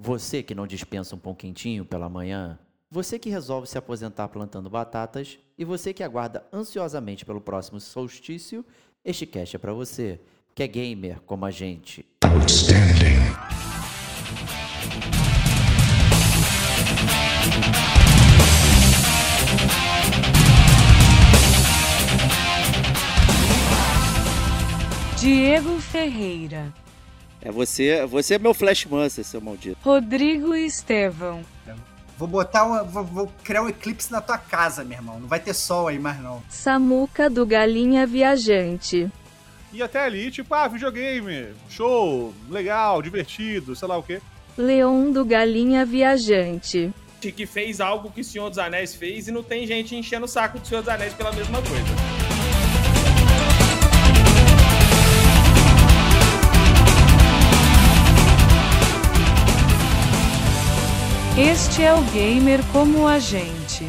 Você que não dispensa um pão quentinho pela manhã, você que resolve se aposentar plantando batatas e você que aguarda ansiosamente pelo próximo solstício, este cast é para você, que é gamer como a gente. Outstanding. Diego Ferreira. É você, você é meu Flash Mancer, seu maldito. Rodrigo Estevão. Vou botar um, vou, vou, criar um eclipse na tua casa, meu irmão. Não vai ter sol aí mais não. Samuca do Galinha Viajante. E até ali, tipo, ah, videogame, show, legal, divertido, sei lá o quê. Leon do Galinha Viajante. Que fez algo que o Senhor dos Anéis fez e não tem gente enchendo o saco do Senhor dos Anéis pela mesma coisa. Este é o gamer como a gente.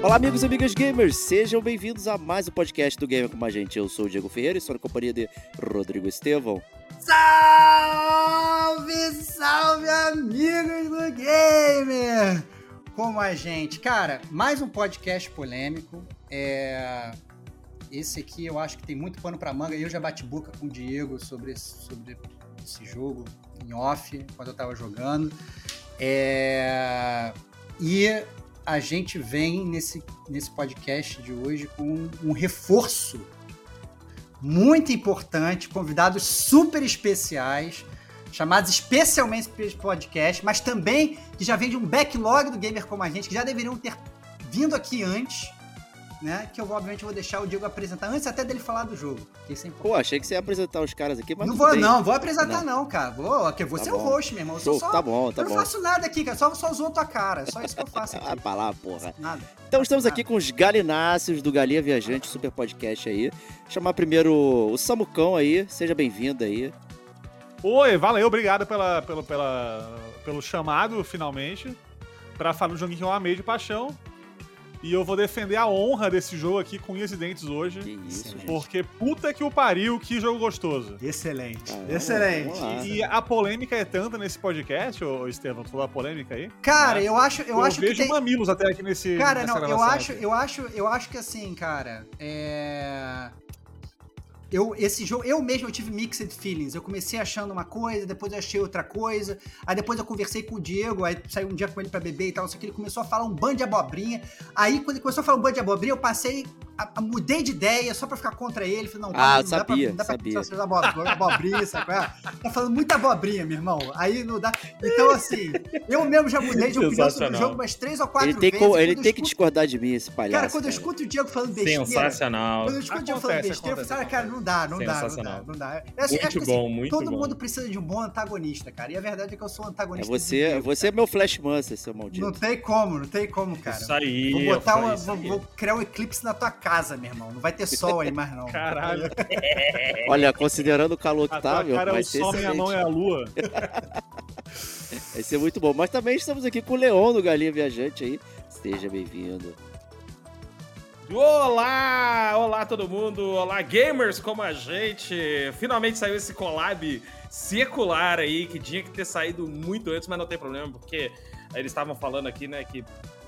Olá, amigos e amigas gamers, sejam bem-vindos a mais um podcast do Gamer com a gente. Eu sou o Diego Ferreira e estou na companhia de Rodrigo Estevão. Salve, salve, amigos do Gamer! Como a gente. Cara, mais um podcast polêmico. É... Esse aqui eu acho que tem muito pano pra manga. Eu já bati boca com o Diego sobre esse, sobre esse jogo em off, quando eu tava jogando. É... E a gente vem nesse, nesse podcast de hoje com um reforço muito importante, convidados super especiais, chamados especialmente para esse podcast, mas também que já vem de um backlog do Gamer Como a Gente, que já deveriam ter vindo aqui antes, né? Que eu, obviamente, vou deixar o Diego apresentar, antes até dele falar do jogo. Que isso é Pô, achei que você ia apresentar os caras aqui, mas. Não vou, bem. não, vou apresentar, não, não cara. Vou, okay, você tá é o host, meu irmão. Eu só, tá bom, tá eu bom. Eu não faço nada aqui, cara. Só, só usou a tua cara. Só isso que eu faço aqui. Ah, pra lá, porra. Nada. Então estamos aqui com os galináceos do Galinha Viajante, super podcast aí. Chamar primeiro o Samucão aí. Seja bem-vindo aí. Oi, valeu, obrigado pela, pela, pela, pelo chamado, finalmente, para falar do joguinho que eu amei de paixão. E eu vou defender a honra desse jogo aqui com unhas e dentes hoje. Que isso, porque puta que o pariu, que jogo gostoso. Excelente, ah, excelente. e a polêmica é tanta nesse podcast, ô Estevam, tu falou a polêmica aí? Cara, né? eu acho, eu, eu acho vejo que tem... mamilos até aqui nesse Cara, não, eu acho, eu acho, eu acho que assim, cara, é eu, esse jogo, eu mesmo eu tive mixed feelings. Eu comecei achando uma coisa, depois eu achei outra coisa. Aí depois eu conversei com o Diego, aí saí um dia com ele para beber e tal, só que ele começou a falar um bando de abobrinha. Aí quando ele começou a falar um bando de abobrinha, eu passei, a, a, mudei de ideia só para ficar contra ele. Falei, não, ah, não sabia, dá pra, não dá sabia. pra abobrinha, sabe? É? Tá falando muita abobrinha, meu irmão. Aí não dá. Então, assim, eu mesmo já mudei de opinião sobre o jogo umas três ou quatro ele tem vezes. Co, ele tem escuto... que discordar de mim, esse palhaço. Cara, quando cara. eu escuto o Diego falando besteira. Sensacional. Quando eu escuto o Diego falando besteira, eu falo, cara, não dá, não dá, não dá, não dá. Eu acho, muito acho que, assim, bom, muito todo bom. mundo precisa de um bom antagonista, cara. E a verdade é que eu sou um antagonista. É você, você é meu Flash Mancer, seu maldito. Não tem como, não tem como, cara. Isso aí. Vou botar uma, vou, vou, criar um eclipse na tua casa, meu irmão. Não vai ter sol aí mais não. Caralho. Olha, considerando o calor que a tá, meu, cara vai é o ser sol, minha mão é a lua. vai ser muito bom. Mas também estamos aqui com o Leon do Galinha Viajante aí. Seja bem-vindo. Olá! Olá todo mundo! Olá gamers como a gente! Finalmente saiu esse collab secular aí, que tinha que ter saído muito antes, mas não tem problema, porque eles estavam falando aqui, né, que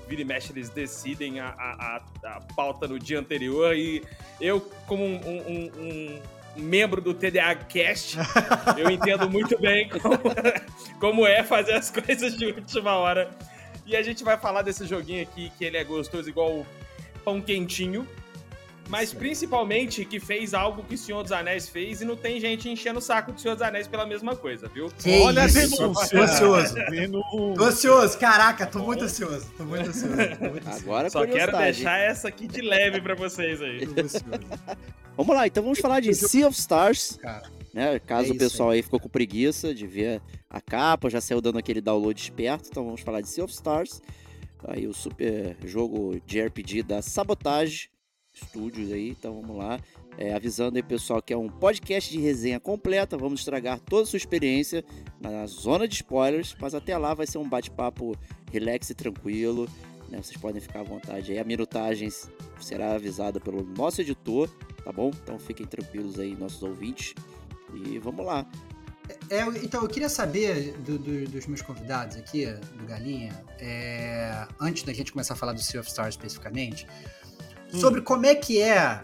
vira e mexe eles decidem a, a, a, pauta no dia anterior e eu, como um, um, um, membro do TDA Cast, eu entendo muito bem como, como é fazer as coisas de última hora. E a gente vai falar desse joguinho aqui, que ele é gostoso igual pão quentinho, mas principalmente que fez algo que o Senhor dos Anéis fez e não tem gente enchendo o saco do Senhor dos Anéis pela mesma coisa, viu? Que Olha isso? denúncia. Tô ansioso. Tô ansioso, caraca, tô muito ansioso. Tô muito ansioso. Tô muito ansioso. Agora Só quero deixar essa aqui de leve pra vocês aí. vamos lá, então vamos falar de Sea of Stars. Né, caso é o pessoal aí. aí ficou com preguiça de ver a capa, já saiu dando aquele download esperto, então vamos falar de Sea of Stars aí o super jogo de RPG da Sabotage. Studios aí, então vamos lá. É, avisando aí, pessoal, que é um podcast de resenha completa. Vamos estragar toda a sua experiência na zona de spoilers, mas até lá vai ser um bate-papo relax e tranquilo. Né? Vocês podem ficar à vontade aí. A minutagem será avisada pelo nosso editor, tá bom? Então fiquem tranquilos aí, nossos ouvintes. E vamos lá. É, então, eu queria saber do, do, dos meus convidados aqui, do Galinha, é, antes da gente começar a falar do Sea of Stars especificamente, hum. sobre como é que é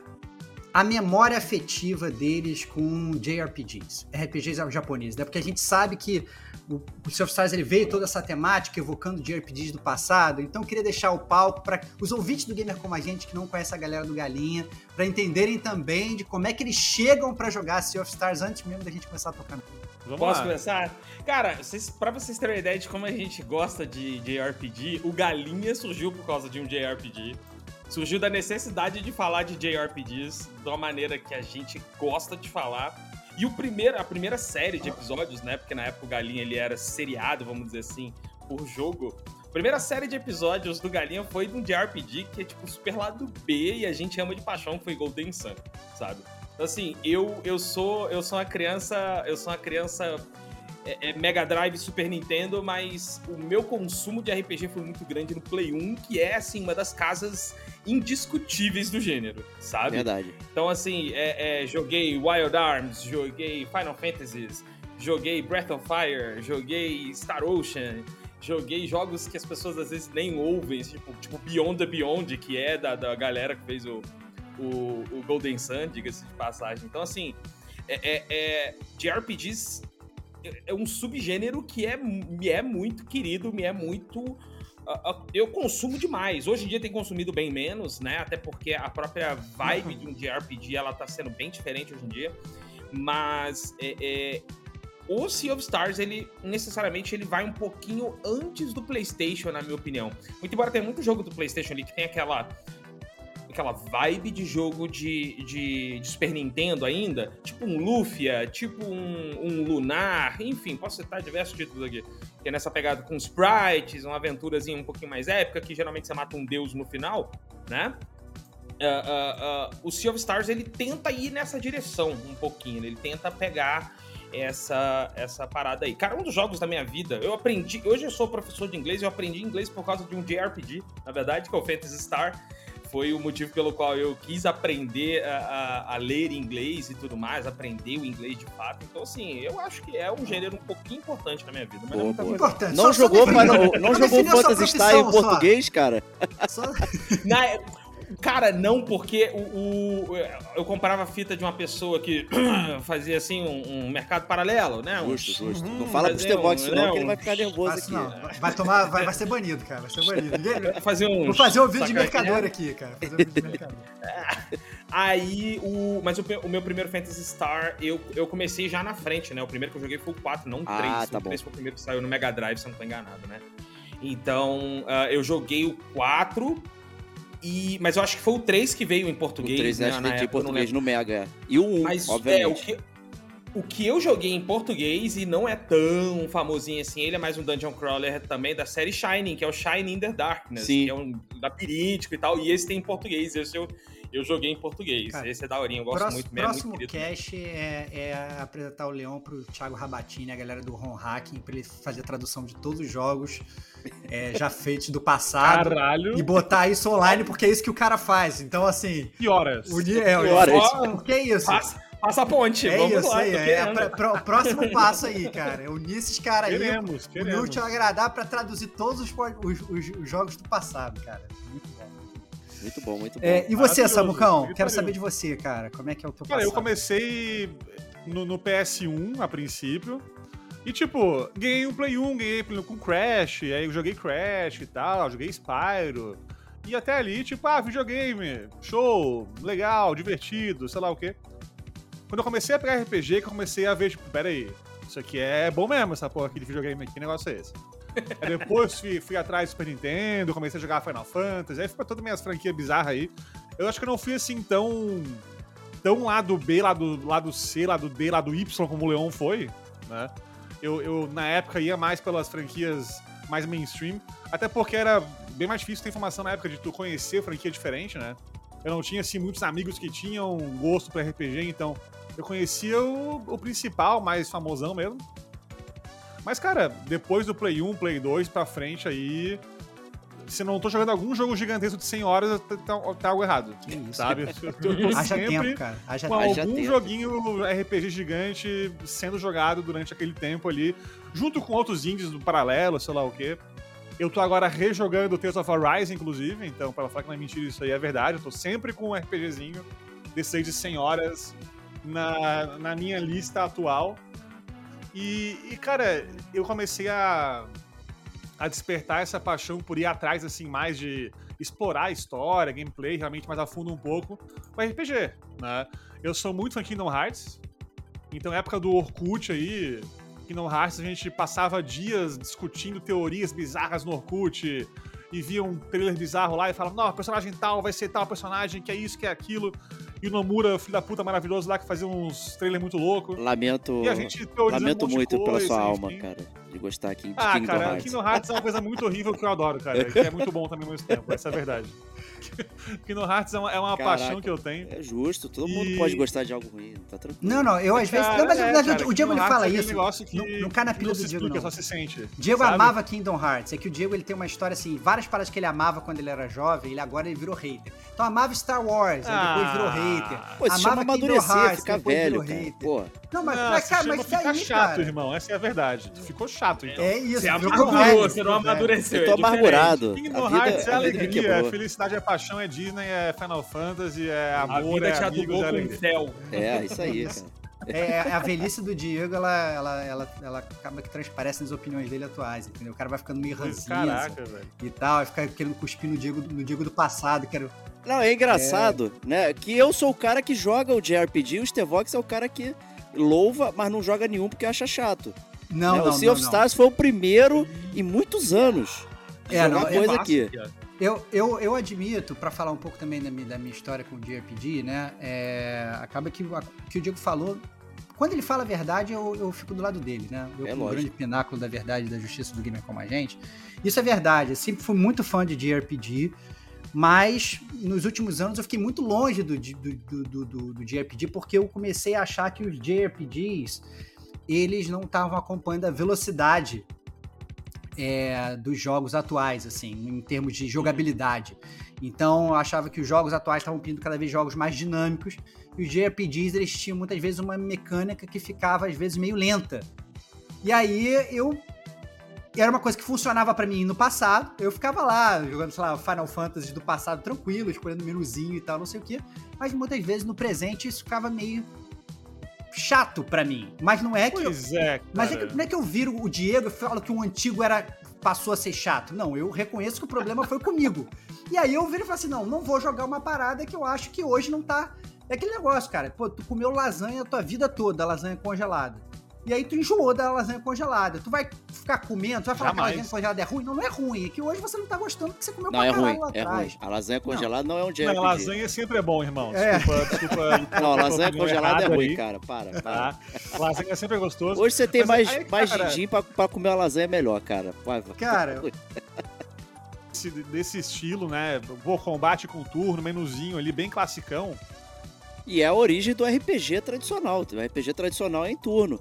a memória afetiva deles com JRPGs, RPGs japoneses, né? Porque a gente sabe que o, o Sea of Stars ele veio toda essa temática evocando JRPGs do passado, então eu queria deixar o palco para os ouvintes do Gamer como a gente que não conhece a galera do Galinha, para entenderem também de como é que eles chegam para jogar Sea of Stars antes mesmo da gente começar a tocar. Vamos Posso lá. começar? Cara, vocês, pra vocês terem uma ideia de como a gente gosta de JRPG, o Galinha surgiu por causa de um JRPG surgiu da necessidade de falar de JRPGs de uma maneira que a gente gosta de falar. E o primeiro, a primeira série de episódios, né? Porque na época o Galinha ele era seriado, vamos dizer assim, por jogo. A primeira série de episódios do Galinha foi de um JRPG que é tipo super lado B e a gente ama de paixão, foi Golden Sun, sabe? Então assim, eu eu sou eu sou uma criança, eu sou uma criança é, é Mega Drive Super Nintendo, mas o meu consumo de RPG foi muito grande no Play 1, que é assim uma das casas indiscutíveis do gênero, sabe? Verdade. Então, assim, é, é, joguei Wild Arms, joguei Final Fantasies, joguei Breath of Fire, joguei Star Ocean, joguei jogos que as pessoas às vezes nem ouvem, tipo, tipo Beyond the Beyond, que é da, da galera que fez o, o, o Golden Sun, diga-se de passagem. Então, assim, é, é, é, de RPGs é um subgênero que é, me é muito querido, me é muito eu consumo demais. Hoje em dia tem consumido bem menos, né? Até porque a própria vibe de um JRPG ela tá sendo bem diferente hoje em dia. Mas é, é, o Sea of Stars, ele necessariamente ele vai um pouquinho antes do PlayStation, na minha opinião. Muito embora tenha muito jogo do PlayStation ali que tem aquela aquela vibe de jogo de, de, de, Super Nintendo ainda, tipo um Lufia, tipo um, um, Lunar, enfim, posso citar diversos títulos aqui, que é nessa pegada com sprites, uma aventurazinha um pouquinho mais épica, que geralmente você mata um deus no final, né? Uh, uh, uh, o Sea of Stars ele tenta ir nessa direção um pouquinho, ele tenta pegar essa essa parada aí. Cara, um dos jogos da minha vida, eu aprendi, hoje eu sou professor de inglês, eu aprendi inglês por causa de um JRPG, na verdade, que é o Phantasy Star foi o motivo pelo qual eu quis aprender a, a, a, ler inglês e tudo mais, aprender o inglês de fato. Então, assim, eu acho que é um gênero um pouquinho importante na minha vida. Mas boa, boa. Importante. Não só, jogou, só não, não jogou Phantasy Star em português, só. cara? Só... Na, Cara, não, porque o, o, eu comprava fita de uma pessoa que fazia assim um, um mercado paralelo, né? Justo, justo. Uhum, não fala pro Stevox não, né? que ele vai ficar nervoso aqui. Não. Vai tomar, vai, vai ser banido, cara. Vai ser banido. Ninguém... Fazer um, Vou fazer um vídeo de mercador aqui, cara. Fazer um vídeo de mercador. Aí, o, mas o, o, meu primeiro Phantasy Star, eu, eu comecei já na frente, né? O primeiro que eu joguei foi o 4, não o 3. Ah, tá o 3 bom. foi o primeiro que saiu no Mega Drive, se eu não tô enganado, né? Então, uh, eu joguei o 4 e, mas eu acho que foi o 3 que veio em português. O 3 né, acho que veio em português no Mega. E o 1, mas, obviamente. É, o que, o que eu joguei em português e não é tão famosinho assim, ele é mais um dungeon crawler também da série Shining, que é o Shining in the Darkness, Sim. que é um labiríntico e tal, e esse tem em português, esse eu, eu joguei em português. Cara, esse é daorinho, eu gosto próximo, muito mesmo. Próximo cast é, é, apresentar o Leão pro Thiago Rabatini, a galera do Ron Hacking, pra ele fazer a tradução de todos os jogos é, já feitos do passado. Caralho. E botar isso online, porque é isso que o cara faz. Então, assim. Que horas? O, é, que horas? Porque é isso. Passa, passa a ponte. É Vamos isso lá, aí. É, o próximo passo aí, cara. É unir esses caras aí. Queremos, queremos. O Thiago Agradar pra traduzir todos os, os, os, os jogos do passado, cara. Muito. Muito bom, muito bom. É, e você, Samucão? Quero saber de você, cara. Como é que é o teu Cara, passado? eu comecei no, no, PS1 a princípio. E, tipo, ganhei um Play 1, ganhei com Crash, aí eu joguei Crash e tal, joguei Spyro. E até ali, tipo, ah, videogame, show, legal, divertido, sei lá o quê. Quando eu comecei a pegar RPG, que eu comecei a ver, tipo, pera aí, isso aqui é bom mesmo, essa porra aqui de videogame, que negócio é esse? Depois fui, fui, atrás do Super Nintendo, comecei a jogar Final Fantasy, aí foi todas minhas franquias bizarras aí. Eu acho que eu não fui assim tão. tão lado B, lado, lado C, lado D, lado Y como o Leon foi, né? Eu, eu, na época, ia mais pelas franquias mais mainstream, até porque era bem mais difícil ter informação na época de tu conhecer franquia diferente, né? Eu não tinha, assim, muitos amigos que tinham gosto pra RPG, então eu conhecia o, o principal, mais famosão mesmo. Mas, cara, depois do Play 1, Play 2 pra frente aí. Se eu não tô jogando algum jogo gigantesco de 100 horas, tá, tá- tá algo errado. Que isso. Sabe? Eu tô Haja sempre tempo, cara. Haja com tempo. Algum tempo. joguinho RPG gigante sendo jogado durante aquele tempo ali, junto com outros indies do paralelo, sei lá o quê. Eu tô agora rejogando Tales of Arise, inclusive, então, pra falar que não é mentira, isso aí é verdade. Eu tô sempre com um RPGzinho desse aí de 100 horas na, na minha lista atual. E, e, cara, eu comecei a, a despertar essa paixão por ir atrás, assim, mais de explorar a história, gameplay, realmente mais a fundo um pouco, com RPG, né? Eu sou muito fã de Kingdom Hearts, então, época do Orkut aí, Kingdom Hearts, a gente passava dias discutindo teorias bizarras no Orkut e via um trailer bizarro lá e falava, não, personagem tal vai ser tal personagem, que é isso, que é aquilo. E o Nomura, filho da puta maravilhoso lá, que fazia uns trailers muito loucos. Lamento, lamento um muito pela coisa, sua alma, enfim. cara, de gostar aqui de Ah, Kingdom cara, Hearts. Kingdom Hearts é uma coisa muito horrível que eu adoro, cara. Que é muito bom também ao mesmo tempo, essa é a verdade. Kingdom Hearts é uma, é uma Caraca. paixão que eu tenho. É justo, todo mundo E- pode gostar de algo ruim, tá tranquilo. Não, não, eu às vezes. Cara, não, mas, é, mas cara, o Diego ele fala Hearts é isso. negócio que Não, não cai na pilha do Diego, explica, não. só se sente. Diego sabe? amava Kingdom Hearts. É que o Diego ele tem uma história assim, várias paradas que ele amava quando ele era jovem, ele agora ele virou hater. Então amava Star Wars, aí depois virou Ah. hater. Pô, isso chama amava Kingdom Hearts, ficar depois velho, virou cara. hater. Pô, Não, mas, Não, mas, cara, mas ficar daí, chato, cara. irmão. Essa é a verdade. Tu ficou chato, então. É isso, Você amargurou, você não velho. amadureceu. eu tô é diferente. amargurado. Kingdom a vida, Hearts é alegria, é felicidade, é paixão, é Disney, é Final Fantasy, é A amor, vida é adubou é com fel. É, isso aí, cara. É, é, a velhice do Diego, ela, ela, ela, ela acaba que transparece nas opiniões dele atuais, entendeu? O cara vai ficando meio velho. e tal, vai ficar querendo cuspir no Diego, no Diego do passado, que era... Não, é engraçado, né? Que eu sou o cara que joga o JRPG e o Stevox é o cara que louva, mas não joga nenhum porque acha chato. Não, né? não, o Sea não, of não. Stars foi o primeiro em muitos anos. É, não, é coisa massa, aqui. cara. Eu, eu, eu admito, pra falar um pouco também da minha, da minha história com o JRPG, né? é, acaba que o que o Diego falou. Quando ele fala a verdade, eu, eu fico do lado dele, né? Eu, É lógico. grande pináculo da verdade da justiça do gamer como a gente. Isso é verdade. Eu sempre fui muito fã de JRPG, mas nos últimos anos eu fiquei muito longe do, do, do, do, do, do JRPG, porque eu comecei a achar que os JRPGs eles não estavam acompanhando a velocidade é, dos jogos atuais, assim, em termos de jogabilidade. Então, eu achava que os jogos atuais estavam pedindo cada vez jogos mais dinâmicos, e os JRPGs, eles tinham muitas vezes uma mecânica que ficava, às vezes, meio lenta. E aí, eu... Era uma coisa que funcionava pra mim no passado, eu ficava lá, jogando, sei lá, Final Fantasy do passado tranquilo, escolhendo menuzinho e tal, não sei o quê, mas muitas vezes no presente isso ficava meio chato pra mim. Mas não é que eu, Pois é, mas é cara. que, não é que eu viro o Diego e falo que o antigo era passou a ser chato. Não, eu reconheço que o problema foi comigo. E aí eu viro e falo assim: não, não vou jogar uma parada que eu acho que hoje não tá. É aquele negócio, cara. Pô, tu comeu lasanha a tua vida toda, lasanha congelada. E aí tu enjoou da lasanha congelada. Tu vai ficar comendo, tu vai falar que a Jamais. lasanha congelada é ruim? Não, não é ruim. É que hoje você não tá gostando porque você comeu Não, pra é caralho ruim, lá é atrás. ruim. A lasanha congelada não, é um JRPG. Não, lasanha sempre é bom, irmão. É. Desculpa, desculpa. Não, lasanha congelada é ruim, aí, cara. Para, para. Tá? Lasanha sempre é gostoso. Hoje você tem Mas mais, aí, mais cara- din-din pra, pra comer uma lasanha melhor, cara. Vai, vai. Cara, Desse, desse estilo, né? Pô, combate com turno, menuzinho ali, bem classicão. E é a origem do RPG tradicional. O RPG tradicional é em turno.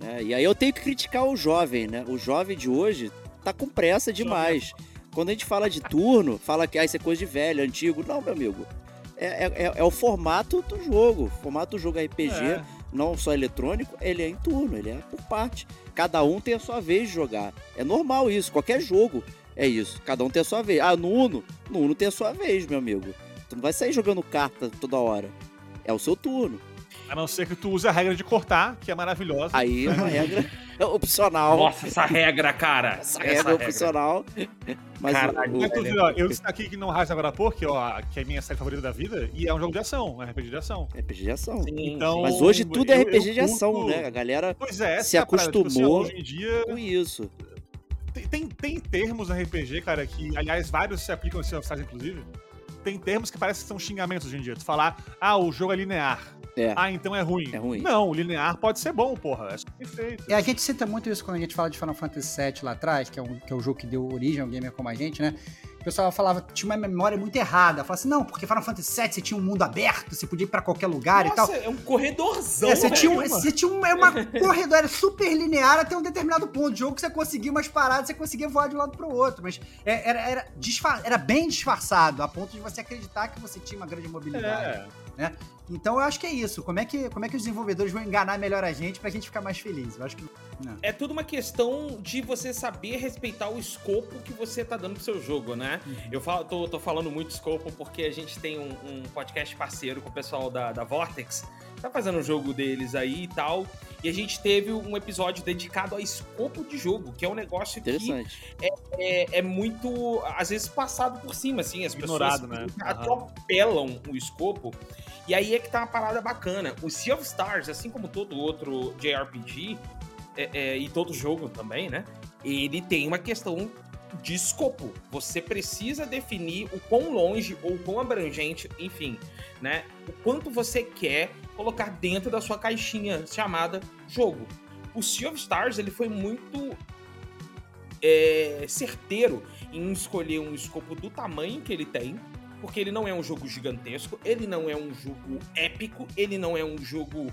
Né? E aí eu tenho que criticar o jovem, né? O jovem de hoje tá com pressa demais. Quando a gente fala de turno, fala que ah, isso é coisa de velho, antigo. Não, meu amigo. É, é- é- é o formato do jogo. O formato do jogo RPG, É. não só eletrônico, ele é em turno, ele é por parte. Cada um tem a sua vez de jogar. É normal isso, qualquer jogo é isso. Cada um tem a sua vez. Ah, no Uno, no Uno tem a sua vez, meu amigo. Tu não vai sair jogando carta toda hora. É o seu turno. A não ser que tu use a regra de cortar, que é maravilhosa. Aí é uma regra opcional. Nossa, essa regra, cara. Essa regra é opcional. Mas Caralho, o- o- ó, eu destaquei que não Rise agora há pouco, que, ó, que é a minha série favorita da vida, e é um jogo de ação, um RPG de ação. RPG de ação. Sim, Então, Mas hoje tudo é eu- RPG eu de ação, curto- né? A galera Pois é, essa Se é a parada, tipo assim, acostumou. hoje em dia, com isso. tem, tem, tem termos no RPG, cara, que, aliás, vários se aplicam of Stars, inclusive. Tem termos que parecem que são xingamentos hoje em dia. Tu falar, ah, o jogo é linear. É. Ah, então é ruim. É ruim. Não, o linear pode ser bom, porra. É perfeito. E a gente cita muito isso quando a gente fala de Final Fantasy VII lá atrás, que é, um, que é o jogo que deu origem ao gamer como a gente, né? Pessoal falava tinha uma memória muito errada. Falava assim, não, porque Final Fantasy VII você tinha um mundo aberto, você podia ir pra qualquer lugar e tal. Nossa, é um corredorzão, É, você tinha, um, velho. você tinha um, é uma corredor era super linear até um determinado ponto do jogo que você conseguia umas paradas, você conseguia voar de um lado pro outro. Mas é- era, era, disfa- era bem disfarçado, a ponto de você acreditar que você tinha uma grande mobilidade. É. Então eu acho que é isso. Como é que, como é que os desenvolvedores vão enganar melhor a gente pra gente ficar mais feliz? Eu acho que. Não. É tudo uma questão de você saber respeitar o escopo que você tá dando pro seu jogo, né? Eu falo, tô, tô falando muito escopo porque a gente tem um, um podcast parceiro com o pessoal da, da Vortex, tá fazendo um jogo deles aí e tal. E a gente teve um episódio dedicado a escopo de jogo, que é um negócio que Interessante. é, é muito, às vezes, passado por cima, assim. As Ignorado, pessoas né? atropelam o escopo. E aí é que tá uma parada bacana. O Sea of Stars, assim como todo outro JRPG, é, é, e todo jogo também, né? Ele tem uma questão de escopo. Você precisa definir o quão longe ou quão abrangente, enfim, né? O quanto você quer colocar dentro da sua caixinha chamada jogo. O Sea of Stars, ele foi muito é, certeiro em escolher um escopo do tamanho que ele tem, porque ele não é um jogo gigantesco, ele não é um jogo épico, ele não é um jogo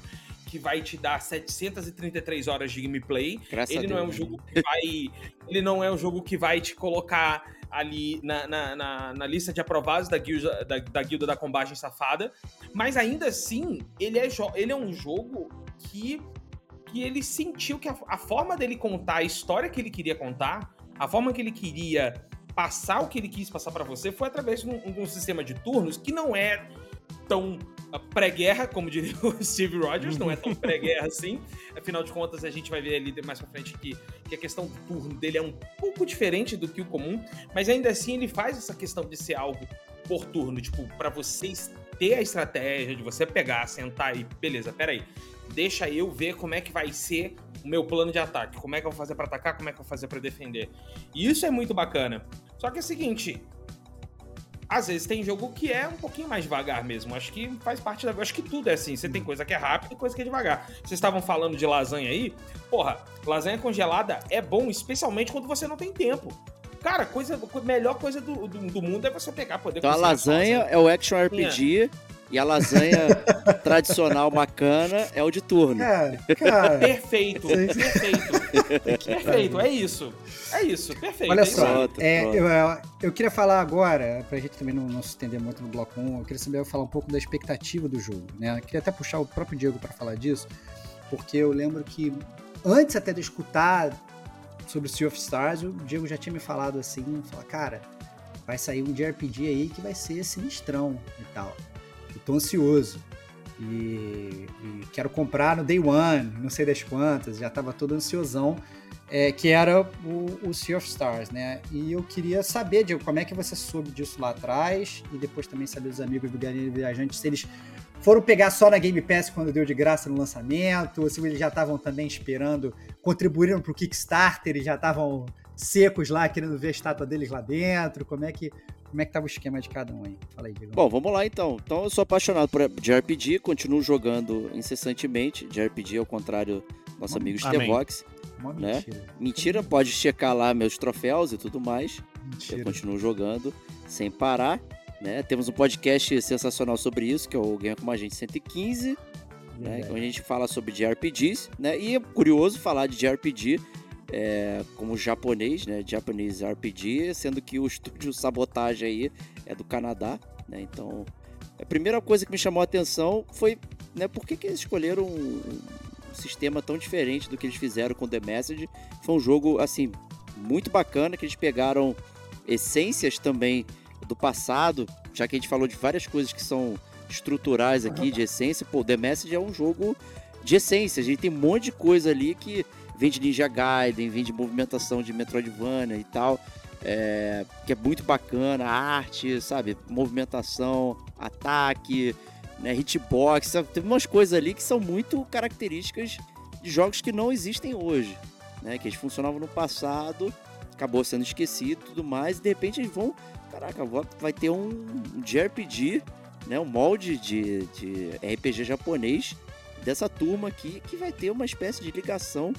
que vai te dar 733 horas de gameplay, Graças ele não é um Deus. jogo que vai. Ele não é um jogo que vai te colocar ali na, na, na- na lista de aprovados da guilda da, da guilda da combagem safada. Mas ainda assim, ele é, ele é um jogo que, que ele sentiu que a, a forma dele contar a história que ele queria contar, a forma que ele queria passar o que ele quis passar pra você foi através de um, um sistema de turnos que não é tão pré-guerra, como diria o Steve Rogers, não é tão pré-guerra assim. Afinal de contas, a gente vai ver ali mais pra frente que, que a questão do turno dele é um pouco diferente do que o comum, mas ainda assim ele faz essa questão de ser algo por turno, tipo, pra vocês ter a estratégia de você pegar, sentar e, beleza, peraí, deixa eu ver como é que vai ser o meu plano de ataque, como é que eu vou fazer pra atacar, como é que eu vou fazer pra defender. E isso é muito bacana. Só que é o seguinte, às vezes tem jogo que é um pouquinho mais devagar mesmo. Acho que faz parte da. Acho que tudo é assim. Você tem coisa que é rápida e coisa que é devagar. Vocês estavam falando de lasanha aí. Porra, lasanha congelada é bom, especialmente quando você não tem tempo. Cara, coisa, a melhor coisa do, do, do mundo é você pegar, poder Então a lasanha sozinho. é o action RPG e a lasanha tradicional bacana é o de turno. Cara, cara. Perfeito, Sim. perfeito. perfeito, é isso. É isso, perfeito. Olha é só. Pronto, é, pronto. eu, eu- eu queria falar agora, pra gente também não, não se estender muito no bloco 1, eu queria saber eu falar um pouco da expectativa do jogo, né? Eu queria até puxar o próprio Diego pra falar disso, porque eu lembro que antes até de eu escutar sobre o Sea of Stars, o Diego já tinha me falado assim, falar, cara, vai sair um JRPG aí que vai ser sinistrão e tal. Tô ansioso. E, e quero comprar no Day One, não sei das quantas, já tava todo ansiosão é, que era o, o Sea of Stars, né? E eu queria saber, Diego, como é que você soube disso lá atrás e depois também saber dos amigos do Galinha Viajante, se eles foram pegar só na Game Pass quando deu de graça no lançamento, ou se eles já estavam também esperando, contribuíram pro Kickstarter e já estavam secos lá, querendo ver a estátua deles lá dentro, como é que como é que tava o esquema de cada um aí? Fala aí, Diego. Bom, vamos lá então. Então eu sou apaixonado por JRPG, continuo jogando incessantemente. JRPG ao contrário do nosso amigo Amém. Stevox. Né? mentira. Mentira, pode checar lá meus troféus e tudo mais. Eu Mentira. continuo jogando sem parar. Né? Temos um podcast sensacional sobre isso, que é o Game com a Gente 115, né? Onde a gente fala sobre JRPGs, né? E é curioso falar de JRPG é, como japonês, né? Japanese RPG, sendo que o estúdio Sabotagem aí é do Canadá, né? Então, a primeira coisa que me chamou a atenção foi, né? Por que, que eles escolheram um, um sistema tão diferente do que eles fizeram com The Message? Foi um jogo, assim, muito bacana, que eles pegaram essências também do passado, já que a gente falou de várias coisas que são estruturais aqui, de essência. Pô, The Message é um jogo de essência. A gente tem um monte de coisa ali que vem de Ninja Gaiden, vem de movimentação de Metroidvania e tal. é, que é muito bacana, arte, sabe? Movimentação, ataque, né? hitbox, sabe? Tem umas coisas ali que são muito características de jogos que não existem hoje, né? Que eles funcionavam no passado, acabou sendo esquecido e tudo mais, e de repente eles vão, caraca, vai ter um JRPG, né? Um molde de, de RPG japonês dessa turma aqui que vai ter uma espécie de ligação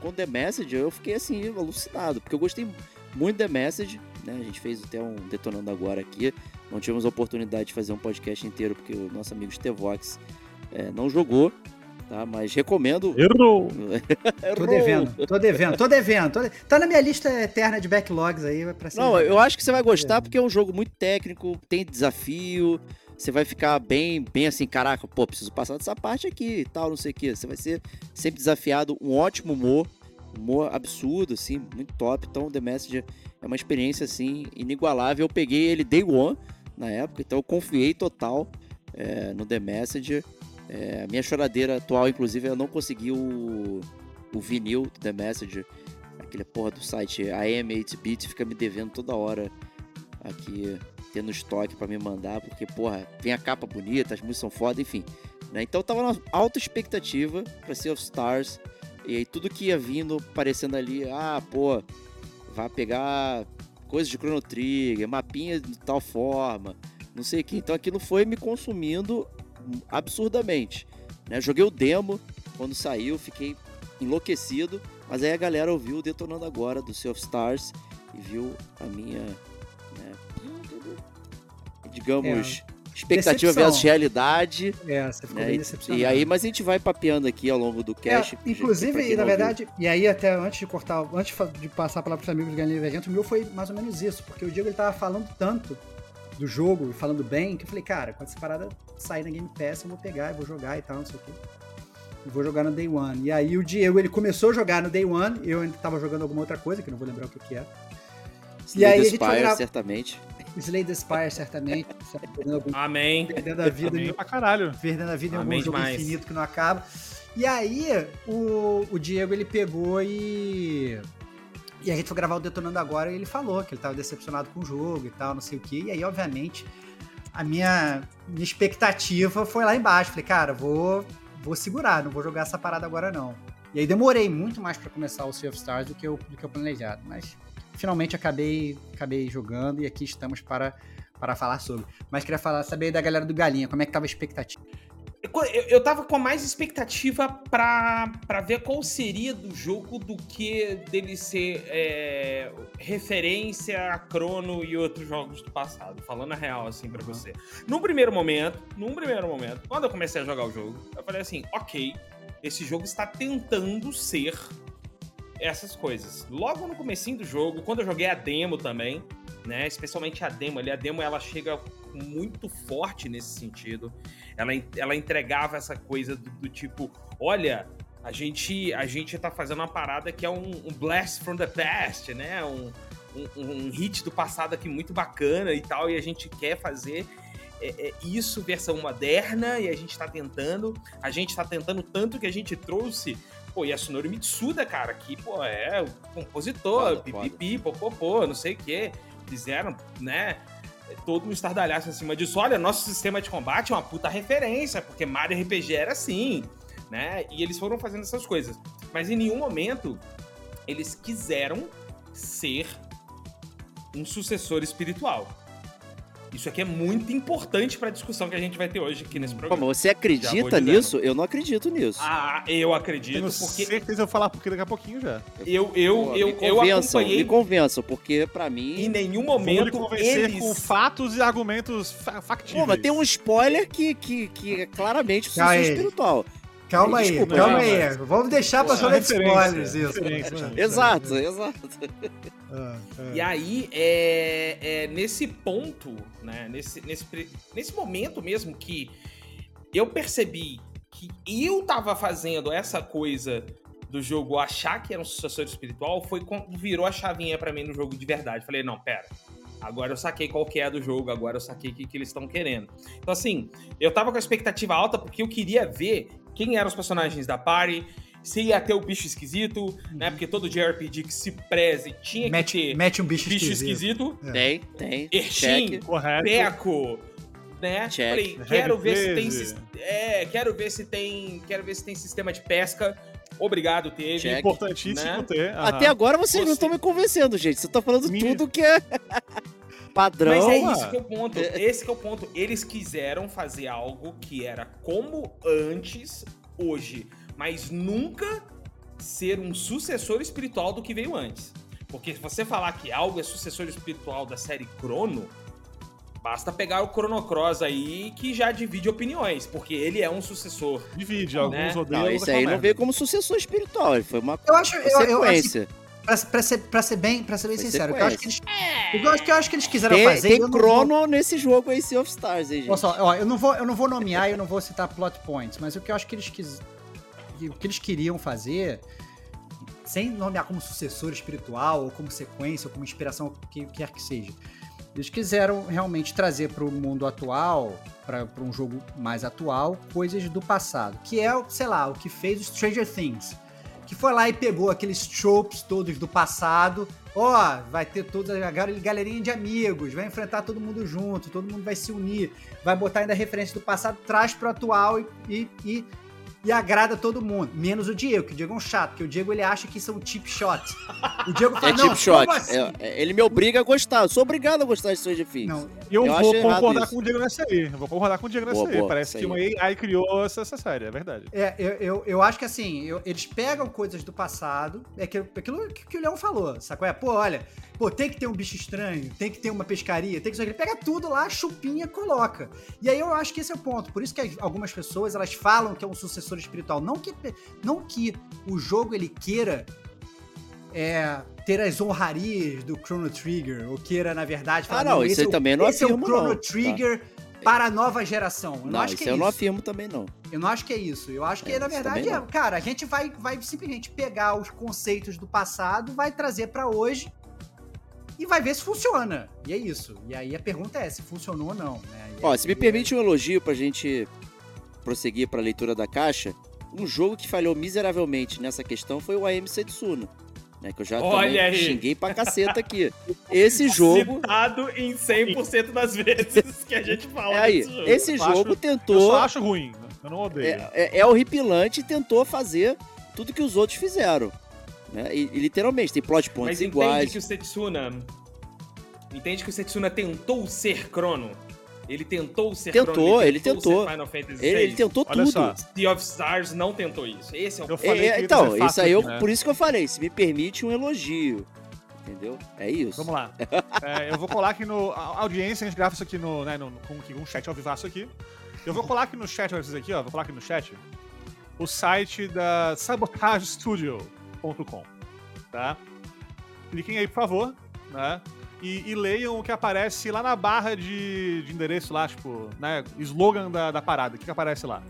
com The Message. Eu fiquei assim alucinado, porque eu gostei muito The Message, né? A gente fez até um Detonando Agora aqui. Não tivemos a oportunidade de fazer um podcast inteiro porque o nosso amigo Stevox é, não jogou, tá? Mas recomendo. Errou! Tô devendo, tô devendo, tô devendo. Tô de- Tá na minha lista eterna de backlogs aí pra ser. Não, eu acho que você vai gostar porque é um jogo muito técnico, tem desafio. Você vai ficar bem, bem assim, caraca, pô, preciso passar dessa parte aqui e tal, não sei o que. Você vai ser sempre desafiado, um ótimo humor, humor absurdo, assim, muito top. Então, The Messenger é uma experiência, assim, inigualável. Eu peguei ele day one na época, então eu confiei total é, no The Messenger. É, minha choradeira atual, inclusive, eu não consegui o, o vinil do The Messenger. Aquele porra do site AM8bit fica me devendo toda hora aqui, tendo estoque pra me mandar, porque, porra, vem a capa bonita, as músicas são foda, enfim. né? Então eu tava na alta expectativa pra Sea of Stars, e aí tudo que ia vindo parecendo ali, ah, pô, vai pegar coisas de Chrono Trigger, mapinha de tal forma, não sei o que. Então aquilo foi me consumindo absurdamente. Né? Joguei o demo quando saiu, fiquei enlouquecido, mas aí a galera ouviu o Detonando Agora do Sea of Stars e viu a minha, digamos, expectativa decepção. versus realidade. É, você ficou né? bem E- decepcionado. E aí, mas a gente vai papeando aqui ao longo do É, cast. pra inclusive, e na verdade, e aí até antes de cortar, antes de passar a palavra para os amigos do Galinha Divergente, o meu foi mais ou menos isso, porque o Diego ele tava falando tanto do jogo, e falando bem, que eu falei, cara, quando essa parada sair na Game Pass, eu vou pegar, eu vou jogar e tal, não sei o quê. E vou jogar no Day One. E aí o Diego, ele começou a jogar no Day One, eu ainda tava jogando alguma outra coisa, que eu não vou lembrar o que que é. E Slay aí the a gente foi Spire, gra- certamente. Slay the Spire, certamente, algum- Amém. perdendo a vida Também em pra caralho. perdendo a vida em algum Amém jogo demais. infinito que não acaba. E aí, o, o Diego, ele pegou e... E a gente foi gravar o Detonando Agora e ele falou que ele tava decepcionado com o jogo e tal, não sei o quê. E aí, obviamente, a minha, minha expectativa foi lá embaixo. Falei, cara, vou, vou segurar, não vou jogar essa parada agora não. E aí demorei muito mais pra começar o Sea of Stars do que eu, do que eu planejado. Mas finalmente acabei, acabei jogando e aqui estamos para, para falar sobre. Mas queria falar, saber da galera do Galinha, como é que tava a expectativa? Eu, eu tava com mais expectativa pra ver qual seria do jogo do que dele ser é, referência a Chrono e outros jogos do passado. Falando a real, assim, pra você. Num primeiro momento, num primeiro momento, quando eu comecei a jogar o jogo, eu falei assim, ok, esse jogo está tentando ser essas coisas. Logo no comecinho do jogo, quando eu joguei a demo também, né, especialmente a demo ali, a demo ela chega muito forte nesse sentido. Ela, ela entregava essa coisa do, do tipo, olha, a gente a gente tá fazendo uma parada que é um, um blast from the past, né? Um, um, um hit do passado aqui muito bacana e tal, e a gente quer fazer é, é, isso versão moderna e a gente tá tentando, a gente tá tentando tanto que a gente trouxe Pô, Yasunori Mitsuda, cara, que, pô, é o compositor, pipipi, popopô, não sei o quê. Fizeram, né, todo um estardalhaço em cima disso. Olha, nosso sistema de combate é uma puta referência, porque Mario RPG era assim, né? E eles foram fazendo essas coisas. Mas em nenhum momento eles quiseram ser um sucessor espiritual. Isso aqui é muito importante pra discussão que a gente vai ter hoje aqui nesse Pô, programa. mas você vou acredita nisso? Eu não acredito nisso. Ah, eu acredito, Tenho porque certeza que eu vou falar porque daqui a pouquinho já. eu, eu, Pô, eu, me eu convençam, acompanhei me convençam, porque pra em mim. nenhum Vou lhe momento convencer eles... com fatos e argumentos fa factíveis. Pô, mas tem um spoiler que, que, que é claramente Calma sucessor aí. espiritual. Calma aí, Desculpa, calma não, aí. Vamos deixar pra zona de referência, spoilers isso. referência. Exato, exato. Ah, ah. E aí, é, é nesse ponto, né, nesse, nesse, nesse momento mesmo que eu percebi que eu tava fazendo essa coisa do jogo achar que era um sucessor espiritual, foi quando virou a chavinha pra mim no jogo de verdade. Falei, não, pera. Agora eu saquei qual que é do jogo, agora eu saquei o que, que eles estão querendo. Então, assim, eu tava com a expectativa alta porque eu queria ver quem eram os personagens da party, se ia ter o bicho esquisito, né? Porque todo JRPG que se preze tinha Mete, que ter mete um bicho, bicho esquisito. esquisito, É. Tem, tem. Correto. Peco, né? Check. Falei, quero ver se tem é, quero ver se tem, quero ver se tem sistema de pesca. Obrigado, teve. Check. Importantíssimo Né? ter. aham. Até agora vocês não Você- estão me convencendo, gente. Você tá falando Me- tudo que é padrão. Mas é isso que é o ponto. Esse que é o ponto. Eles quiseram fazer algo que era como antes, hoje, mas nunca ser um sucessor espiritual do que veio antes. Porque se você falar que algo é sucessor espiritual da série Chrono, basta pegar o Chrono Cross aí que já divide opiniões, porque ele é um sucessor. Divide, alguns Né? odeiam. Não, esse aí não veio como sucessor espiritual, ele foi uma Eu acho, eu, eu, assim, sequência. Pra, pra ser, pra ser bem, pra ser bem sincero, o que eu acho que eles, que eu acho que eu acho que eles quiseram tem fazer. tem eu não vou- nesse jogo aí, Sea of Stars, hein, gente? Olha só, ó, eu não vou, eu não vou nomear, eu não vou citar plot points, mas o que eu acho que eles quis, que- o que eles queriam fazer, sem nomear como sucessor espiritual ou como sequência ou como inspiração, o que quer que seja, eles quiseram realmente trazer para o mundo atual, para um jogo mais atual, coisas do passado, que é, sei lá, o que fez o Stranger Things. Que foi lá e pegou aqueles tropes todos do passado. Ó, vai ter toda a gal- galerinha de amigos, vai enfrentar todo mundo junto, todo mundo vai se unir, vai botar ainda referência do passado, traz pro atual e, e, e, e agrada todo mundo. Menos o Diego, que o Diego é um chato, porque o Diego ele acha que são cheap shots. O Diego fala, É não, tipo shot. assim? É- é- ele me obriga a gostar. Eu sou obrigado a gostar de Stranger Things. Não, E eu, Eu vou concordar isso. com o Diego nessa aí. Eu vou concordar com o Diego nessa Boa, aí. boa, Parece que aí. uma AI criou essa, essa série, é verdade. É, eu, eu, eu acho que assim, eu- eles pegam coisas do passado, é aquilo, aquilo que, que o Leão falou, sacou? É, pô, olha, pô, tem que ter um bicho estranho, tem que ter uma pescaria, tem que Ele pega tudo lá, chupinha, coloca. E aí eu acho que esse é o ponto. Por isso que algumas pessoas, elas falam que é um sucessor espiritual. Não que, não que o jogo, ele queira é, ter as honrarias do Chrono Trigger, ou queira, na verdade, Ah, não, esse isso aí é também não esse é o afirmo, Chrono não, tá? Trigger para a nova geração. Eu não, Não, acho isso que é eu isso. não afirmo também, não. Eu não acho que é isso. Eu acho que, É, na verdade, é, não. cara, a gente vai, vai simplesmente pegar os conceitos do passado, vai trazer pra hoje e vai ver se funciona. E é isso. E aí a pergunta é se funcionou ou não. Né? Ó, aí- se me permite um elogio pra gente prosseguir pra leitura da caixa, um jogo que falhou miseravelmente nessa questão foi o AM Setsuna. Né, que eu já Olha também aí. xinguei pra caceta aqui. Esse jogo. Citado em 100% das vezes que a gente fala É aí, desse jogo. esse Eu jogo acho- Eu tentou. só acho ruim. Eu não odeio. É, é, é horripilante e tentou fazer tudo que os outros fizeram. Né? E, e literalmente, tem plot points Mas entende iguais. que o Setsuna... Entende que o Setsuna tentou ser Chrono? Ele tentou ser Tentou, Chrono, ele tentou. ser Final Fantasy Ele, ele tentou Olha tudo. só. Sea of Stars não tentou isso. Esse é o Eu É, falei é, então, fácil isso aí eu, né? por isso que eu falei, se me permite um elogio. Entendeu? É isso. Vamos lá. É, eu vou colar aqui no. A audiência, a gente grava isso aqui no, né, no, com, um chat ao vivaço aqui. Eu vou colar aqui no chat, vocês aqui, ó. Vou colar aqui no chat o site da sabotagestudio.com. Tá? Cliquem aí, por favor, né? E, e leiam o que aparece lá na barra de, de endereço lá, tipo, né? Slogan da, da parada. O que, que aparece lá?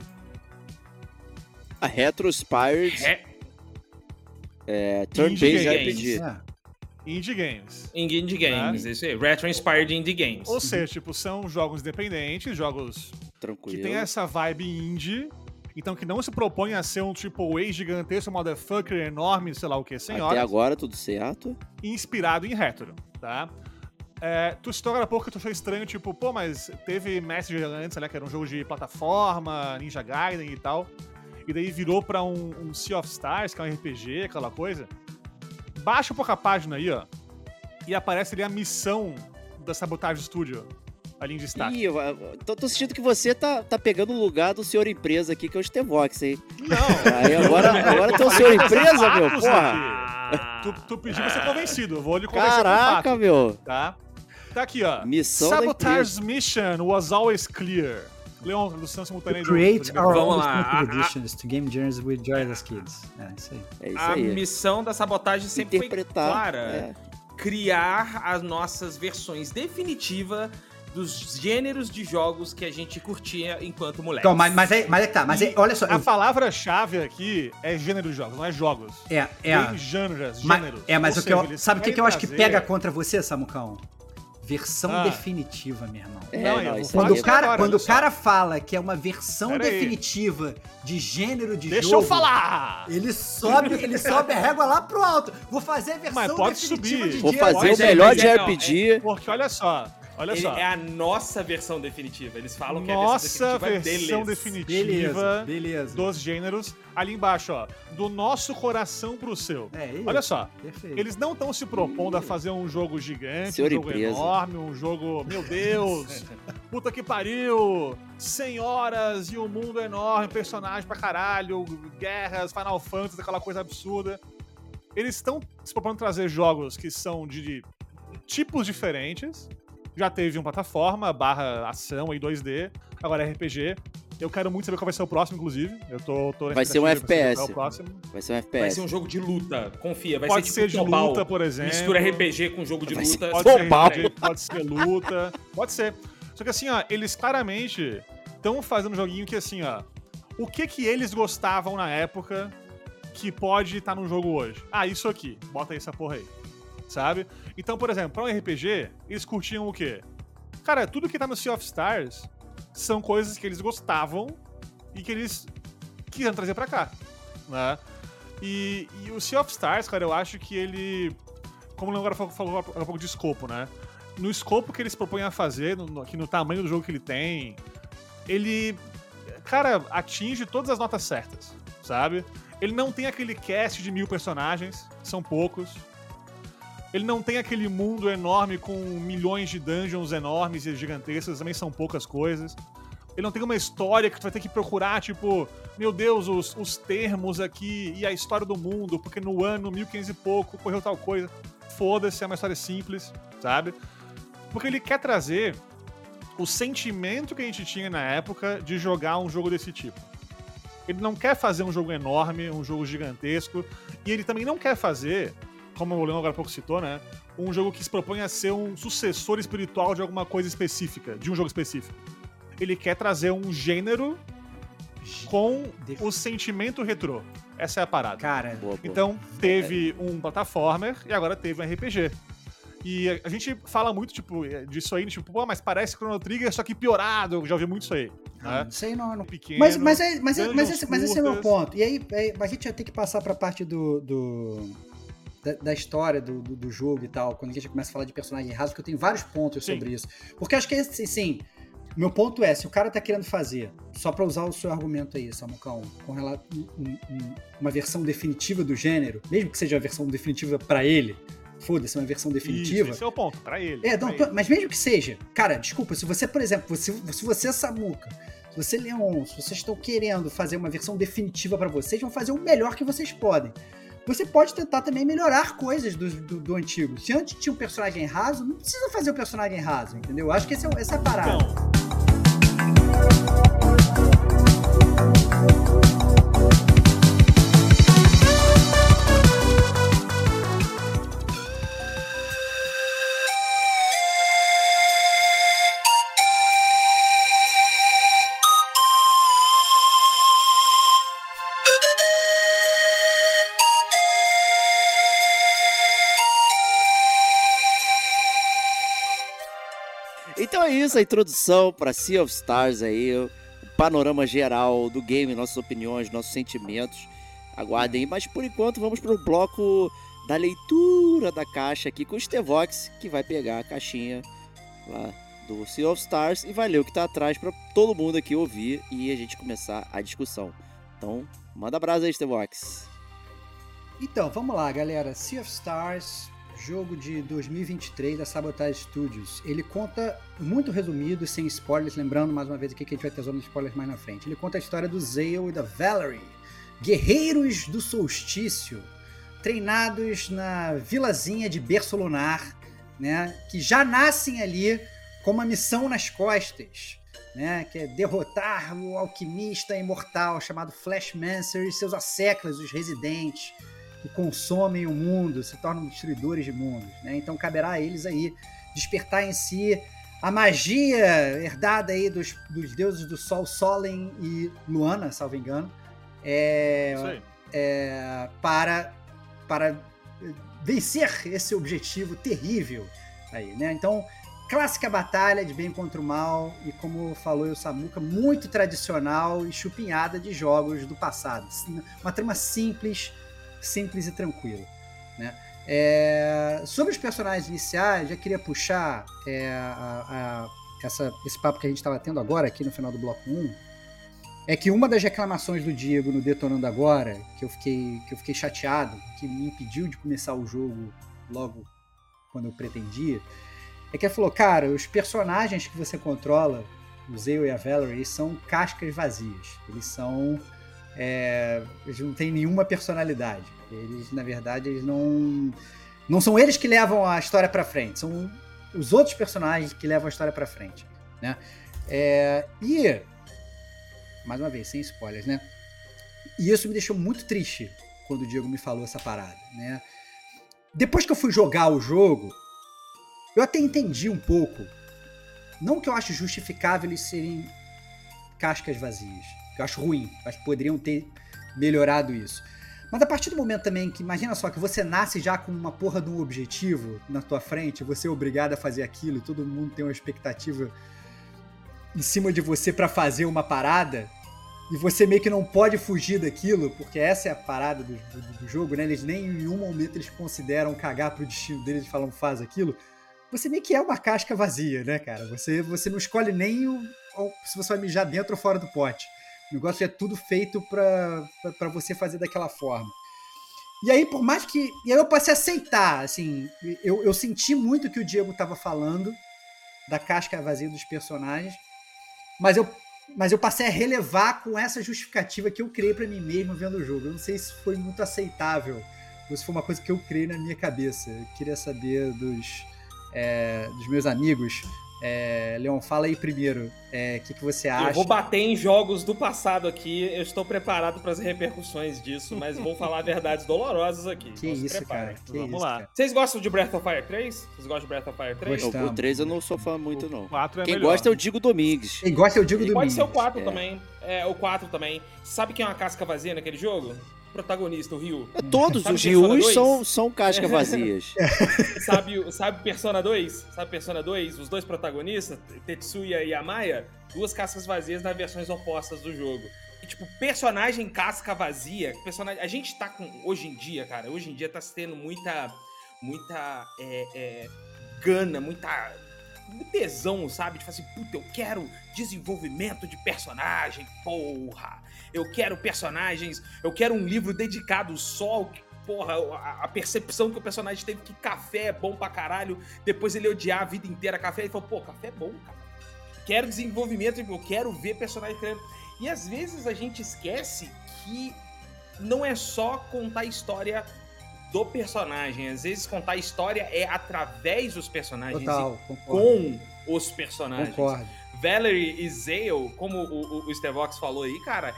A Retro Inspired É, Turn-Based Indie RPG. É. Indie Games. Indie Games, isso aí. Retro Inspired Indie Games. Ou seja, tipo, são jogos independentes, jogos Tranquilo. que tem essa vibe indie, então que não se propõe a ser um AAA gigantesco, motherfucker enorme, sei lá o que, sem Até agora tudo certo. inspirado em retro, tá? É, tu citou agora há pouco que tu achou estranho, tipo, pô, mas teve Messenger antes, né, que era um jogo de plataforma, Ninja Gaiden e tal, e daí virou pra um, um Sea of Stars, que é um RPG, aquela coisa. Baixa um pouco a página aí, ó, e aparece ali a missão da Sabotage Studio, ali em destaque. Ih, eu, eu tô, tô sentindo que você tá, tá pegando o lugar do senhor empresa aqui, que é o Stevox, hein? Não, Aí agora, agora tem o senhor empresa, meu, porra. Ah, Tu, tu pediu pra ser convencido. Eu vou lhe convencer com Caraca, fato, meu. tá? Tá aqui, ó. Missão da Sabotage's mission was always clear. Leon, tradução simultânea do- Create our Vamos own lá. A- a- to game journeys with joyless kids. É, isso aí. É isso a aí. missão da sabotagem sempre foi clara. é. Criar as nossas versões definitivas dos gêneros de jogos que a gente curtia enquanto moleque. Então, mas, mas, é, mas é que tá, mas é, olha só. A palavra-chave aqui é gênero de jogos, não é jogos. É, é. Tem gêneros, Mas- gêneros. é, mas o que eu, sabe o que, que eu acho que pega contra você, Samucão? Versão Ah. definitiva, meu irmão. É, Não, eu não, falar Quando, aí o é- cara, agora, quando o cara fala que é uma versão Pera aí. definitiva de gênero de Deixa jogo. eu falar! Ele sobe, ele sobe a régua lá pro alto. Vou fazer a versão Mas pode definitiva subir. de Vou fazer o é, melhor de é, RPG. Porque olha só, olha Ele só. é a nossa versão definitiva. Eles falam que é a Nossa versão definitiva versão definitiva Beleza, beleza. dos gêneros. Ali embaixo, ó. Do nosso coração pro seu. É isso. Olha só. Perfeito. Eles não estão se propondo a fazer um jogo gigante, Senhor um jogo empresa. enorme, um jogo. Meu Deus! puta que pariu! 100 horas e um mundo enorme, personagem pra caralho, guerras, Final Fantasy, aquela coisa absurda. eles estão se propondo trazer jogos que são de, de tipos diferentes. Já teve um plataforma, barra ação em 2D, agora é RPG. Eu quero muito saber qual vai ser o próximo, inclusive. Eu tô, tô Vai ser um FPS. é o próximo. Vai ser um Vai FPS. ser um jogo de luta, confia. Vai Pode ser ser tipo de Tobal. luta, por exemplo. Mistura RPG com jogo de Vai ser- luta. Pode ser. RPG, pode ser luta, pode ser. Só que assim, ó, eles claramente estão fazendo um joguinho que assim, ó, o que que eles gostavam na época que pode estar no jogo hoje? Ah, isso aqui, bota aí essa porra aí, sabe? Então, por exemplo, pra um RPG, eles curtiam o quê? Cara, tudo que tá no Sea of Stars são coisas que eles gostavam e que eles quiseram trazer pra cá, né? E, e o Sea of Stars, cara, eu acho que ele como o agora falou, há pouco de escopo, né? No escopo que eles propõem a fazer, no, no tamanho do jogo que ele tem, ele, cara, atinge todas as notas certas, sabe? Ele não tem aquele cast de mil personagens, são poucos. Ele não tem aquele mundo enorme com milhões de dungeons enormes e gigantescas, também são poucas coisas. Ele não tem uma história que tu vai ter que procurar, tipo, meu Deus, os, os termos aqui e a história do mundo, porque no ano 1500 e pouco ocorreu tal coisa. Foda-se, é uma história simples, sabe? Porque ele quer trazer o sentimento que a gente tinha na época de jogar um jogo desse tipo. Ele não quer fazer um jogo enorme, um jogo gigantesco, e ele também não quer fazer, como o Leon agora há pouco citou, né? Um jogo que se propõe a ser um sucessor espiritual de alguma coisa específica, de um jogo específico. Ele quer trazer um gênero com o sentimento retrô. Essa é a parada. Cara, Boa, boa. Então, teve um plataformer e agora teve um RPG. E a- gente fala muito, tipo, disso aí, tipo, pô, mas parece Chrono Trigger, só que piorado. Eu já ouvi muito isso aí. não, Né? sei não, não. Pequeno. Mas, mas, é, mas, é, mas, esse, mas esse é o meu ponto. E aí, aí a gente vai ter que passar pra parte do. do- da, da história do, do, do jogo e tal, quando a gente começa a falar de personagem raso, porque eu tenho vários pontos Sim. sobre isso. Porque acho que, assim, sim, meu ponto é, se o cara tá querendo fazer, só pra usar o seu argumento aí, Samucão, com relação uma versão definitiva do gênero, mesmo que seja a versão definitiva pra ele, foda-se, uma versão definitiva. Isso, esse é o ponto, pra ele. É, pra não, ele. mas mesmo que seja, cara, desculpa, se você, por exemplo, se, se você, Samuca, se você, Leon, se vocês estão querendo fazer uma versão definitiva pra vocês, vão fazer o melhor que vocês podem. Você pode tentar também melhorar coisas do, do, do antigo. Se antes tinha um personagem raso, não precisa fazer o personagem raso, entendeu? Acho que esse é, essa é a parada. Então, Então é isso, a introdução para Sea of Stars aí, o panorama geral do game, nossas opiniões, nossos sentimentos. Aguardem, mas por enquanto vamos pro bloco da leitura da caixa aqui com o Stevox, que vai pegar a caixinha lá do Sea of Stars e vai ler o que tá atrás para todo mundo aqui ouvir e a gente começar a discussão. Então, manda brasa aí, Stevox. Então, vamos lá, galera. Sea of Stars, jogo de 2023 da Sabotage Studios. Ele conta, muito resumido, sem spoilers, lembrando mais uma vez aqui que a gente vai ter zona de spoilers mais na frente. Ele conta a história do Zale e da Valerie, guerreiros do solstício, treinados na vilazinha de Berço Lunar, né, que já nascem ali com uma missão nas costas. Né, que é derrotar o alquimista imortal chamado Flashmancer e seus asseclas, os residentes, consomem o mundo, se tornam destruidores de mundos. Né? Então caberá a eles aí despertar em si a magia herdada aí dos, dos deuses do Sol, Solen e Luana, salvo engano, é, é, para, para vencer esse objetivo terrível aí, né? Então, clássica batalha de bem contra o mal e como falou o Samuca, muito tradicional e chupinhada de jogos do passado. Uma trama simples, simples e tranquila, né? É, sobre os personagens iniciais, já queria puxar é, a- a- essa- esse papo que a gente estava tendo agora aqui no final do bloco 1, é que uma das reclamações do Diego no Detonando Agora, que eu fiquei, que eu fiquei chateado, que me impediu de começar o jogo logo quando eu pretendia, é que ele falou, cara, os personagens que você controla, o Zeo e a Valerie, são cascas vazias. Eles são. é, eles não têm nenhuma personalidade. Eles, na verdade, eles não. Não são eles que levam a história pra frente, são os outros personagens que levam a história pra frente. Né? É, e. Mais uma vez, sem spoilers, né? E isso me deixou muito triste quando o Diego me falou essa parada, né? Depois que eu fui jogar o jogo, eu até entendi um pouco. Não que eu acho justificável eles serem cascas vazias. Eu acho ruim. Acho que poderiam ter melhorado isso. Mas a partir do momento também que, imagina só, que você nasce já com uma porra de um objetivo na tua frente, você é obrigado a fazer aquilo, e todo mundo tem uma expectativa em cima de você para fazer uma parada, e você meio que não pode fugir daquilo, porque essa é a parada do, do, do jogo, né? Eles nem em nenhum momento eles consideram cagar pro destino deles e falam faz aquilo. Você meio que é uma casca vazia, né, cara? Você, você não escolhe nem o, se você vai mijar dentro ou fora do pote. O negócio é tudo feito para você fazer daquela forma. E aí, por mais que. E aí eu passei a aceitar, assim. Eu, eu senti muito o que o Diego estava falando, da casca vazia dos personagens, mas eu mas eu passei a relevar com essa justificativa que eu criei para mim mesmo vendo o jogo. Eu não sei se foi muito aceitável ou se foi uma coisa que eu criei na minha cabeça. Eu queria saber dos, é, dos meus amigos. É, Leon, fala aí primeiro. O é, que, que você acha? Eu vou bater em jogos do passado aqui. Eu estou preparado para as repercussões disso, mas vou falar verdades dolorosas aqui. Que Não isso, cara. Que Vamos isso, lá. cara. Vocês gostam de Breath of Fire 3? Vocês gostam de Breath of Fire 3? Gostamos. Não, o 3 eu não sou fã muito, não. O 4 é Quem melhor. gosta é o Digo Domingues. Quem gosta, eu digo E do pode ser o 4 é. também. É, o 4 também. Sabe quem é uma casca vazia naquele jogo? Protagonista, o Ryu. É, Todos Sabe os Ryus 2? são, são casca vazias. Sabe, sabe Persona 2? Sabe Persona 2? Os dois protagonistas, Tetsuya e Amaya, duas cascas vazias nas versões opostas do jogo. E, tipo, personagem casca vazia, personagem... A gente tá com... Hoje em dia, cara, hoje em dia tá se tendo muita... Muita... é, é, gana, muita... tesão, sabe? De falar assim, puta, eu quero desenvolvimento de personagem, porra! Eu quero personagens, eu quero um livro dedicado só ao porra, a, percepção que o personagem teve que café é bom pra caralho, depois ele odiar a vida inteira café, ele falou, pô, café é bom, cara. Quero desenvolvimento, eu quero ver personagem criando. E às vezes a gente esquece que não é só contar a história do personagem, às vezes contar a história é através dos personagens Total, e com os personagens. Concordo. Valerie e Zale, como o, o, o Stevox falou aí, cara,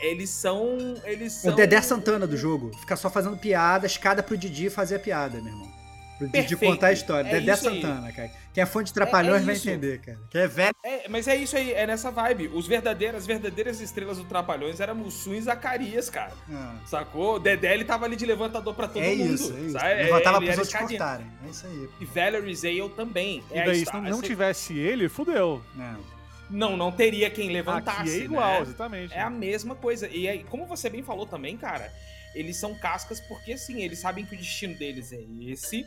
eles são. Eles É são. o Dedé Santana do jogo. Fica só fazendo piada, escada pro Didi fazer a piada, meu irmão. Pro Didi Perfeito. contar a história. É Dedé isso aí. Santana, cara. Quem é fã de Trapalhões É- é vai entender, cara. Quem é velho. É, mas é isso aí, é nessa vibe. Os verdadeiros, as verdadeiras estrelas do Trapalhões eram Mussum e Zacarias, cara. Ah, Sacou? O Dedé, ele tava ali de levantador pra todo é mundo. isso, é isso. sabe? Levantava Ele pros era outros escadinha. cortarem. É isso aí. E Valerie Zale também. E É daí, se não, não tivesse ele, fudeu. É. Não, não teria quem levantasse. Aqui é igual, né? exatamente. É a mesma coisa. E aí, como você bem falou também, cara, eles são cascas porque, assim, eles sabem que o destino deles é esse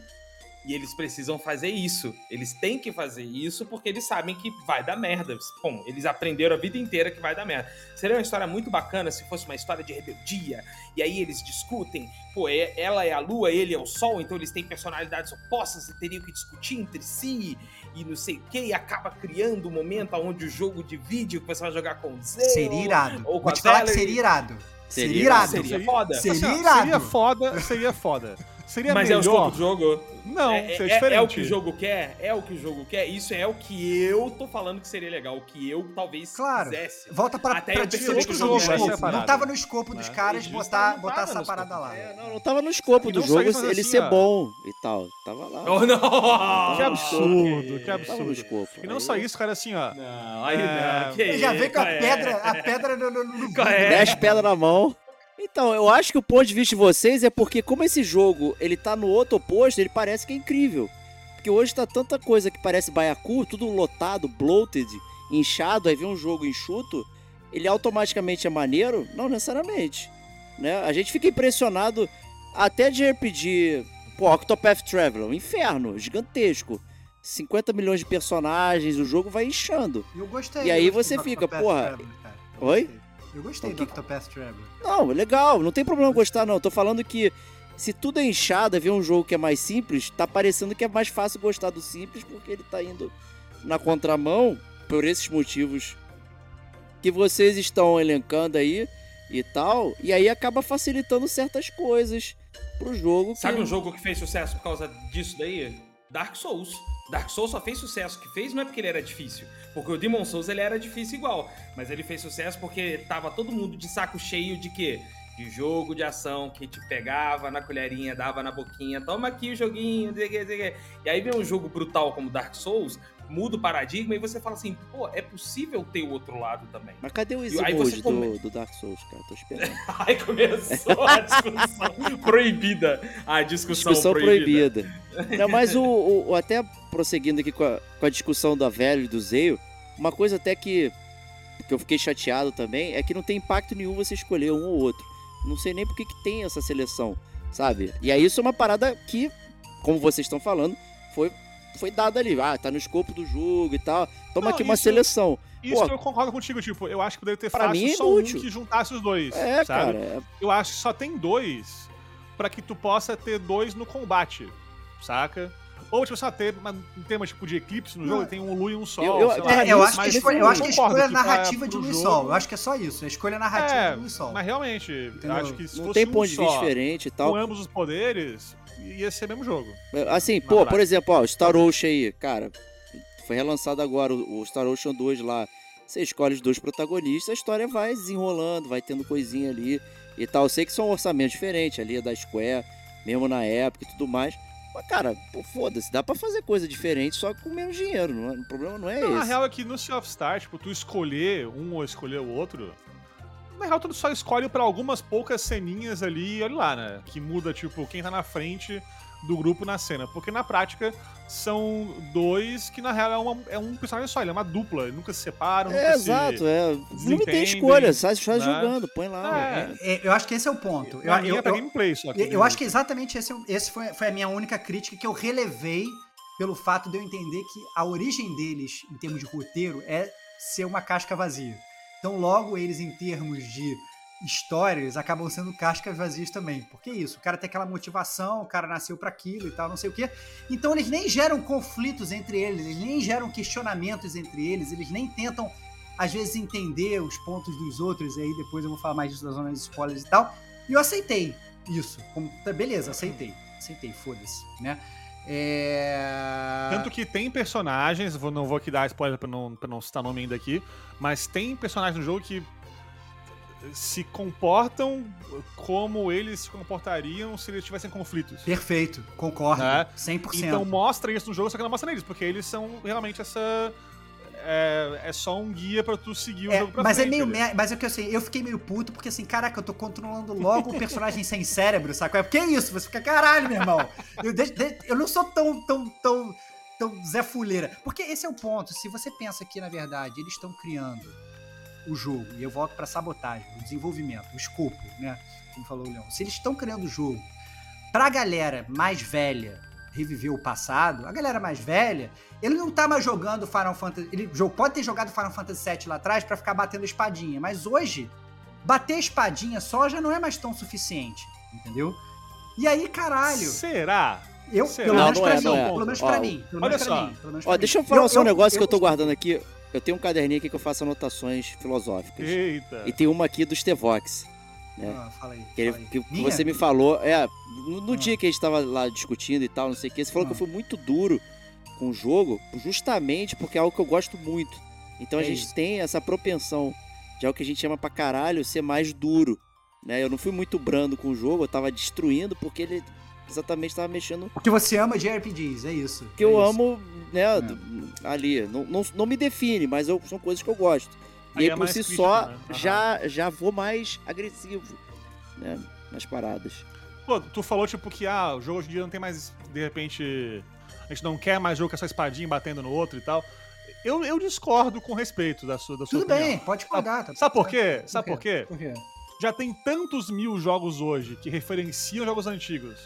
e eles precisam fazer isso. Eles têm que fazer isso porque eles sabem que vai dar merda. Bom, eles aprenderam a vida inteira que vai dar merda. Seria uma história muito bacana se fosse uma história de rebeldia e aí eles discutem. Pô, é- ela é a lua, ele é o sol, então eles têm personalidades opostas e teriam que discutir entre si e não sei o que, e acaba criando um momento onde o jogo divide, que você vai jogar com o Zeo, Seria irado. ou com Vou a te falar que seria irado. Seria, Seria- irado. Seria foda. Seria irado. Seria foda, seria foda. Seria Mas é o escopo melhor. do jogo. Não, é, seria é- diferente. é o que o jogo quer? É o que o jogo quer? Isso é o que eu tô falando que seria legal. O que eu talvez Claro. quisesse. Volta pra, Até pra eu percebi diferente que do o jogo. jogo é Não tava no escopo dos Né? caras botar, botar tava essa parada lá. É, não, não tava no escopo E do jogo ele assim, ser ó. bom e tal. Tava lá. Oh, não! Que absurdo, que Tava no absurdo. escopo. E não Aí- só isso, cara, assim, ó. Não, aí É, não. Que Ele já veio com a qual é? pedra, a pedra no, no, no Qual é? Dez pedras na mão. Então, eu acho que o ponto de vista de vocês é porque, como esse jogo ele tá no outro oposto, ele parece que é incrível. Porque hoje tá tanta coisa que parece baiacu, tudo lotado, bloated, inchado, aí vem um jogo enxuto, ele automaticamente é maneiro? Não necessariamente. Né? A gente fica impressionado até de RPG, pô, Octopath Traveler, um inferno, gigantesco. 50 milhões de personagens, o jogo vai inchando. Eu gostei. E aí você fica, porra, Traveler, oi? Eu gostei O do que- Octopath Traveler. Não, legal, não tem problema gostar, não. Tô falando que se tudo é inchado, ver um jogo que é mais simples, tá parecendo que é mais fácil gostar do simples porque ele tá indo na contramão por esses motivos que vocês estão elencando aí. e tal, e aí acaba facilitando certas coisas pro jogo. que- Sabe um jogo que fez sucesso por causa disso daí? Dark Souls. Dark Souls só fez sucesso. Que fez não é porque ele era difícil. Porque o Demon Souls ele era difícil igual. Mas ele fez sucesso porque tava todo mundo de saco cheio de quê? De jogo de ação que te pegava na colherinha, dava na boquinha, toma aqui o joguinho. E aí vem um jogo brutal como Dark Souls, muda o paradigma e você fala assim, pô, é possível ter o outro lado também. Mas cadê o easy aí mode você come- do, do Dark Souls, cara? Tô esperando. Aí começou a discussão proibida. A discussão, Discussão proibida. proibida. Não, mas o, o- o- até prosseguindo aqui com a, com a discussão da velho e do Zeio, uma coisa até que, que eu fiquei chateado também é que não tem impacto nenhum você escolher um ou outro. Não sei nem por que, que tem essa seleção, sabe? E aí isso é uma parada que, como vocês estão falando, foi, foi dada ali. Ah, tá no escopo do jogo e tal. Toma Não, aqui uma isso- seleção. Isso Pô. eu concordo contigo, tipo, eu acho que poderia ter Pra fácil mim é só um inútil. que juntasse os dois, É, sabe? cara. é- Eu acho que só tem dois pra que tu possa ter dois no combate, saca? Ou, tipo, só ter um tema tipo de eclipse no Não. jogo, tem um Lu e um Sol. Eu- eu- lá. É, eu acho que escolha, eu acho que a concordo escolha narrativa de pro Luiz jogo- Sol. Eu acho que é só isso. A escolha narrativa É, de Luiz Sol. mas realmente, acho que se não fosse tem um ponto de vista diferente e tal. com ambos os poderes, ia ser o mesmo jogo. Assim, pô, por exemplo, ó, o Star Ocean aí, cara, foi relançado agora o Star Ocean 2 lá. Você escolhe os dois protagonistas, a história vai desenrolando, vai tendo coisinha ali e tal. Eu sei que são orçamentos diferentes ali, é da Square, mesmo na época e tudo mais. Mas, cara, foda-se, dá pra fazer coisa diferente só com menos dinheiro. Não é- o problema não é Não, a esse. real é que no Sea of Stars, tipo, tu escolher um ou escolher o outro, na real tu só escolhe pra algumas poucas ceninhas ali, olha lá, né? Que muda, tipo, quem tá na frente do grupo na cena. Porque na prática são dois que na real é, uma- é um personagem só, ele é uma dupla, eles nunca se separam, É, nunca se- exato, é. Não me tem escolha, sai, né? jogando, põe lá. É. É, eu acho que esse é o ponto. Eu, eu- é pra eu- gameplay só. eu- eu acho que exatamente esse, esse foi, foi a minha única crítica que eu relevei pelo fato de eu entender que a origem deles, em termos de roteiro, é ser uma casca vazia. Então, logo, eles, em termos de histórias, acabam sendo cascas vazias também. Porque é isso, o cara tem aquela motivação, o cara nasceu para aquilo e tal, não sei o quê. Então, eles nem geram conflitos entre eles, eles nem geram questionamentos entre eles, eles nem tentam, às vezes, entender os pontos dos outros. E aí, depois eu vou falar mais disso das zonas de spoilers e tal. E eu aceitei isso. Como, tá, beleza, aceitei. Aceitei, foda-se, né? É... Tanto que tem personagens, vou- não vou aqui dar spoiler pra não, pra não citar nome ainda aqui, mas tem personagens no jogo que se comportam como eles se comportariam se eles tivessem conflitos. Perfeito, concordo. Né? 100%. Então mostra isso no jogo, só que não mostra neles, porque eles são realmente essa. É, é só um guia pra tu seguir o É, jogo pra mas é frente. meio ali. mer- mas é o que eu sei, eu fiquei meio puto porque assim, caraca, eu tô controlando logo o personagem sem cérebro, saco? É porque é isso, você fica caralho, meu irmão. Eu, de- de- eu não sou tão tão tão tão Zé Fuleira, porque esse é o ponto. Se você pensa que na verdade eles estão criando o jogo e eu volto pra sabotagem, o desenvolvimento, o escopo, né? Como falou o Leão. Se eles estão criando o jogo pra galera mais velha reviver o passado, a galera mais velha, ele não tá mais jogando Final Fantasy. Ele pode ter jogado Final Fantasy VII lá atrás pra ficar batendo espadinha, mas hoje, bater espadinha só já não é mais tão suficiente, entendeu? E aí, caralho, Será? Eu, Será? pelo Não, menos não pra é, mim, não é. pelo menos Ó, pra mim, pelo olha menos pra só. mim, pelo menos Ó, pra deixa eu mim. falar só um negócio que eu tô guardando aqui. Eu tenho um caderninho aqui que eu faço anotações filosóficas. Eita. E tem uma aqui do Stevox. né? Ah, fala aí, Que, fala aí. que- Minha? você me falou, é, no, no Ah. dia que a gente tava lá discutindo e tal, não sei o que, você falou Ah. que eu fui muito duro com o jogo, justamente porque é algo que eu gosto muito. Então a É gente isso. tem essa propensão de algo que a gente chama pra caralho ser mais duro. Né? Eu não fui muito brando com o jogo, eu tava destruindo porque ele exatamente tava mexendo. Porque você ama JRPGs, é isso. Que é eu isso. amo, né, É. ali. Não, não, não me define, mas eu- são coisas que eu gosto. E Aí aí, é por si crítico, só, né? Já, já vou mais agressivo, né, nas paradas. Pô, tu falou, tipo, que ah, o jogo hoje em dia não tem mais, de repente. A gente não quer mais jogo com essa espadinha batendo no outro e tal. Eu, eu discordo com respeito da sua, da sua Tudo opinião. bem, pode discordar. tá Sabe por quê? Sabe por quê? Por quê? Já tem tantos mil jogos hoje que referenciam jogos antigos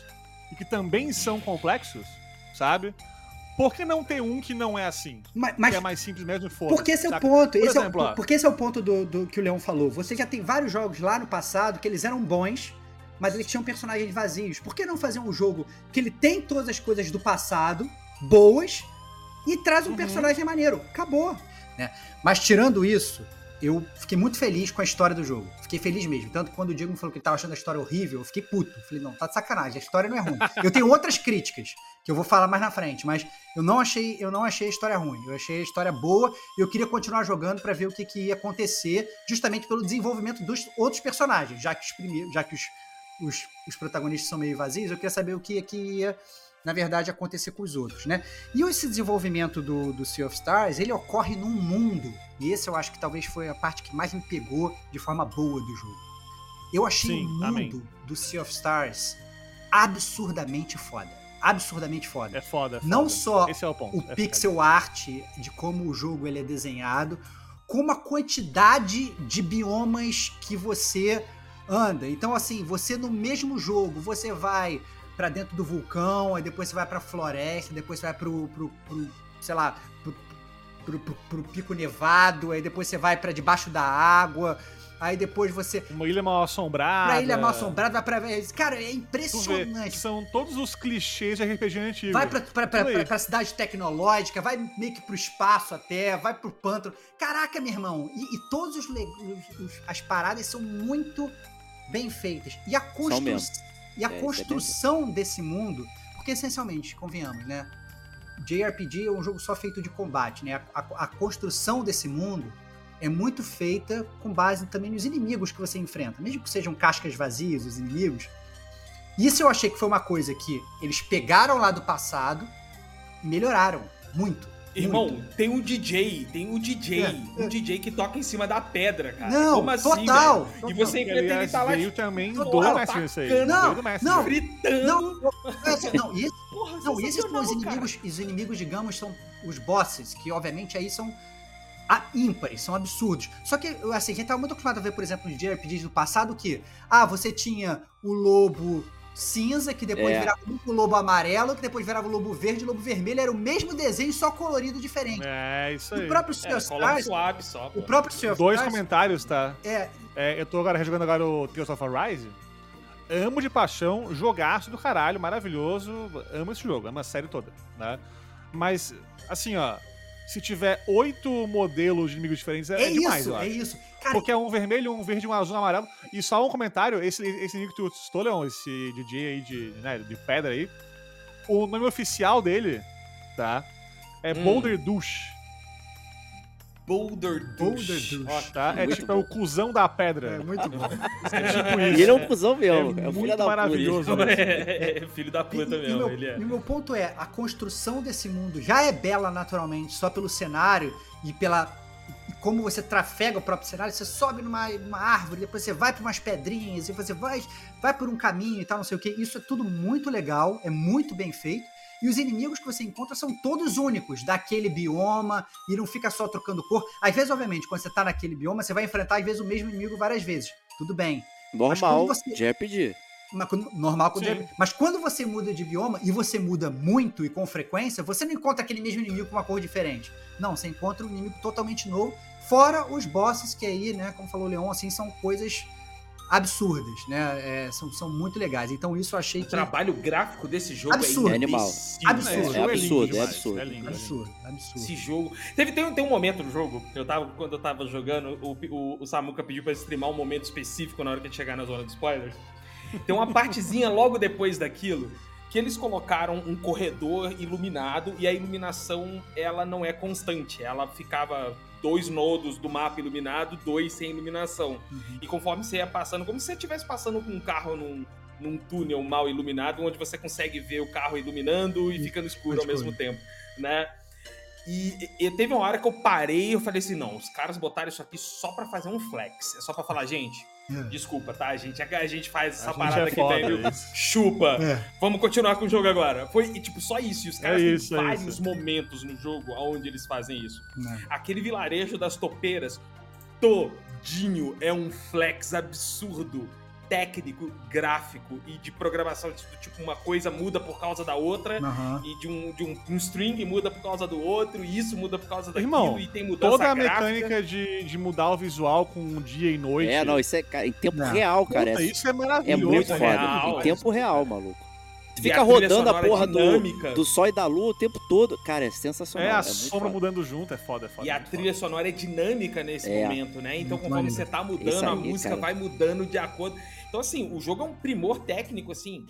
e que também são complexos, sabe? Por que não ter um que não é assim? Mas, mas que é mais simples mesmo e foda Porque esse é o ponto. Por esse é o- exemplo, porque esse é o ponto do, do que o Leão falou. Você já tem vários jogos lá no passado que eles eram bons, mas eles tinham personagens vazios. Por que não fazer um jogo que ele tem todas as coisas do passado, boas, e traz um Uhum. personagem maneiro? Acabou. Né? Mas tirando isso, eu fiquei muito feliz com a história do jogo. Fiquei feliz mesmo. Tanto que quando o Diego me falou que ele tava achando a história horrível, eu fiquei puto. Eu falei, não, tá de sacanagem, a história não é ruim. Eu tenho outras críticas, que eu vou falar mais na frente, mas eu não achei, eu não achei a história ruim. Eu achei a história boa e eu queria continuar jogando pra ver o que, que ia acontecer, justamente pelo desenvolvimento dos outros personagens, já que os primeiros, já que os, os, os protagonistas são meio vazios, eu queria saber o que, que ia na verdade, acontecer com os outros, né? E esse desenvolvimento do, do Sea of Stars, ele ocorre num mundo, e esse eu acho que talvez foi a parte que mais me pegou de forma boa do jogo. Eu achei Sim, o mundo amém. do Sea of Stars absurdamente foda. Absurdamente foda. É foda. é Não foda. só Esse é o o é foda. pixel art de como o jogo ele é desenhado, como a quantidade de biomas que você anda. Então assim, você no mesmo jogo, você vai pra dentro do vulcão, aí depois você vai pra floresta, depois você vai pro, pro, pro sei lá, pro, pro, pro- pro pico nevado, aí depois você vai pra debaixo da água, aí depois você Uma ilha mal assombrada. pra ilha mal assombrada, vai pra cara, é impressionante. são todos os clichês de RPG antigo. Vai pra, pra, pra, pra, pra cidade tecnológica, vai meio que pro espaço até, vai pro pântano. Caraca, meu irmão, e, e os- as paradas são muito bem feitas. E a, constru... e a É, é construção desse mundo, porque essencialmente, convenhamos, né? JRPG é um jogo só feito de combate, né? A, a- a construção desse mundo é muito feita com base também nos inimigos que você enfrenta. Mesmo que sejam cascas vazias, os inimigos. Isso eu achei que foi uma coisa que eles pegaram lá do passado e melhoraram muito. Irmão, muito. tem um DJ, tem um DJ, É, um DJ que toca em cima da pedra, cara. Não, Como assim, total. E você Que, enfrenta ele aliás, tá lá veio também do Total, Mestre isso aí. do. Não. Não, essa- não, e esse- Porra, Não, e esses são os cara. inimigos, os inimigos, digamos, são os bosses, que obviamente aí são a- ímpares, são absurdos. Só que, assim, a gente tava muito acostumado a ver, por exemplo, nos JRPGs do passado que, ah, você tinha o lobo cinza, que depois É. virava o lobo amarelo, que depois virava o lobo verde, o lobo vermelho, era o mesmo desenho, só colorido diferente. É, isso aí. O próprio Sea É, Stars, suave só. pô. o próprio of Dois Stars, comentários, tá? é, É, eu tô agora jogando agora o Tales of Arise. Amo de paixão, jogaço do caralho, maravilhoso. Amo esse jogo, amo a série toda, né? Mas, assim, ó, se tiver oito modelos de inimigos diferentes, é, é, é demais, isso, eu é isso. Cara, Porque é um vermelho, um verde, um azul, um amarelo. E só um comentário, esse, esse inimigo que tu citou, Leon, esse DJ aí de, né, de pedra aí, o nome oficial dele, tá? É Hum. Boulder Douche, Boulder Boulder Douche. Ó, tá? É Muito tipo, é bom. o cuzão da pedra. é muito bom. É tipo E isso. ele é um cuzão mesmo. É É, um filho muito da maravilhoso. puta. é, filho da puta E- e, mesmo, meu, ele é. e o meu ponto é, a construção desse mundo já é bela naturalmente, só pelo cenário e pela e como você trafega o próprio cenário, você sobe numa, numa árvore, depois você vai para umas pedrinhas, e você vai, vai por um caminho e tal, não sei o que. Isso é tudo muito legal, é muito bem feito. E os inimigos que você encontra são todos únicos daquele bioma e não fica só trocando cor. Às vezes, obviamente, quando você tá naquele bioma, você vai enfrentar às vezes o mesmo inimigo várias vezes. Tudo bem. Mas Normal quando você- de RPG. Mas quando- normal quando Sim. Mas quando você muda de bioma e você muda muito e com frequência, você não encontra aquele mesmo inimigo com uma cor diferente. Não, você encontra um inimigo totalmente novo, fora os bosses que aí, né, como falou o Leon, assim, são coisas absurdas, né? É, são, são muito legais. Então isso eu achei O que trabalho gráfico desse jogo Absurdo. é É animal. Absurdo. Esse jogo É lindo absurdo, é demais, absurdo. É lindo, é absurdo, absurdo. Esse jogo. Teve, tem, um- tem um momento no jogo, que eu tava, quando eu tava jogando, o, o, o Samuka pediu pra streamar um momento específico na hora que a gente chegar na zona de spoilers. Tem uma partezinha logo depois daquilo que eles colocaram um corredor iluminado e a iluminação ela não é constante. Ela ficava dois nodos do mapa iluminado, dois sem iluminação. Uhum. E conforme você ia passando, como se você estivesse passando com um carro num, num túnel mal iluminado, onde você consegue ver o carro iluminando e Hum, ficando escuro ao mesmo tempo, né? E, e teve uma hora que eu parei e eu falei assim, não, os caras botaram isso aqui só pra fazer um flex. É só pra falar, gente. Desculpa, tá, gente? A gente faz essa A gente parada é aqui foda, viu? isso. Chupa. É. Vamos continuar com o jogo agora. Foi, e, tipo, só isso. E os caras É isso, é têm vários isso. momentos no jogo onde eles fazem isso. Aquele vilarejo das topeiras todinho é um flex absurdo. Técnico, gráfico e de programação. Tipo, uma coisa muda por causa da outra. Aham. E de um, de um, um string muda por causa do outro, e isso muda por causa daquilo, Irmão, e tem mudança Toda a gráfica. mecânica de, de mudar o visual com dia e noite. É, não, isso é cara, em tempo Não. real, cara. Puta, É, isso é é maravilhoso. muito né? foda. real, em é tempo real, maluco. Fica a rodando a sonora porra do, dinâmica. do sol e da lua o tempo todo. Cara, é sensacional. É, a muito sombra foda. mudando junto, é foda, é foda. E a muito trilha sonora é dinâmica nesse É. momento, né? Então, Muito conforme maneiro. você tá mudando, a aí, música cara. vai mudando de acordo. Então, assim, o jogo é um primor técnico, assim,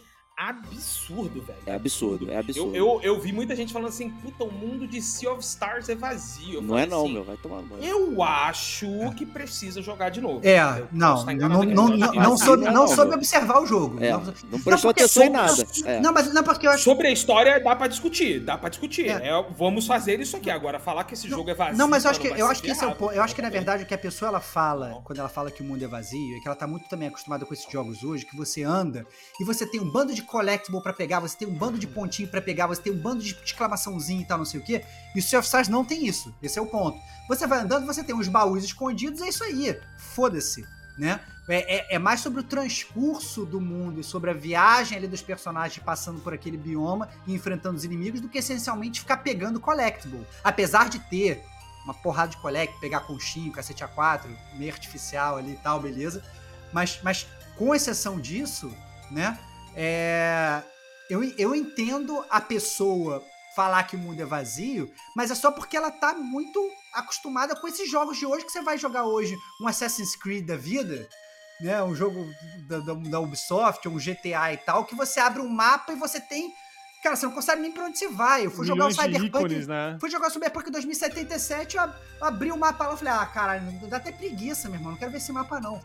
absurdo, velho. É absurdo, é Eu, absurdo. eu, eu vi muita gente falando assim, puta, o mundo de Sea of Stars é vazio. Eu Não é não, assim, meu. Vai tomar banho. Eu acho que precisa jogar de novo. É, Eu não, não, não, não, mas não, eu não, soube, não, não soube observar o jogo. É, Não- não prestou atenção em sou- nada. É. Não, mas não porque eu acho Sobre a história, dá pra discutir, dá pra discutir. É. É, vamos fazer isso aqui. Agora, falar que esse jogo é vazio... Não, mas eu acho que, eu acho que esse é o ponto. Eu acho que, na verdade, o que a pessoa ela fala, quando ela fala que o mundo é vazio, é que ela tá muito também acostumada com esses jogos hoje, que você anda e você tem um bando de collectible pra pegar, você tem um bando de pontinho pra pegar, você tem um bando de exclamaçãozinho e tal, não sei o quê. E o Sea of Stars não tem isso. Esse é o ponto. Você vai andando, você tem uns baús escondidos, é isso aí. Foda-se, né? É, é- é mais sobre o transcurso do mundo e sobre a viagem ali dos personagens passando por aquele bioma e enfrentando os inimigos do que essencialmente ficar pegando collectible. Apesar de ter uma porrada de collect, pegar conchinho, cacete A4, meio artificial ali e tal, beleza. Mas, mas com exceção disso, né? É, eu, eu entendo a pessoa falar que o mundo é vazio, mas é só porque ela tá muito acostumada com esses jogos de hoje que você vai jogar hoje um Assassin's Creed da vida, né? Um jogo da, da, da Ubisoft, um GTA e tal, que você abre um mapa e você tem. Cara, você não consegue nem pra onde você vai. Eu fui jogar o Cyberpunk. ícones, né? Fui jogar o Cyberpunk 2077, eu ab- abri o mapa lá e falei, ah, caralho, dá até preguiça, meu irmão. Não quero ver esse mapa, não.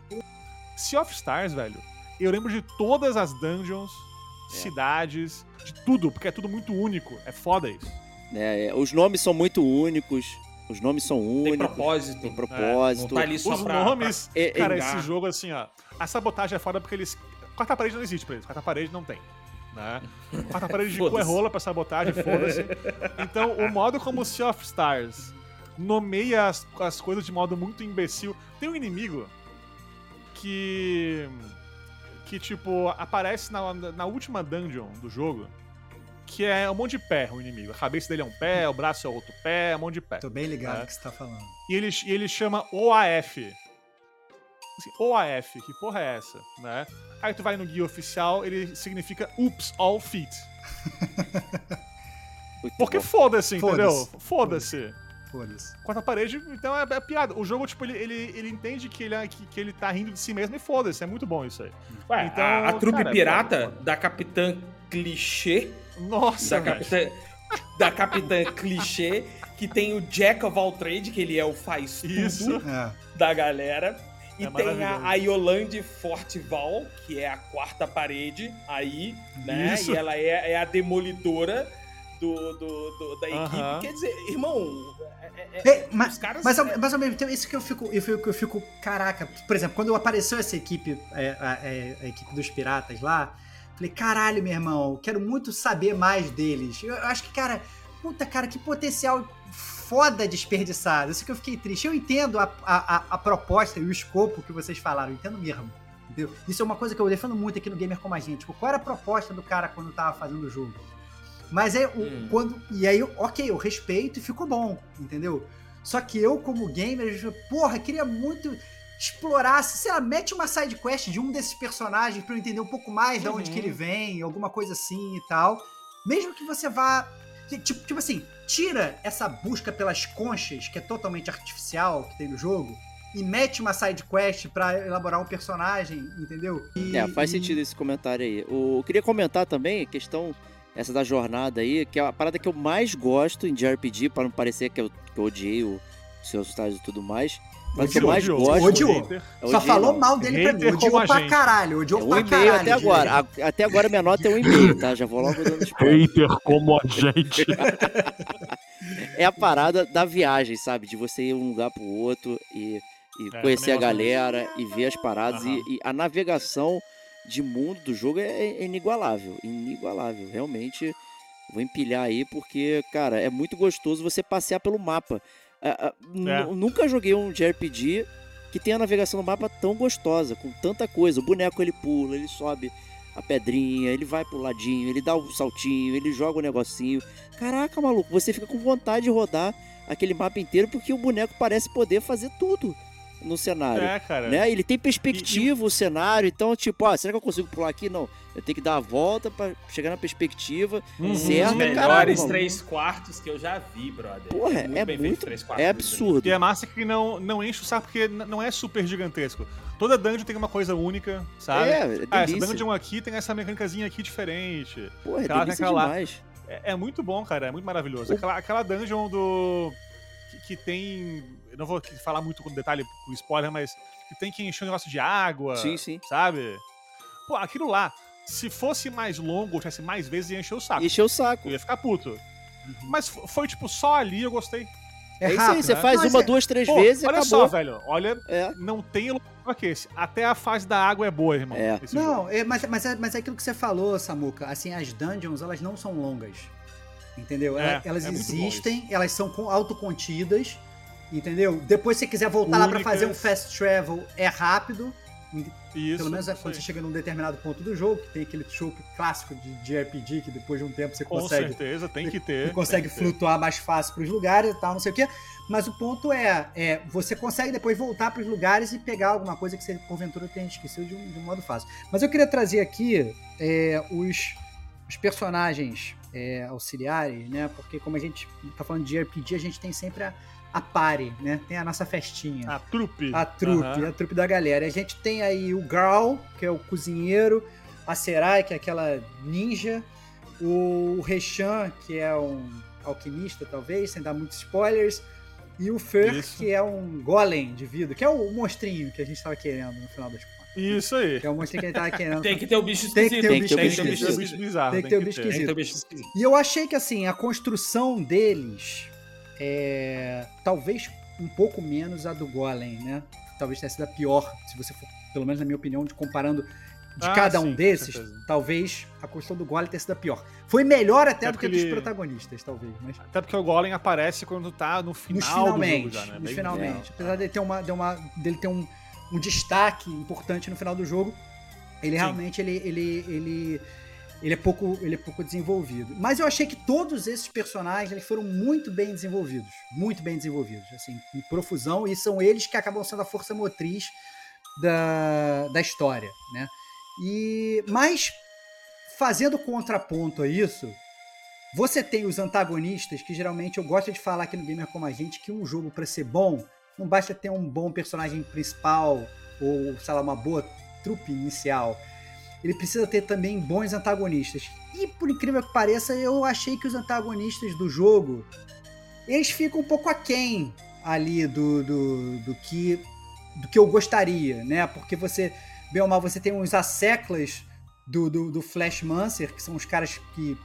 Sea of Stars, velho, eu lembro de todas as dungeons, É. cidades, de tudo, porque é tudo muito único. É foda isso. É, é, os nomes são muito únicos. Os nomes são Tem únicos. propósito. Tem Não propósito. tá ali só Os pra... nomes, É, é, cara, engar. esse jogo, assim, ó. A sabotagem é foda porque eles. Quarta parede não existe pra eles. Quarta parede não tem. Né? Quarta parede de cu é rola pra sabotagem, foda-se. Então, o modo como o Sea of Stars nomeia as, as coisas de modo muito imbecil. Tem um inimigo que. Que, tipo, aparece na, na última dungeon do jogo. Que é um monte de pé, o inimigo. A cabeça dele é um pé, o braço é outro pé, um monte de pé. Tô bem ligado É. no que você tá falando. E ele, e ele chama OAF. Assim, OAF, que porra é essa, né? Aí tu vai no guia oficial, ele significa Oops, All Feet. Porque foda-se, entendeu? Foda-se. Foda-se. Foda-se. Quarta parede, então é, é piada. O jogo, tipo, ele, ele, ele entende que ele, é- que, que ele tá rindo de si mesmo e foda-se. É muito bom isso aí. Ué, Então, a, a trupe cara, é pirata foda. da Capitã Clichê, Nossa, da. Capitã, da Capitã Clichê, que tem o Jack of all trade, que ele é o faz tudo Isso. É. da galera. E É tem a Yolande Fortival, que é a quarta parede aí, né? Isso. E ela é, é a demolidora do, do- do- da equipe. Quer dizer, irmão, é- é- É, mas, os caras... mas, ao, é- mas ao mesmo tempo, isso que eu fico, eu fico, eu fico, caraca, por exemplo, quando apareceu essa equipe, é, a, a equipe dos piratas lá, falei, caralho, meu irmão, quero muito saber mais deles. Eu, eu acho que, cara, puta, cara, que potencial foda desperdiçado. Isso que eu fiquei triste. Eu entendo a, a, a- proposta e o escopo que vocês falaram, eu entendo mesmo. Entendeu? Isso é uma coisa que eu defendo muito aqui no Gamer Como a Gente. Tipo, qual era a proposta do cara quando tava fazendo o jogo? Mas é o, Hum. quando. E aí, ok, eu respeito e ficou bom, entendeu? Só que eu, como gamer, eu, porra, queria muito explorar, sei lá, mete uma side quest de um desses personagens pra eu entender um pouco mais de onde Uhum. que ele vem, alguma coisa assim e tal. Mesmo que você vá. que- Tipo, tipo assim, tira essa busca pelas conchas, que é totalmente artificial, que tem no jogo, e mete uma side quest pra elaborar um personagem, entendeu? E- É, faz e- sentido esse comentário aí. O, eu queria comentar também a questão, essa da jornada aí, que é a parada que eu mais gosto em JRPG, para não parecer que eu, que eu odiei o Seus Stars e tudo mais. Mas o que eu Odiou, mais odiou. gosto. Odiou. Hater. eu Só odiei, falou não. mal dele pra mim. Hater Odiou como a pra gente. caralho. Odiou É um pra caralho. até agora. A- até agora minha nota é um e-mail, tá? Já vou logo dando spoiler. Hater como a gente. É a parada da viagem, sabe? De você ir de um lugar pro outro e, e É, conhecer a gosto galera e ver as paradas. E, e a navegação de mundo do jogo é, inigualável. Inigualável. Realmente, vou empilhar aí porque, cara, é muito gostoso você passear pelo mapa. Ah, ah, É. Nunca joguei um JRPG que tenha a navegação no mapa tão gostosa, com tanta coisa. O boneco ele pula, ele sobe a pedrinha, ele vai pro ladinho, ele dá o saltinho, ele joga o negocinho. Caraca, maluco, você fica com vontade de rodar aquele mapa inteiro porque o boneco parece poder fazer tudo no cenário. É, cara. Né? Ele tem perspectiva, o cenário, então, tipo, ó, será que eu consigo pular aqui? Não. Eu tenho que dar a volta pra chegar na perspectiva Uhum. certa. Os melhores caralho, três quartos que eu já vi, brother. Porra, é bem feito muito- três quartos É do absurdo. E é massa que não, não enche o saco porque não é super gigantesco. Toda dungeon tem uma coisa única, sabe? É, é ah, essa dungeon aqui tem essa mecânicazinha aqui diferente. Porra, é aquela- aquela lá. demais. É, é muito bom, cara. É muito maravilhoso. Aquela, aquela dungeon do. Que, que tem. Eu não vou falar muito com detalhe com spoiler, mas que tem que encher um negócio de água. Sim, sim. Sabe? Pô, aquilo lá, se fosse mais longo, ou tivesse mais vezes, ia encher o saco. Encheu o saco. Eu ia ficar puto. Mas f- foi, tipo, só ali eu gostei. É, isso aí, rápido, você né? faz Mas uma, é- duas, três Pô, vezes e olha acabou. só, velho. Olha, É. não tem lugar que esse. Até a fase da água é boa, irmão. É. Não, é, mas, mas, é, mas é aquilo que você falou, Samuca. Assim, as dungeons, elas não são longas. Entendeu? É, Ela- elas é existem, elas são com- autocontidas. Entendeu? Depois, se você quiser voltar lá pra Únicas. fazer um fast travel, é rápido. Isso, Pelo menos é quando você chega num determinado ponto do jogo, que tem aquele trope clássico de, de RPG, que depois de um tempo você Com consegue certeza, tem que ter. e consegue que ter. flutuar mais fácil para os lugares e tal, não sei o quê. Mas o ponto é, é você consegue depois voltar para os lugares e pegar alguma coisa que você porventura tenha esquecido de um, de um modo fácil. Mas eu queria trazer aqui é, os, os personagens é, auxiliares, né? Porque como a gente tá falando de RPG, a gente tem sempre a, a party, né? Tem a nossa festinha. A trupe. A trupe, Aham. a trupe da galera. A gente tem aí o Grau, que é o cozinheiro, a Serai, que é aquela ninja, o Reshan, que é um alquimista, talvez, sem dar muitos spoilers, e o Fer, Isso. que é um golem de vidro, que é o monstrinho que a gente tava querendo no final das contas. Isso aí. Que é o monstrinho que gente tava querendo. Tem que ter o bicho Tem que esquisito. ter o Tem que bicho ter o Tem bicho esquisito. bicho bizarro. Tem que ter o bicho Tem que ter o esquisito. bicho esquisito. E eu achei que assim, a construção deles é talvez um pouco menos a do Golem, né? Talvez tenha sido a pior, se você for, pelo menos na minha opinião, de comparando de Ah, cada sim, um desses, talvez a construção do Golem tenha sido a pior. Foi melhor até É do que a porque dos ele- protagonistas, talvez, mas Até porque o Golem aparece quando tá no final nos do jogo finalmente, já, né? nos Bem- finalmente. Apesar dele ter, uma, de uma- dele ter um, um destaque importante no final do jogo, ele Sim. realmente ele, ele, ele, ele, é pouco, ele é pouco desenvolvido. Mas eu achei que todos esses personagens eles foram muito bem desenvolvidos. Muito bem desenvolvidos, assim, em profusão, e são eles que acabam sendo a força motriz da, da história, né? E, mas, fazendo contraponto a isso, você tem os antagonistas, que geralmente eu gosto de falar aqui no Gamer Como a Gente, que um jogo, para ser bom, não basta ter um bom personagem principal ou, sei lá, uma boa trupe inicial. Ele precisa ter também bons antagonistas. E, por incrível que pareça, eu achei que os antagonistas do jogo, eles ficam um pouco aquém ali do, do, do que do que eu gostaria, né? Porque você, bem ou mal, você tem uns asseclas do, do, do Flash Mancer, que são os caras que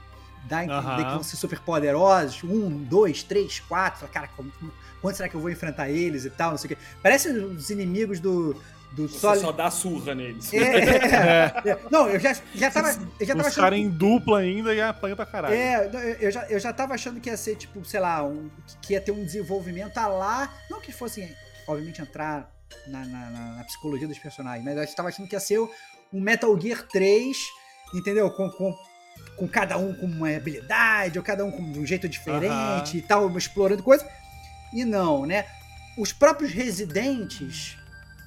dá a entender Aham. que vão ser super poderosos. Um, dois, três, quatro. Fala, Cara, como- quando será que eu vou enfrentar eles e tal? Não sei o quê. Parece os inimigos do. do Você Solid- só dá surra neles. É, é, é. Não, eu já, já tava. Eu já tava Os achando. caras em dupla ainda e apanham pra caralho. É, eu já, eu já tava achando que ia ser, tipo, sei lá, um, que ia ter um desenvolvimento a lá. Não que fosse, obviamente, entrar na, na- na- na psicologia dos personagens, mas eu estava achando que ia ser um Metal Gear 3, entendeu? Com, com, com cada um com uma habilidade, ou cada um com de um jeito diferente Aham. e tal, explorando coisa. E não, né? Os próprios residentes,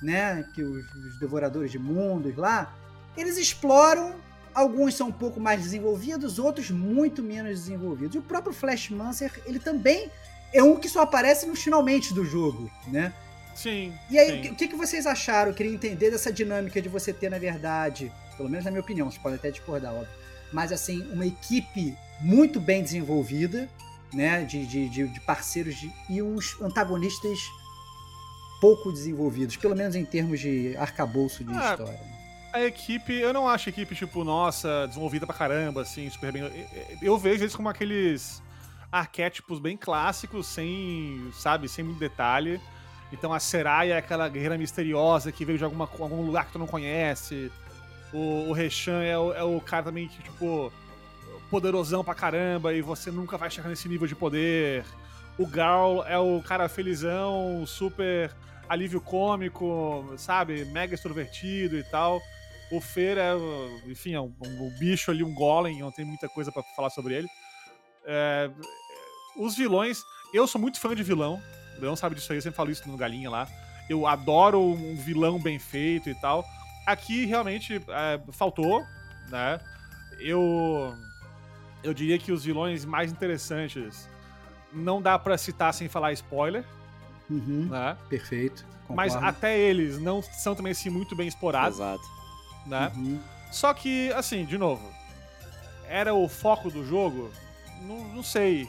né? Que os, os devoradores de mundos lá, eles exploram Alguns são um pouco mais desenvolvidos, outros muito menos desenvolvidos. E o próprio Flash Mancer, ele também é um que só aparece nos finalmente do jogo, né? Sim. E aí, sim. o que, que vocês acharam? Eu queria entender dessa dinâmica de você ter, na verdade, pelo menos na minha opinião, vocês podem até discordar, óbvio, mas assim, uma equipe muito bem desenvolvida, né? De, de, de, de parceiros de- e uns antagonistas pouco desenvolvidos, pelo menos em termos de arcabouço de Ah, história. A equipe, eu não acho a equipe, tipo, nossa, desenvolvida pra caramba, assim, super bem. Eu, eu vejo eles como aqueles arquétipos bem clássicos, sem, sabe, sem muito detalhe. Então a Seraya é aquela guerreira misteriosa que veio de alguma, algum lugar que tu não conhece. O, o Reshan é o, é o cara também que, tipo, poderosão pra caramba e você nunca vai chegar nesse nível de poder. O Garl é o cara felizão, super alívio cômico, sabe? Mega extrovertido e tal. O Fer é, enfim, é um, um bicho ali, um golem, não tem muita coisa pra falar sobre ele. É, os vilões, eu sou muito fã de vilão. O Leão sabe disso aí, eu sempre falo isso no Galinha lá. Eu adoro um vilão bem feito e tal. Aqui realmente é, faltou, né? Eu eu diria que os vilões mais interessantes não dá pra citar sem falar spoiler, Uhum, né? Perfeito. Mas concordo. até eles não são também assim muito bem explorados, Exato. né? Uhum. Só que, assim, de novo, era o foco do jogo? Não, não sei.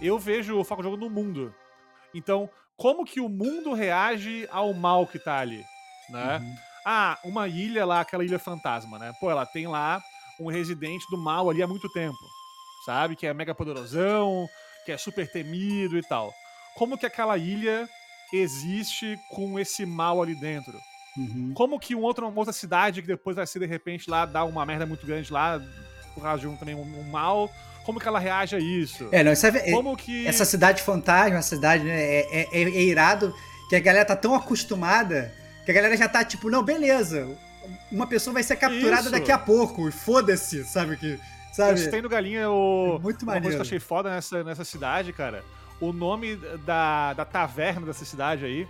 Eu vejo o foco do jogo no mundo. Então, como que o mundo reage ao mal que tá ali, né? Uhum. Ah, uma ilha lá, aquela ilha fantasma, né? Pô, ela tem lá um residente do mal ali há muito tempo, sabe? Que é mega poderosão, que é super temido e tal. Como que aquela ilha existe com esse mal ali dentro? Uhum. Como que um outro, uma outra cidade que depois vai ser de repente lá dar uma merda muito grande lá, por causa de um, também um, um mal, como que ela reage a isso? É, não, isso é, é- Como que. essa cidade fantasma, essa cidade, né, é, é- é irado que a galera tá tão acostumada que a galera já tá tipo, não, beleza, uma pessoa vai ser capturada Isso. daqui a pouco, e foda-se, sabe que, sabe? Gostei do Galinha, o. É muito Uma coisa que maneiro. eu achei foda nessa, nessa cidade, cara. O nome da, da taverna dessa cidade aí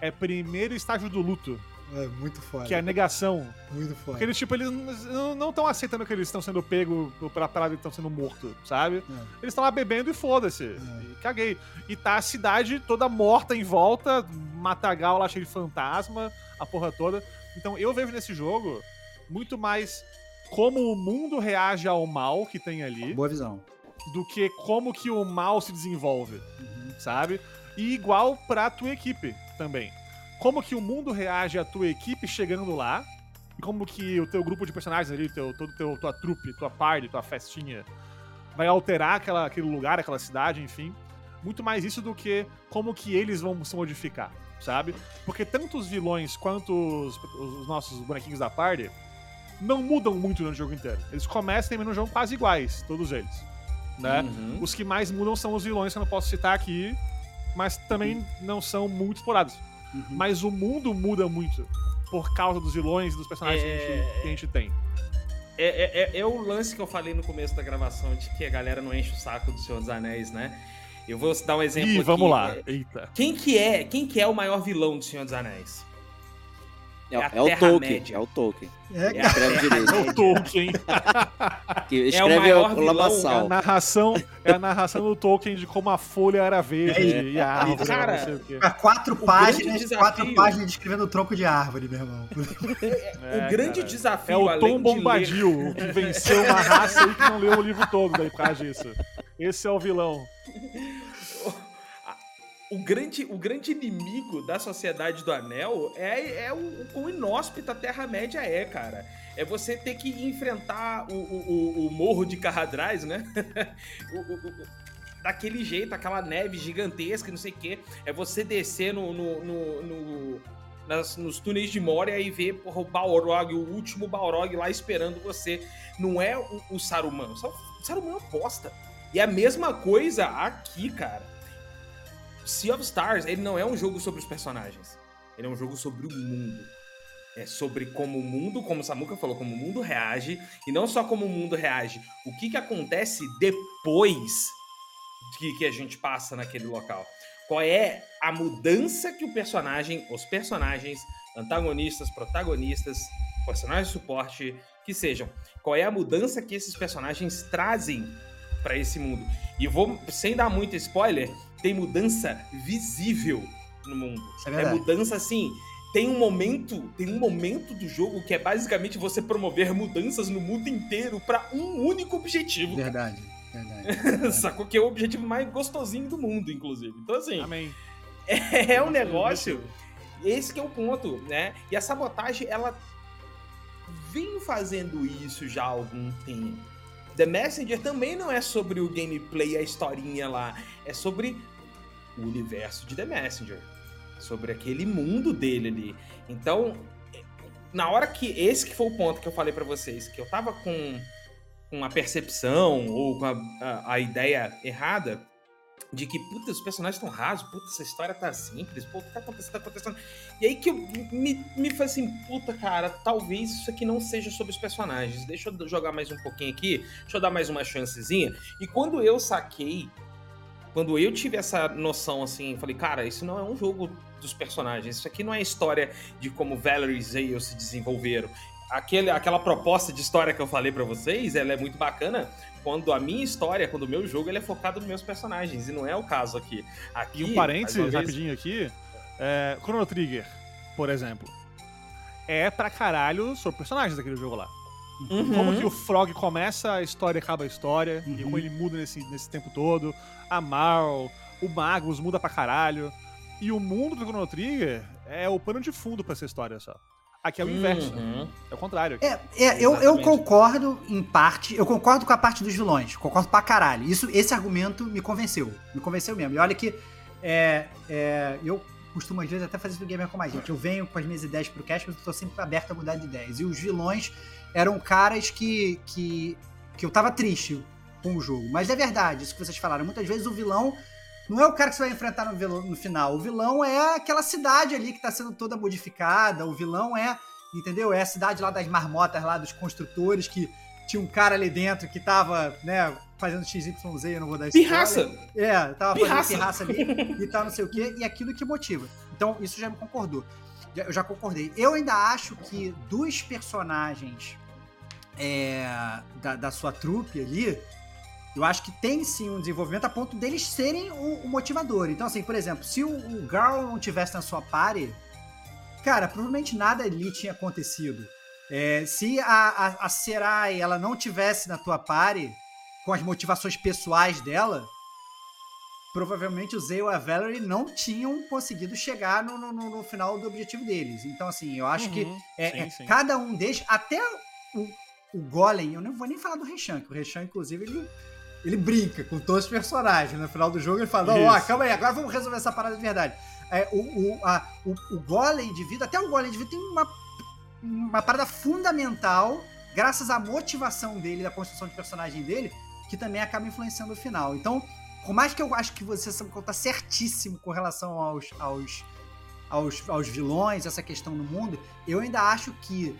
é Primeiro Estágio do Luto, É muito foda, que é a negação. muito foda. Porque eles, tipo, eles não estão aceitando que eles estão sendo pegos pela parada e estão sendo mortos, sabe? É. Eles estão lá bebendo e foda-se. E caguei. E tá a cidade toda morta em volta, matagal lá cheio de fantasma, a porra toda. Então eu vejo nesse jogo muito mais como o mundo reage ao mal que tem ali, Boa visão. do que como que o mal se desenvolve, sabe? E igual pra tua equipe também. Como que o mundo reage à tua equipe chegando lá, e como que o teu grupo de personagens ali, teu, todo teu, tua trupe, tua party, tua festinha, vai alterar aquela, aquele lugar, aquela cidade, enfim. Muito mais isso do que como que eles vão se modificar, sabe? Porque tanto os vilões quanto os, os nossos bonequinhos da party não mudam muito no jogo inteiro. Eles começam e terminam o jogo quase iguais, todos eles. Né? Uhum. Os que mais mudam são os vilões que eu não posso citar aqui, mas também não são muito explorados. Uhum. Mas o mundo muda muito por causa dos vilões e dos personagens que, a É. gente, que a gente tem. É, é- é- é o lance que eu falei no começo da gravação de que a galera não enche o saco do Senhor dos Anéis, né? Eu vou dar um exemplo Ih, aqui. vamos lá. É, Eita. Quem que é, quem que é o maior vilão do Senhor dos Anéis? É, É é o Terra Tolkien. Média. É o Tolkien. É, É Escreve direito. É o Tolkien. Que É o escreve maior o vilão, É a Lamaçal. narração, é a narração do Tolkien de como a folha era verde É, e a árvore cara, era não sei o quê. Pra quatro páginas, desafio- quatro páginas descrevendo o tronco de árvore, meu irmão. É, o grande cara. desafio, É o Tom Bombadil, o que venceu uma raça aí que não leu o livro todo daí por causa disso. Esse é o vilão. O grande, o grande inimigo da Sociedade do Anel é, é o, o quão inóspita a Terra-média é, cara. É você ter que enfrentar o, o, o- morro de Carradraz, né? O- o- o- daquele jeito, aquela neve gigantesca, não sei o quê. É você descer no, no, no- no- nas- nos túneis de Moria e ver porra, o Balrog, o último Balrog lá esperando você. Não é o, o Saruman. O Sa- o Saruman é uma bosta. E é a mesma coisa aqui, cara. Sea of Stars, ele não é um jogo sobre os personagens. Ele é um jogo sobre o mundo. É sobre como o mundo, como Samuka falou, como o mundo reage. E não só como o mundo reage, o que, que acontece depois que, que a gente passa naquele local. Qual é a mudança que o personagem, os personagens, antagonistas, protagonistas, personagens de suporte, que sejam. Qual é a mudança que esses personagens trazem para esse mundo. E vou, sem dar muito spoiler, tem mudança visível no mundo. É É mudança assim. Tem um momento, tem um momento do jogo que é basicamente você promover mudanças no mundo inteiro para um único objetivo. Verdade, verdade. Sacou que é o objetivo mais gostosinho do mundo, inclusive. Então assim, Amém. é um negócio esse que é o ponto, né? E a sabotagem, ela vem fazendo isso já há algum tempo. The Messenger também não é sobre o gameplay, a historinha lá. É sobre o universo de The Messenger. Sobre aquele mundo dele ali. Então, na hora que. Esse que foi o ponto que eu falei pra vocês, que eu tava com, com a percepção ou com a, a, a ideia errada de que, puta, os personagens estão rasos, puta, essa história tá simples, pô, o que tá acontecendo, tá acontecendo. E aí que eu, me, me foi assim, puta, cara, talvez isso aqui não seja sobre os personagens. Deixa eu jogar mais um pouquinho aqui, deixa eu dar mais uma chancezinha. E quando eu saquei, quando eu tive essa noção assim, falei, cara, isso não é um jogo dos personagens, isso aqui não é história de como Valerie e Zale se desenvolveram. aquele, aquela proposta de história que eu falei pra vocês, ela é muito bacana quando a minha história, quando o meu jogo, ele é focado nos meus personagens, e não é o caso aqui. aqui E um parênteses, vez, rapidinho aqui. É, Chrono Trigger, por exemplo. É pra caralho sobre personagens daquele jogo lá. Uhum. Como que o Frog começa a história e acaba a história, e Uhum. como ele muda nesse, nesse tempo todo. A Marl, o Magus muda pra caralho. E o mundo do Chrono Trigger é o pano de fundo pra essa história só. Aqui é o inverso. Uhum. É o contrário. É, é eu, eu concordo em parte, eu concordo com a parte dos vilões, concordo pra caralho. Isso, esse argumento me convenceu, me convenceu mesmo. E olha que é, é, eu costumo às vezes até fazer isso do gamer com mais gente. Eu venho com as minhas ideias pro cast, mas eu tô sempre aberto a mudar de ideias. E os vilões eram caras que, que, que eu tava triste com o jogo. Mas é verdade, isso que vocês falaram. Muitas vezes o vilão não é o cara que você vai enfrentar no, vilão- no final. O vilão é aquela cidade ali que tá sendo toda modificada. O vilão é, entendeu? É a cidade lá das marmotas, lá dos construtores, que tinha um cara ali dentro que tava, né, fazendo XYZ, eu não vou dar spoiler. Pirraça! É, tava Pirraça. fazendo pirraça ali e tal, não sei o quê, e aquilo que motiva. Então, isso já me concordou. Eu já concordei. Eu ainda acho que dos personagens é, da, da sua trupe ali, eu acho que tem sim um desenvolvimento a ponto deles serem o, o motivador. Então, assim, por exemplo, se o, o Garl não tivesse na sua party, cara, provavelmente nada ali tinha acontecido. É, se a, a, a Serai ela não tivesse na tua party, com as motivações pessoais dela, provavelmente o Zay ou a Valerie não tinham conseguido chegar no, no- no- final do objetivo deles. Então, assim, eu acho que Uhum, é, sim, é, sim. cada um deles, até o, o Golem, eu não vou nem falar do Reshank, o Reshank, inclusive, ele, ele brinca com todos os personagens. No final do jogo ele fala, não, ó, calma aí, agora vamos resolver essa parada de verdade. É, o, o, a- o, o Golem de vida, até o Golem de vida tem uma, uma parada fundamental, graças à motivação dele, da construção de personagem dele, que também acaba influenciando o final. Então, por mais que eu acho que você está certíssimo com relação aos, aos, aos, aos vilões, essa questão no mundo, eu ainda acho que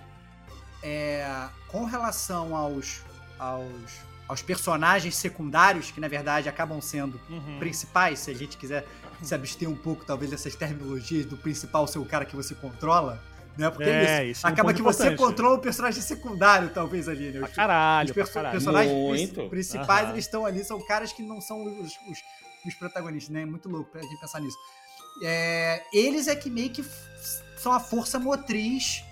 é, com relação aos, aos, aos personagens secundários, que na verdade acabam sendo Uhum. principais, se a gente quiser se abster um pouco, talvez, dessas terminologias do principal ser o cara que você controla, né? Porque é, isso. isso é um Acaba que você importante. controla o personagem secundário, talvez, ali, né? Os- caralho, os perso- caralho. personagens Muito. prin- principais, Aham. eles estão ali, são caras que não são os, os- os protagonistas, né? É muito louco pra gente pensar nisso. É, eles é que meio que são a força motriz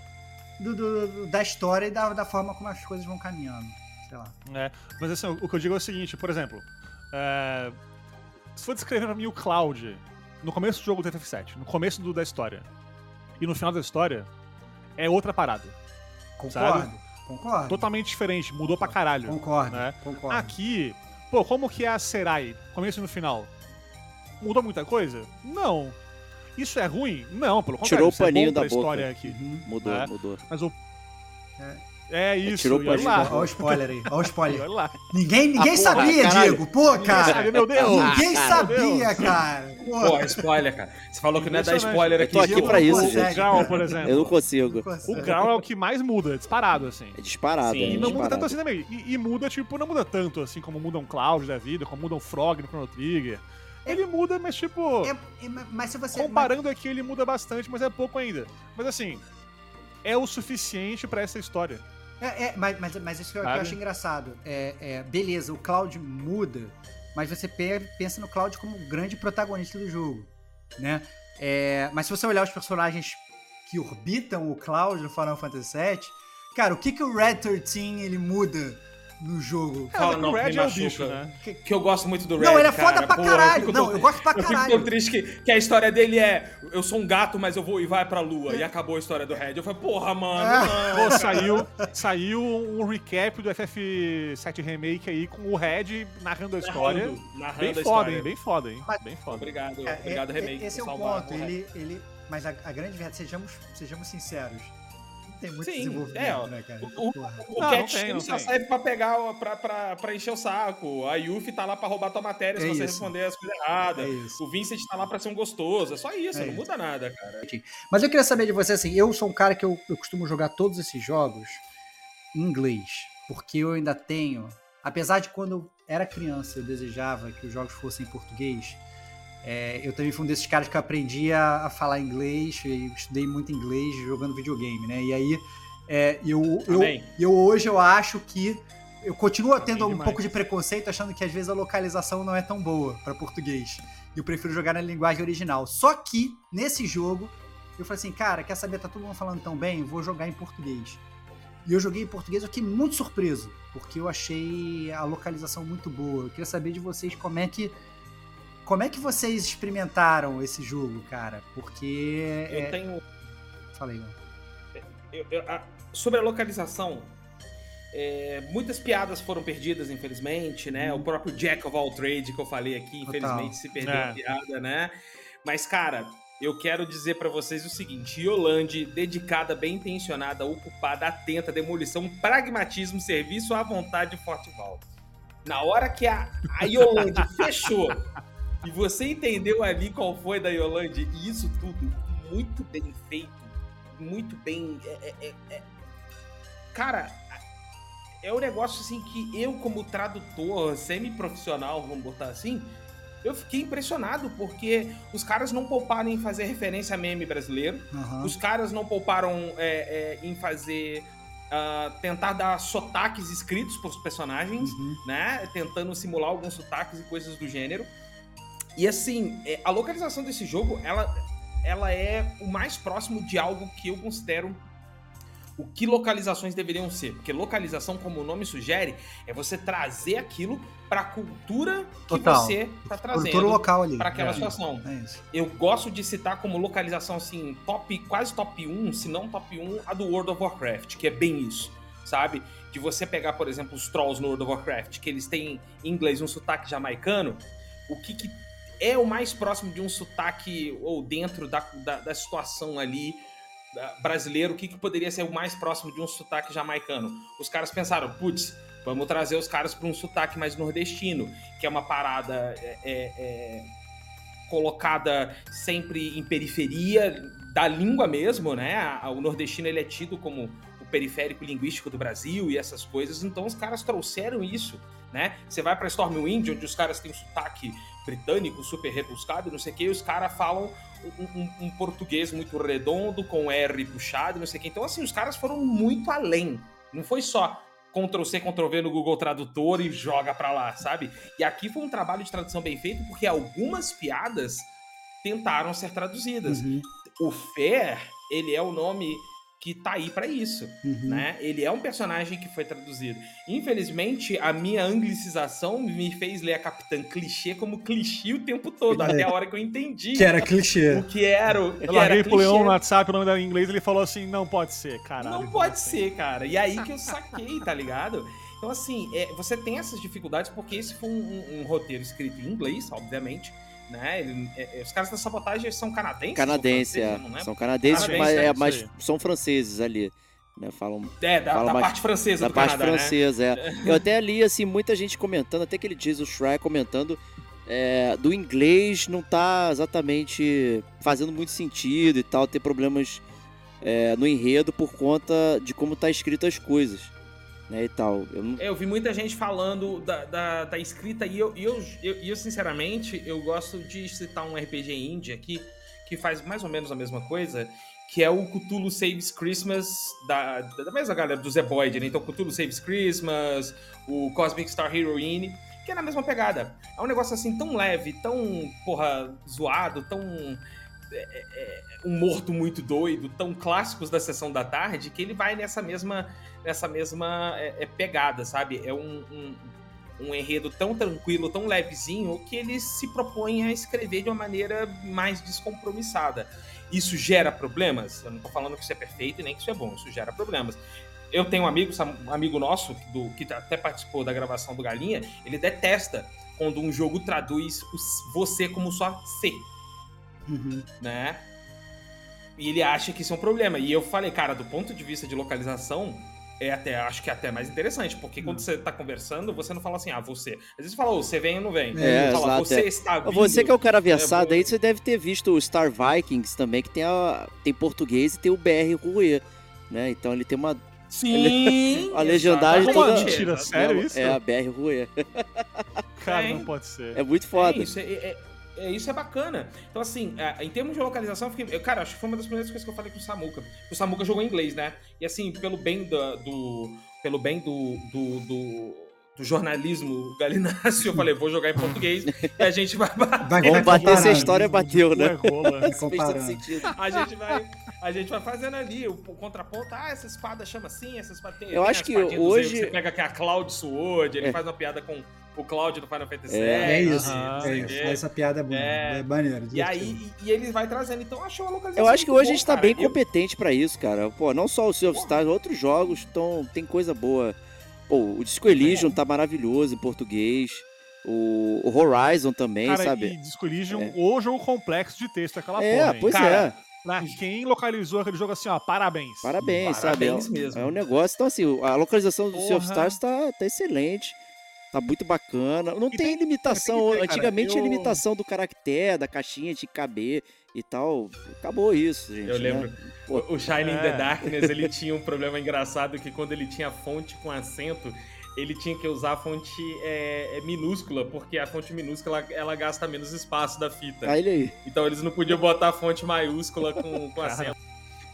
do- do- do- da história e da, da forma como as coisas vão caminhando. Sei lá. É, mas assim, o que eu digo é o seguinte, por exemplo, é, se for descrever pra mim o Cloud no começo do jogo do FF7, no começo do- da história, e no final da história, é outra parada. Concordo. Concordo. Totalmente diferente, mudou pra caralho. Concordo. né? Concordo. Aqui, pô, como que é a Serai, começo e no final? Mudou muita coisa? Não. Isso é ruim? Não, pelo contrário. Tirou o é paninho pra da boca. história aqui. Uhum. Mudou, É. mudou. Mas o. É. É isso, tirou o e olha lá. Olha o spoiler aí. Olha o spoiler. olha lá. Ninguém, ninguém Ah, porra, sabia, caralho. Diego. Pô, Ninguém cara. sabe, meu Deus. Ninguém Ah, sabia, cara. Pô, Pô, spoiler, cara. Você falou que não é dar spoiler Eu aqui. tô aqui pra isso, consegue, gente. O Gal, cara. por exemplo. Eu não consigo. O Gal é o que mais muda, é disparado, assim. É disparado, Sim, é E não muda disparado. tanto assim também. E, e muda, tipo, não muda tanto assim como muda um Cloud da vida, como muda um Frog no Chrono Trigger. Ele muda, mas tipo. É, é, mas se você. comparando aqui, ele muda bastante, mas é pouco ainda. Mas assim, é o suficiente pra essa história. É, é, mas, mas, mas isso que eu, eu acho engraçado. É, é, beleza, o Cloud muda, mas você pe- pensa no Cloud como o grande protagonista do jogo, né? É, mas se você olhar os personagens que orbitam o Cloud no Final Fantasy VII, cara, o que, que o Red 13 ele muda no jogo? É, Fala não, o que Red é o bicho, né? Que eu gosto muito do Red, Não, ele é cara. foda pra Pô, eu caralho. fico Não, tão- eu gosto pra Eu fico caralho. tão triste que, que a história dele é eu sou um gato, mas eu vou e vai pra lua. E acabou a história do Red. Eu falei, porra, mano, É. não. Pô, saiu, saiu um recap do FF7 Remake aí com o Red narrando a história. Narrando, narrando Bem a foda, história. hein? Bem foda, hein? Mas- Bem foda. Obrigado, É, obrigado, é, Remake. Esse é por o salvar ponto. Ele, ele, mas a, a grande verdade, sejamos, sejamos sinceros. Tem muito Sim, desenvolvimento, é, né, cara? O, o, o Não, não Cat tem, só tem. serve pra pegar, pra, pra, pra encher o saco. A Yuffie tá lá pra roubar tua matéria se É você isso. responder as coisas erradas. É. O Vincent tá lá pra ser um gostoso. É só isso, É não isso. muda nada, cara. Mas eu queria saber de você, assim, eu sou um cara que eu, eu costumo jogar todos esses jogos em inglês, porque eu ainda tenho, apesar de quando eu era criança eu desejava que os jogos fossem em português, é, eu também fui um desses caras que aprendi a, a falar inglês, estudei muito inglês jogando videogame, né? E aí É, eu, eu, eu hoje eu acho que eu continuo tendo um demais. pouco de preconceito, achando que às vezes a localização não é tão boa para português. E eu prefiro jogar na linguagem original. Só que nesse jogo eu falei assim, cara, quer saber? Tá todo mundo falando tão bem, vou jogar em português. E eu joguei em português, eu fiquei muito surpreso, porque eu achei a localização muito boa. Eu queria saber de vocês como é que como é que vocês experimentaram esse jogo, cara? Porque Eu é... tenho. falei, não. eu- eu- a- sobre a localização, é, muitas piadas foram perdidas, infelizmente, né? O próprio Jack of all trade que eu falei aqui, infelizmente, se perdeu É. a piada, né? Mas, cara, eu quero dizer pra vocês o seguinte: Yolande, dedicada, bem intencionada, ocupada, atenta, demolição, pragmatismo, serviço à vontade Fortival. Na hora que a, a Yolande fechou e você entendeu ali qual foi da Yolande, e isso tudo muito bem feito, muito bem. é- é- é- é- Cara, é um negócio assim que eu, como tradutor semi-profissional, vamos botar assim, eu fiquei impressionado, porque os caras não pouparam em fazer referência a meme brasileiro. Aham. Os caras não pouparam é, é, em fazer. ah, tentar dar sotaques escritos pros personagens, Uhum. né? Tentando simular alguns sotaques e coisas do gênero. E assim, é, a localização desse jogo, ela, ela é o mais próximo de algo que eu considero o que localizações deveriam ser. Porque localização, como o nome sugere, é você trazer aquilo para a cultura que Total. você está trazendo para aquela É. situação. É. Eu gosto de citar como localização assim, top, quase top 1, se não top 1, a do World of Warcraft, que é bem isso, sabe? De você pegar, por exemplo, os trolls no World of Warcraft, que eles têm em inglês um sotaque jamaicano, o que, que é o mais próximo de um sotaque ou dentro da, da, da situação ali da- brasileiro, o que, que poderia ser o mais próximo de um sotaque jamaicano? Os caras pensaram, putz, vamos trazer os caras para um sotaque mais nordestino, que é uma parada é, é, é, colocada sempre em periferia da língua mesmo, né? O nordestino ele é tido como o periférico linguístico do Brasil e essas coisas, então os caras trouxeram isso, né? Você vai para Stormwind, onde os caras têm um sotaque britânico super rebuscado, não sei o que, e os caras falam um, um- um português muito redondo, com R puxado, não sei o que. Então, assim, os caras foram muito além. Não foi só Ctrl-C, Ctrl-V no Google Tradutor e joga pra lá, sabe? E aqui foi um trabalho de tradução bem feito, porque algumas piadas tentaram ser traduzidas. Uhum, O Fer, ele é o nome que tá aí pra isso, uhum. né? Ele é um personagem que foi traduzido. Infelizmente, a minha anglicização me fez ler a Capitã Clichê como clichê o tempo todo, É. até a hora que eu entendi Que era clichê. o que era, o que Eu larguei pro Leão no WhatsApp, o nome dela em inglês, ele falou assim: não pode ser, caralho. Não pode ser, cara. E aí que eu saquei, tá ligado? Então, assim, é, você tem essas dificuldades porque esse foi um, um- um roteiro escrito em inglês, obviamente. Né? Ele- é- é, os caras da sabotagem são canadenses? Canadense, é. São canadenses, Canadense, mas, é é, mas são franceses ali. Né? Falam É, da, Fala da mais- parte francesa da do parte Canadá, né? francesa, é. Eu até li, assim, muita gente comentando, até aquele diz o Schreier comentando é, do inglês não tá exatamente fazendo muito sentido e tal, ter problemas é, no enredo por conta de como tá escrito as coisas, né, e tal. Eu não- É, Eu vi muita gente falando da, da, da escrita e eu, e eu, eu, eu, sinceramente, eu gosto de citar um RPG indie aqui que faz mais ou menos a mesma coisa, que é o Cthulhu Saves Christmas da, da mesma galera do Zeboid, né? Então, Cthulhu Saves Christmas, o Cosmic Star Heroine, que é na mesma pegada. É um negócio assim tão leve, tão, porra, zoado, tão. É, é, é, um morto muito doido, tão clássicos da sessão da tarde, que ele vai nessa mesma nessa mesma é, é, pegada, sabe? É um, um, um enredo tão tranquilo, tão levezinho, que ele se propõe a escrever de uma maneira mais descompromissada. Isso gera problemas? Eu não tô falando que isso é perfeito nem que isso é bom, isso gera problemas. Eu tenho um amigo, um amigo nosso, do, que até participou da gravação do Galinha, ele detesta quando um jogo traduz você como só C Uhum. né? E ele acha que isso é um problema. E eu falei, cara, do ponto de vista de localização, é até, acho que é até mais interessante, porque quando você tá conversando, você não fala assim, ah, você. Às vezes você fala, ô, você vem ou não vem. É, Você fala, exato, você é. está vindo. Você que é o cara versado vou- aí, você deve ter visto o Star Vikings também, que tem, a, tem português e tem o BR Rue, né? Então ele tem uma, Sim! a legendagem toda- Mentira, exatamente. sério isso? é a BR Rue. Cara, não pode ser. É muito É foda. isso, é- é- isso é bacana. Então, assim, é, em termos de localização, eu fiquei, cara, acho que foi uma das primeiras coisas que eu falei com o Samuka. O Samuka jogou em inglês, né? E assim, pelo bem do. do pelo bem do, do, do, do jornalismo galináceo, eu falei, vou jogar em português e a gente vai. Vai, Vamos vai bater se a comparando. história bateu, né? Sentido. A gente vai. A gente vai fazendo ali o, o contraponto. Ah, essa espada chama assim, essa espada tem. Eu tem acho que hoje- Zeus, Você pega que é a Cloud Sword, ele É. faz uma piada com o Cloud do Final Fantasy É, É VII, isso, é isso. Essa piada é boa, É. é maneiro. E aí, e, e ele vai trazendo. Então, eu achei uma localização. Eu acho que hoje a boa, gente tá cara. bem Eu- competente pra isso, cara. Pô, não só o Sea of Stars, outros jogos tão, tem coisa boa. Pô, o Disco Elysium tá maravilhoso em português. O, o Horizon também, Cara, sabe? e Disco Elysium, É. o jogo complexo de texto, aquela É, porra, hein? pois Cara, é. Quem localizou aquele jogo assim, ó, parabéns. Parabéns, Parabéns sabe? É, mesmo. é um negócio. Então, assim, a localização do Sea of. Stars tá, tá excelente. Tá muito bacana. Não tem, tem- limitação. tem cara. Antigamente tinha Eu- limitação do caractere, da caixinha de caber e tal. Acabou isso, gente. Eu né? lembro. Pô, O, Shining É. the Darkness, ele tinha um problema engraçado que quando ele tinha fonte com acento, ele tinha que usar a fonte é, é, minúscula, porque a fonte minúscula ela, ela gasta menos espaço da fita. Aí. Então eles não podiam botar a fonte maiúscula com, com acento.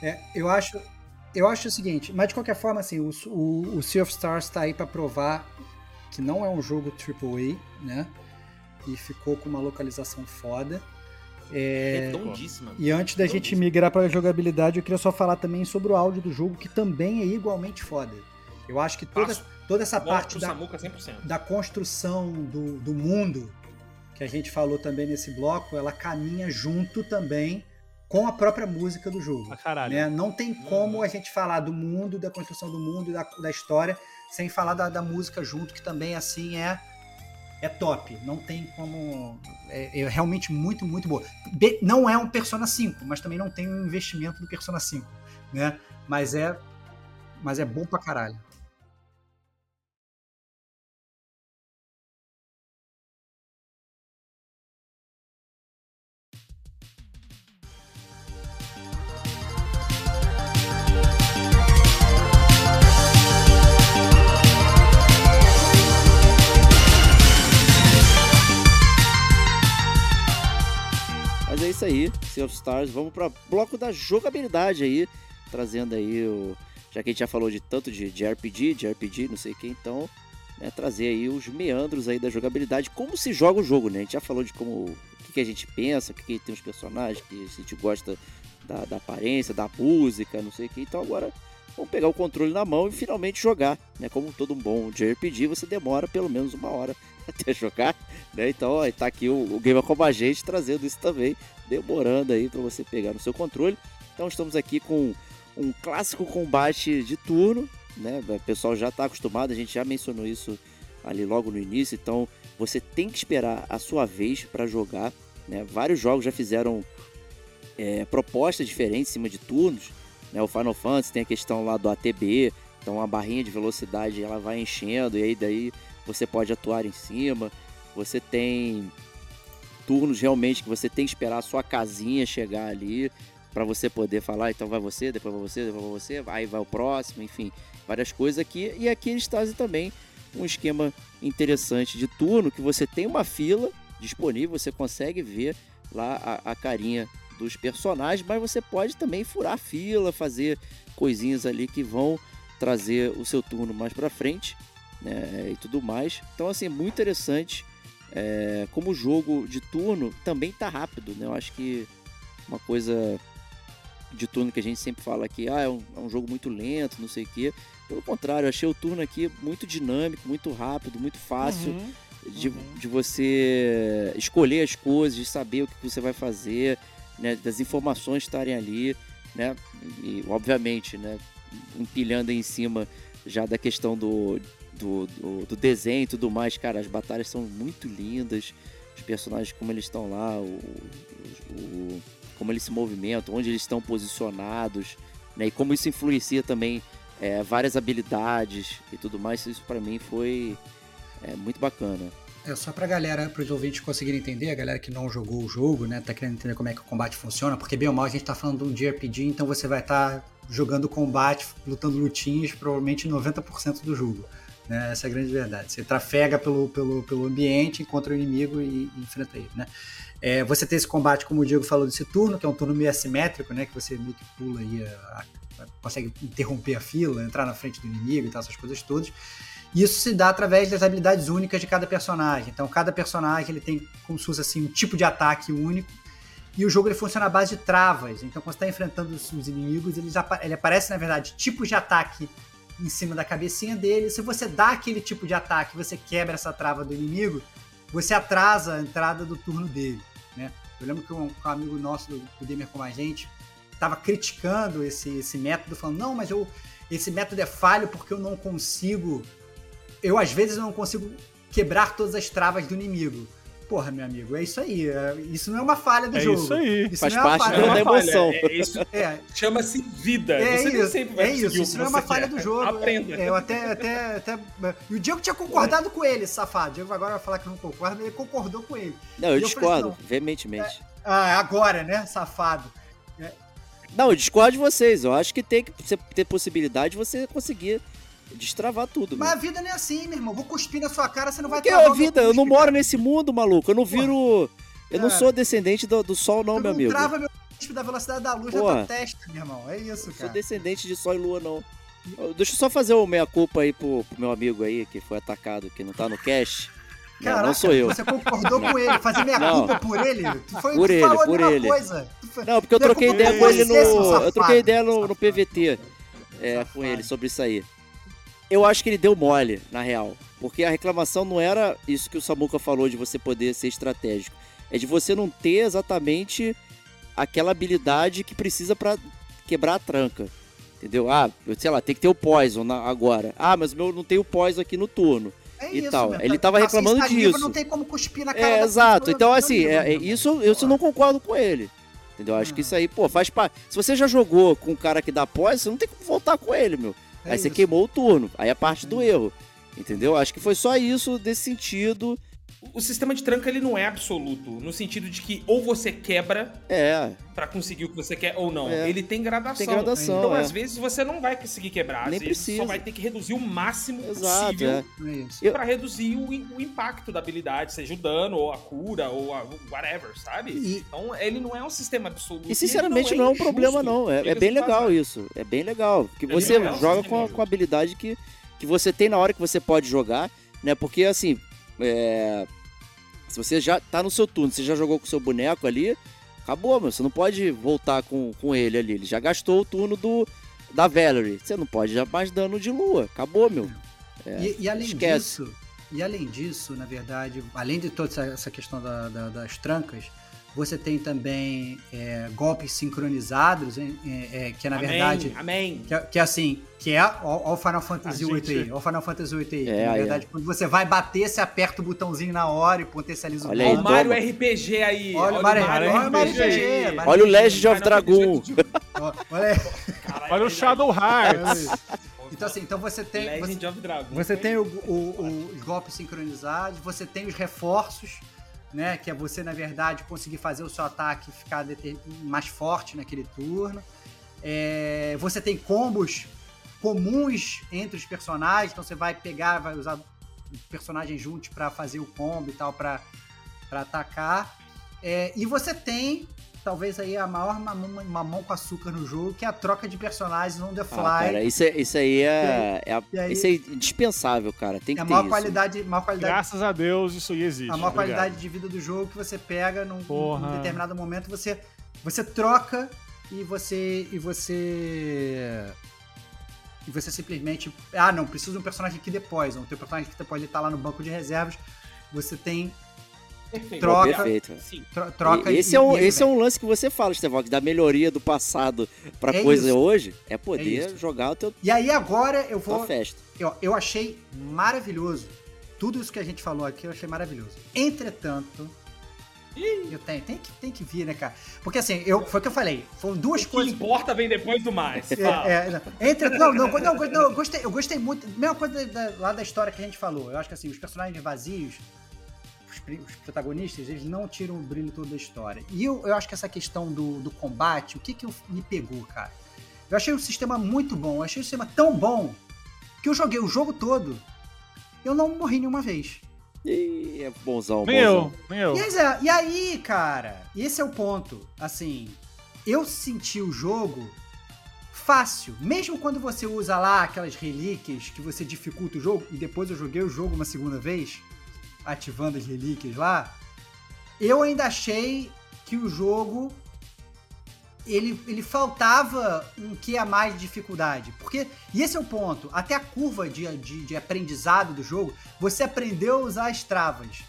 É, eu acho, eu acho o seguinte, mas de qualquer forma, assim, o, o, o Sea of Stars tá aí pra provar que não é um jogo AAA, né? E ficou com uma localização foda. É, Redondíssima. e antes da gente migrar para jogabilidade, eu queria só falar também sobre o áudio do jogo, que também é igualmente foda. Eu acho que toda, Passo. toda essa parte da, Samuka 100%. da construção do, do mundo, que a gente falou também nesse bloco, ela caminha junto também com a própria música do jogo. Ah, né? Não tem como a gente falar do mundo, da construção do mundo e da, da história, sem falar da, da música junto, que também assim é é top. Não tem como. É, é realmente muito, muito boa. Be- não é um Persona 5, mas também não tem um investimento do Persona 5, né? Mas é. Mas é bom pra caralho. Isso aí, Sea of Stars. Vamos para bloco da jogabilidade aí, trazendo aí o. Já que a gente já falou de tanto de, de RPG, de RPG, não sei o que, então, né, trazer aí os meandros aí da jogabilidade, como se joga o jogo, né? A gente já falou de como o que, que a gente pensa, o que, que tem os personagens, que a gente gosta da, da aparência, da música, não sei o que. Então agora vamos pegar o controle na mão e finalmente jogar, né? Como todo um bom JRPG, você demora pelo menos uma hora até jogar, né? Então, ó, tá aqui o, o Gamer Como a gente trazendo isso também, demorando aí para você pegar no seu controle. Então estamos aqui com um clássico combate de turno, né? O pessoal já está acostumado, a gente já mencionou isso ali logo no início, então você tem que esperar a sua vez para jogar, né? Vários jogos já fizeram é, propostas diferentes em cima de turnos, né? O Final Fantasy tem a questão lá do ATB, então a barrinha de velocidade ela vai enchendo e aí daí você pode atuar em cima. Você tem turnos realmente que você tem que esperar a sua casinha chegar ali para você poder falar, então vai você, depois vai você, depois vai você, aí vai o próximo, enfim, várias coisas aqui. E aqui eles trazem também um esquema interessante de turno que você tem uma fila disponível, você consegue ver lá a, a carinha dos personagens, mas você pode também furar a fila, fazer coisinhas ali que vão trazer o seu turno mais para frente, né, e tudo mais. Então assim, é muito interessante. É, como o jogo de turno também tá rápido, né? Eu acho que uma coisa de turno que a gente sempre fala aqui, ah, é um, é um jogo muito lento, não sei o quê. Pelo contrário, eu achei o turno aqui muito dinâmico, muito rápido, muito fácil Uhum. de, uhum. de você escolher as coisas, de saber o que você vai fazer, né, das informações estarem ali, né, e obviamente, né, empilhando em cima já da questão do, do, do, do desenho e tudo mais, cara, as batalhas são muito lindas, os personagens como eles estão lá, o- o- como eles se movimentam, onde eles estão posicionados, né, e como isso influencia também é, várias habilidades e tudo mais, isso para mim foi é, muito bacana. É só pra galera, pros ouvintes conseguirem entender, a galera que não jogou o jogo, né, tá querendo entender como é que o combate funciona, porque bem ou mal a gente tá falando de um JRPG, então você vai estar jogando combate, lutando lutinhas, provavelmente 90% do jogo, Né? Essa é a grande verdade. Você trafega pelo, pelo, pelo ambiente, encontra o inimigo e, e enfrenta ele, né? É, você tem esse combate, como o Diego falou, desse turno, que é um turno meio assimétrico, né? Que você meio que pula e a, a, consegue interromper a fila, entrar na frente do inimigo e tal, essas coisas todas. Isso se dá através das habilidades únicas de cada personagem. Então, cada personagem ele tem como se fosse assim, um tipo de ataque único. E o jogo ele funciona à base de travas. Então, quando você está enfrentando os, os inimigos, ele, ele aparece, na verdade, tipos de ataque em cima da cabecinha dele. Se você dá aquele tipo de ataque, você quebra essa trava do inimigo, você atrasa a entrada do turno dele. Né? Eu lembro que um, um amigo nosso do, do Gamer com a gente estava criticando esse, esse método, falando: não, mas eu, esse método é falho porque eu não consigo. Eu, às vezes, não consigo quebrar todas as travas do inimigo. Porra, meu amigo, é isso aí. é- Isso não é uma falha do É jogo. isso aí. Isso Faz não é uma parte falha. da é emoção. é- é isso É, chama-se vida. É você isso, sempre vai é isso, isso não é uma falha quer. do jogo. Aprenda. É, eu até, até, até. E o Diego tinha concordado com ele, safado. O Diego agora vai falar que não concorda, mas ele concordou com ele. Não, eu eu falei discordo, assim, veementemente. Ah, agora, né, safado? Não, eu discordo de vocês. Eu acho que tem que você ter possibilidade de você conseguir destravar tudo. Mas a mano. vida não é assim, meu irmão. Vou cuspir na sua cara, você não vai Porque travar a o meu vida, eu não moro cara. nesse mundo, maluco. Eu não viro. Eu não Cara. sou descendente do, do sol, não, Tu meu não amigo. trava meu cuspe da velocidade da luz na Porra. tua testa, meu irmão. É isso, Eu sou cara. descendente de sol e lua, não. Deixa eu só fazer o meia-culpa aí pro, pro meu amigo aí, que foi atacado, que não tá no. Não, Caraca, não sou eu. Você concordou com ele, fazer minha Não. culpa por ele? Tu, foi, Por tu ele, falou a por ele. coisa. Não, porque eu Minha troquei ideia é com ele no. Eu troquei ideia no, no. PVT é, com ele sobre isso aí. Eu acho que ele deu mole, na real. Porque a reclamação não era isso que o Samuka falou de você poder ser estratégico. É de você não ter exatamente aquela habilidade que precisa pra quebrar a tranca. Entendeu? Ah, eu sei lá, tem que ter o poison na- agora. Ah, mas meu não tem o poison aqui no turno. É e tal. meu. Ele tava Tá reclamando sem saliva, disso. Não tem como cuspir na cara É, exato. pessoa, Então, assim, é- é- irmão. isso eu isso eu não concordo com ele. Entendeu? Acho que isso aí, pô, faz parte. Se você já jogou com um cara que dá pós, você não tem como voltar com ele, meu. É aí você isso. queimou o turno. Aí é parte do erro. Entendeu? Acho que foi só isso desse sentido. O sistema de tranca ele não é absoluto, no sentido de que ou você quebra É, pra conseguir o que você quer ou não. É. Ele tem gradação. tem gradação. Então, é. às vezes, você não vai conseguir quebrar. Nem precisa. só vai ter que reduzir o máximo Exato, possível é. É. Eu- pra reduzir o, o impacto da habilidade, seja o dano, ou a cura, ou a whatever, sabe? E- Então, ele não é um sistema absoluto. E sinceramente ele não é um problema, não. É, é bem legal isso. É bem legal. Porque Ele você não é um joga com a, com a habilidade que, que você tem na hora que você pode jogar, né? Porque assim, é, se você já tá no seu turno, você já jogou com o seu boneco ali, acabou, meu. Você não pode voltar com, com ele ali. Ele já gastou o turno do da Valerie. Você não pode dar mais dano de lua. Acabou, meu. É, E, e além esquece. disso, e além disso, na verdade, além de toda essa, essa questão da- da- das trancas, você tem também é, golpes sincronizados, é, é, que na Amém, verdade Amém. que, é- que é assim, que é o Final Fantasy VIII gente- aí, o Final Fantasy VIII aí. É, que, na aí, verdade, quando você vai bater, você aperta o botãozinho na hora e potencializa Olha o aí, Olha o golpe. Mario. RPG aí. Olha o Mario, Mario olha o Mario RPG. RPG. Mario Olha o. Legend of Dragon. Ó, Olha Olha o é Shadow Hearts. Então assim, então você tem... você- Legend of Dragon. Você tem o- o- o- os golpes sincronizados, você tem os reforços, né? Que é você, na verdade, conseguir fazer o seu ataque ficar mais forte naquele turno. É, você tem combos comuns entre os personagens, então você vai pegar, vai usar personagens juntos para fazer o combo e tal, para atacar. É, e você tem, talvez aí, a maior mamão, mamão com açúcar no jogo, que é a troca de personagens on the fly. Ah, cara, isso, é- isso aí é, é, a- aí- isso é indispensável, cara. Tem que é a ter maior isso. qualidade, maior qualidade Graças a Deus isso aí existe. a maior Obrigado. qualidade de vida do jogo que você pega num, num determinado momento, você, você troca e você. E você. E você simplesmente. Ah, não, preciso de um personagem aqui depois. O teu personagem que depois ele tá lá no banco de reservas. Você tem. Perfeito. troca- Perfeito. Sim. tro- troca E- e- esse é, um, e esse é um lance que você fala, Stevox, da melhoria do passado pra É coisa isso. hoje, é É poder isso. jogar o teu E aí agora eu vou. festa. Eu, eu achei maravilhoso. Tudo isso que a gente falou aqui eu achei maravilhoso. Entretanto. Eu tenho, tem que, tem que vir, né, cara? Porque assim, eu, foi o que eu falei. Foram duas O que coisas. importa vem depois do mais. Fala. É, é, não. Entre, não, não, não, não, eu gostei, eu gostei muito. Mesma coisa da- lá da história que a gente falou. Eu acho que assim, os personagens vazios, os, protagonistas, eles não tiram o brilho todo da história. E eu, eu acho que essa questão do, do combate, o que, que eu- me pegou, cara? Eu achei o sistema muito bom. Eu achei o sistema tão bom que eu joguei o jogo todo eu não morri nenhuma vez. Ih, é bonzão, Nem bonzão. eu, nem eu. Pois é, e aí, cara, esse é o ponto. Assim, eu senti o jogo fácil. Mesmo quando você usa lá aquelas relíquias que você dificulta o jogo, e depois eu joguei o jogo uma segunda vez, ativando as relíquias lá, eu ainda achei que o jogo ele, ele faltava um que a mais de dificuldade. Porque, e esse é o ponto, até a curva de, de, de aprendizado do jogo, você aprendeu a usar as travas.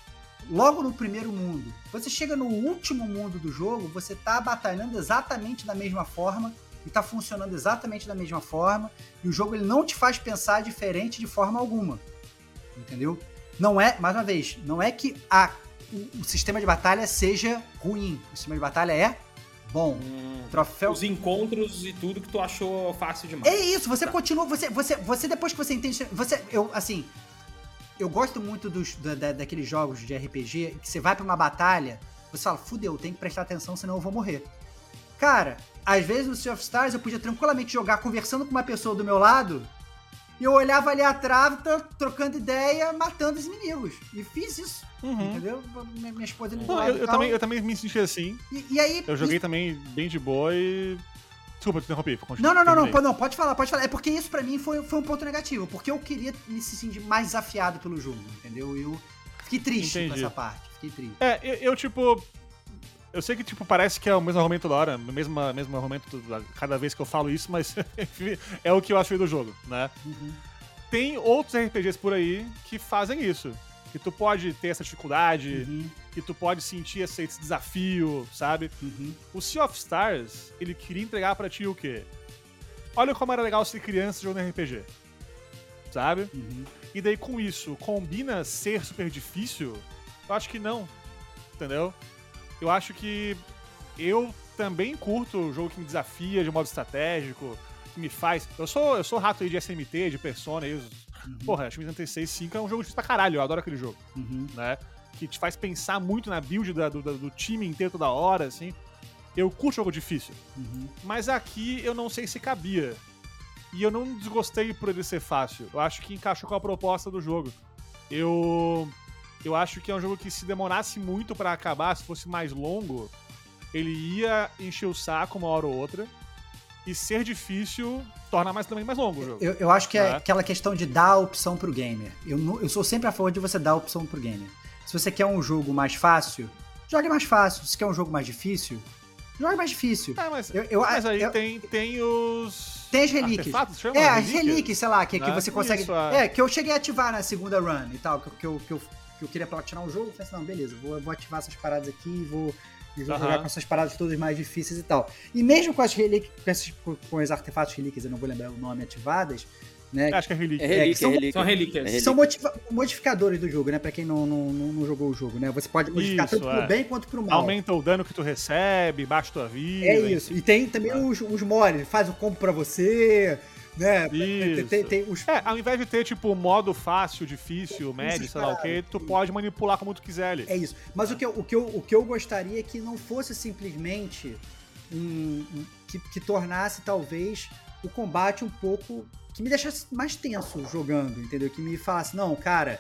Logo no primeiro mundo. Você chega no último mundo do jogo, você tá batalhando exatamente da mesma forma e tá funcionando exatamente da mesma forma, e o jogo ele não te faz pensar diferente de forma alguma. Entendeu? Não é, mais uma vez, não é que a, o, o sistema de batalha seja ruim. O sistema de batalha é bom. Hum, Troféu Os encontros e tudo que tu achou fácil demais. é isso, você continua, você, você, você depois que você entende, você, eu, assim, eu gosto muito dos, da, da- daqueles jogos de RPG que você vai pra uma batalha, você fala, fudeu, tem que prestar atenção, senão eu vou morrer. Cara, às vezes no Sea of Stars eu podia tranquilamente jogar conversando com uma pessoa do meu lado e eu olhava ali atrás, tô trocando ideia, matando os inimigos. E fiz isso, Uhum. entendeu? Minha, minha esposa Não, eu, e eu também, eu também me senti assim. E, e aí... Eu joguei também bem de boa e. Desculpa, te interrompi. Não, não, não, não, não, pode falar, pode falar. É porque isso pra mim foi, foi um ponto negativo, porque eu queria me sentir mais desafiado pelo jogo, entendeu? Eu fiquei triste com Entendi. essa parte, fiquei triste. É, eu, eu, tipo. Eu sei que, tipo, parece que é o mesmo argumento da hora, o mesmo, mesmo argumento da- cada vez que eu falo isso, mas é o que eu achei do jogo, né? Uhum. Tem outros RPGs por aí que fazem isso. Que tu pode ter essa dificuldade, Uhum, que tu pode sentir esse, esse desafio, sabe? uhum. O Sea of Stars, ele queria entregar pra ti o quê? Olha como era legal ser criança jogando RPG. Sabe? Uhum. E daí com isso, combina ser super difícil? Eu acho que não. Entendeu? Eu acho que eu também curto o jogo que me desafia de modo estratégico, que me faz. Eu sou, eu sou rato aí de SMT, de Persona, aí, os- Porra, Shin 86 5 é um jogo difícil pra caralho, eu adoro aquele jogo, Uhum. né? Que te faz pensar muito na build da- do, do time inteiro toda hora, assim. Eu curto jogo difícil. Uhum. Mas aqui eu não sei se cabia. E eu não desgostei por ele ser fácil. Eu acho que encaixou com a proposta do jogo. Eu. Eu acho que é um jogo que se demorasse muito pra acabar, se fosse mais longo, ele ia encher o saco uma hora ou outra. E ser difícil torna mais também mais longo o jogo. Eu, eu acho que é É. aquela questão de dar a opção pro gamer. Eu, eu sou sempre a favor de você dar a opção pro gamer. Se você quer um jogo mais fácil, jogue mais fácil. Se quer um jogo mais difícil, jogue mais difícil. Ah, mas, Eu- eu- mas aí eu- tem, tem os. Tem as relíquias. É, as Relíquias? sei lá, que, que Né? você consegue. Isso, é. é, que eu cheguei a ativar na segunda run e tal, que, que, eu, que, eu, que eu queria platinar o jogo. Eu falei assim, não, beleza, vou, vou ativar essas paradas aqui e vou, e vou Aham. jogar com essas paradas todas mais difíceis e tal. E mesmo com as relíquias, com, esses, com, os artefatos relíquias, eu não vou lembrar o nome ativadas, né? Acho que é relíquia. É relíquia, são- é relíquia. São relíquias. É relíquia. São motiva- modificadores do jogo, né? Pra quem não, não, não, não jogou o jogo, né? Você pode modificar Isso, tanto pro é. bem quanto pro mal. Aumenta o dano que tu recebe, baixa tua vida. É isso. E tem também É. os, os mods, faz o combo pra você, né? Tem, Isso. tem, tem os. É, ao invés de ter, tipo, modo fácil, difícil, médio, sei lá o que, tu pode manipular como tu quiser ali. É isso. Mas o que eu, o que eu, o que eu gostaria é que não fosse simplesmente um. um- que, que tornasse, talvez, o combate um pouco. que me deixasse mais tenso jogando, entendeu? Que me falasse, não, cara.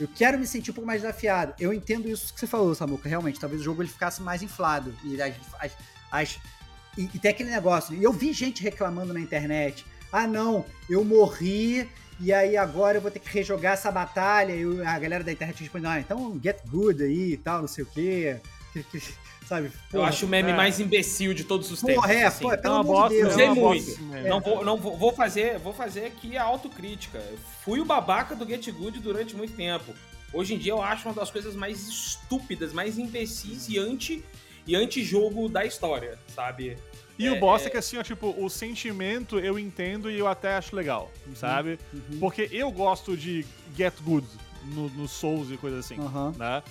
Eu quero me sentir um pouco mais desafiado. Eu entendo isso que você falou, Samuca. Realmente, talvez o jogo ele ficasse mais inflado. E, as, as- as- e, e tem aquele negócio. E eu vi gente reclamando na internet. Ah, não, eu morri e aí agora eu vou ter que rejogar essa batalha. E a galera da internet responde, ah, então get good aí e tal, não sei o quê. Sabe? Eu acho o meme é. mais imbecil de todos os tempos. Porra, é, assim. pô, É pelo uma amor bosta, de Deus. Usei é muito. Não vou, não vou, vou fazer, vou fazer aqui a autocrítica. Eu Fui o babaca do Get Good durante muito tempo. Hoje em dia eu acho uma das coisas mais estúpidas, mais imbecis e anti e anti-jogo da história, sabe? E É, o bosta é- é que, assim, ó, tipo, o sentimento eu entendo e eu até acho legal, sabe? Uhum. Porque eu gosto de get good no, no Souls e coisa assim, Aham. né?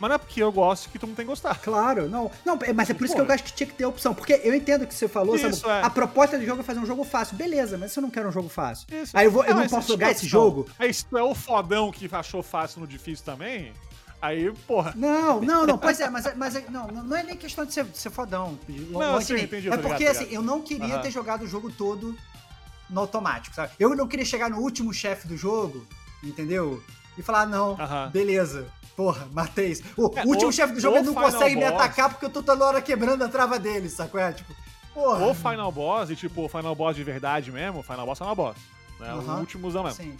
Mas não é porque eu gosto que todo mundo tem que gostar. Claro, não. Não, é- mas é por isso que eu acho que tinha que ter opção. Porque eu entendo o que você falou, Isso, sabe? é. A proposta do jogo é fazer um jogo fácil. Beleza, mas se eu não quero um jogo fácil. Isso. Aí eu, vou, eu não posso jogar esse jogo. Aí se tu é o fodão que achou fácil no difícil também, aí, porra. Não, não, não. Pois é, mas, é- mas é- não, não é nem questão de ser, de ser fodão. Não, sim, entendi, é obrigado, porque, obrigado. assim, eu não queria Aham. ter jogado o jogo todo no automático, sabe? Eu não queria chegar no último chefe do jogo entendeu? E falar, não, Aham. beleza. Porra, matei isso. O É, último chefe do jogo não Final consegue me Boss- atacar porque eu tô toda hora quebrando a trava dele, sacou? É, tipo, porra. O Final Boss, e tipo, o Final Boss de verdade mesmo, Final Boss é uma boss. Né? Aham. O últimozão mesmo. Assim,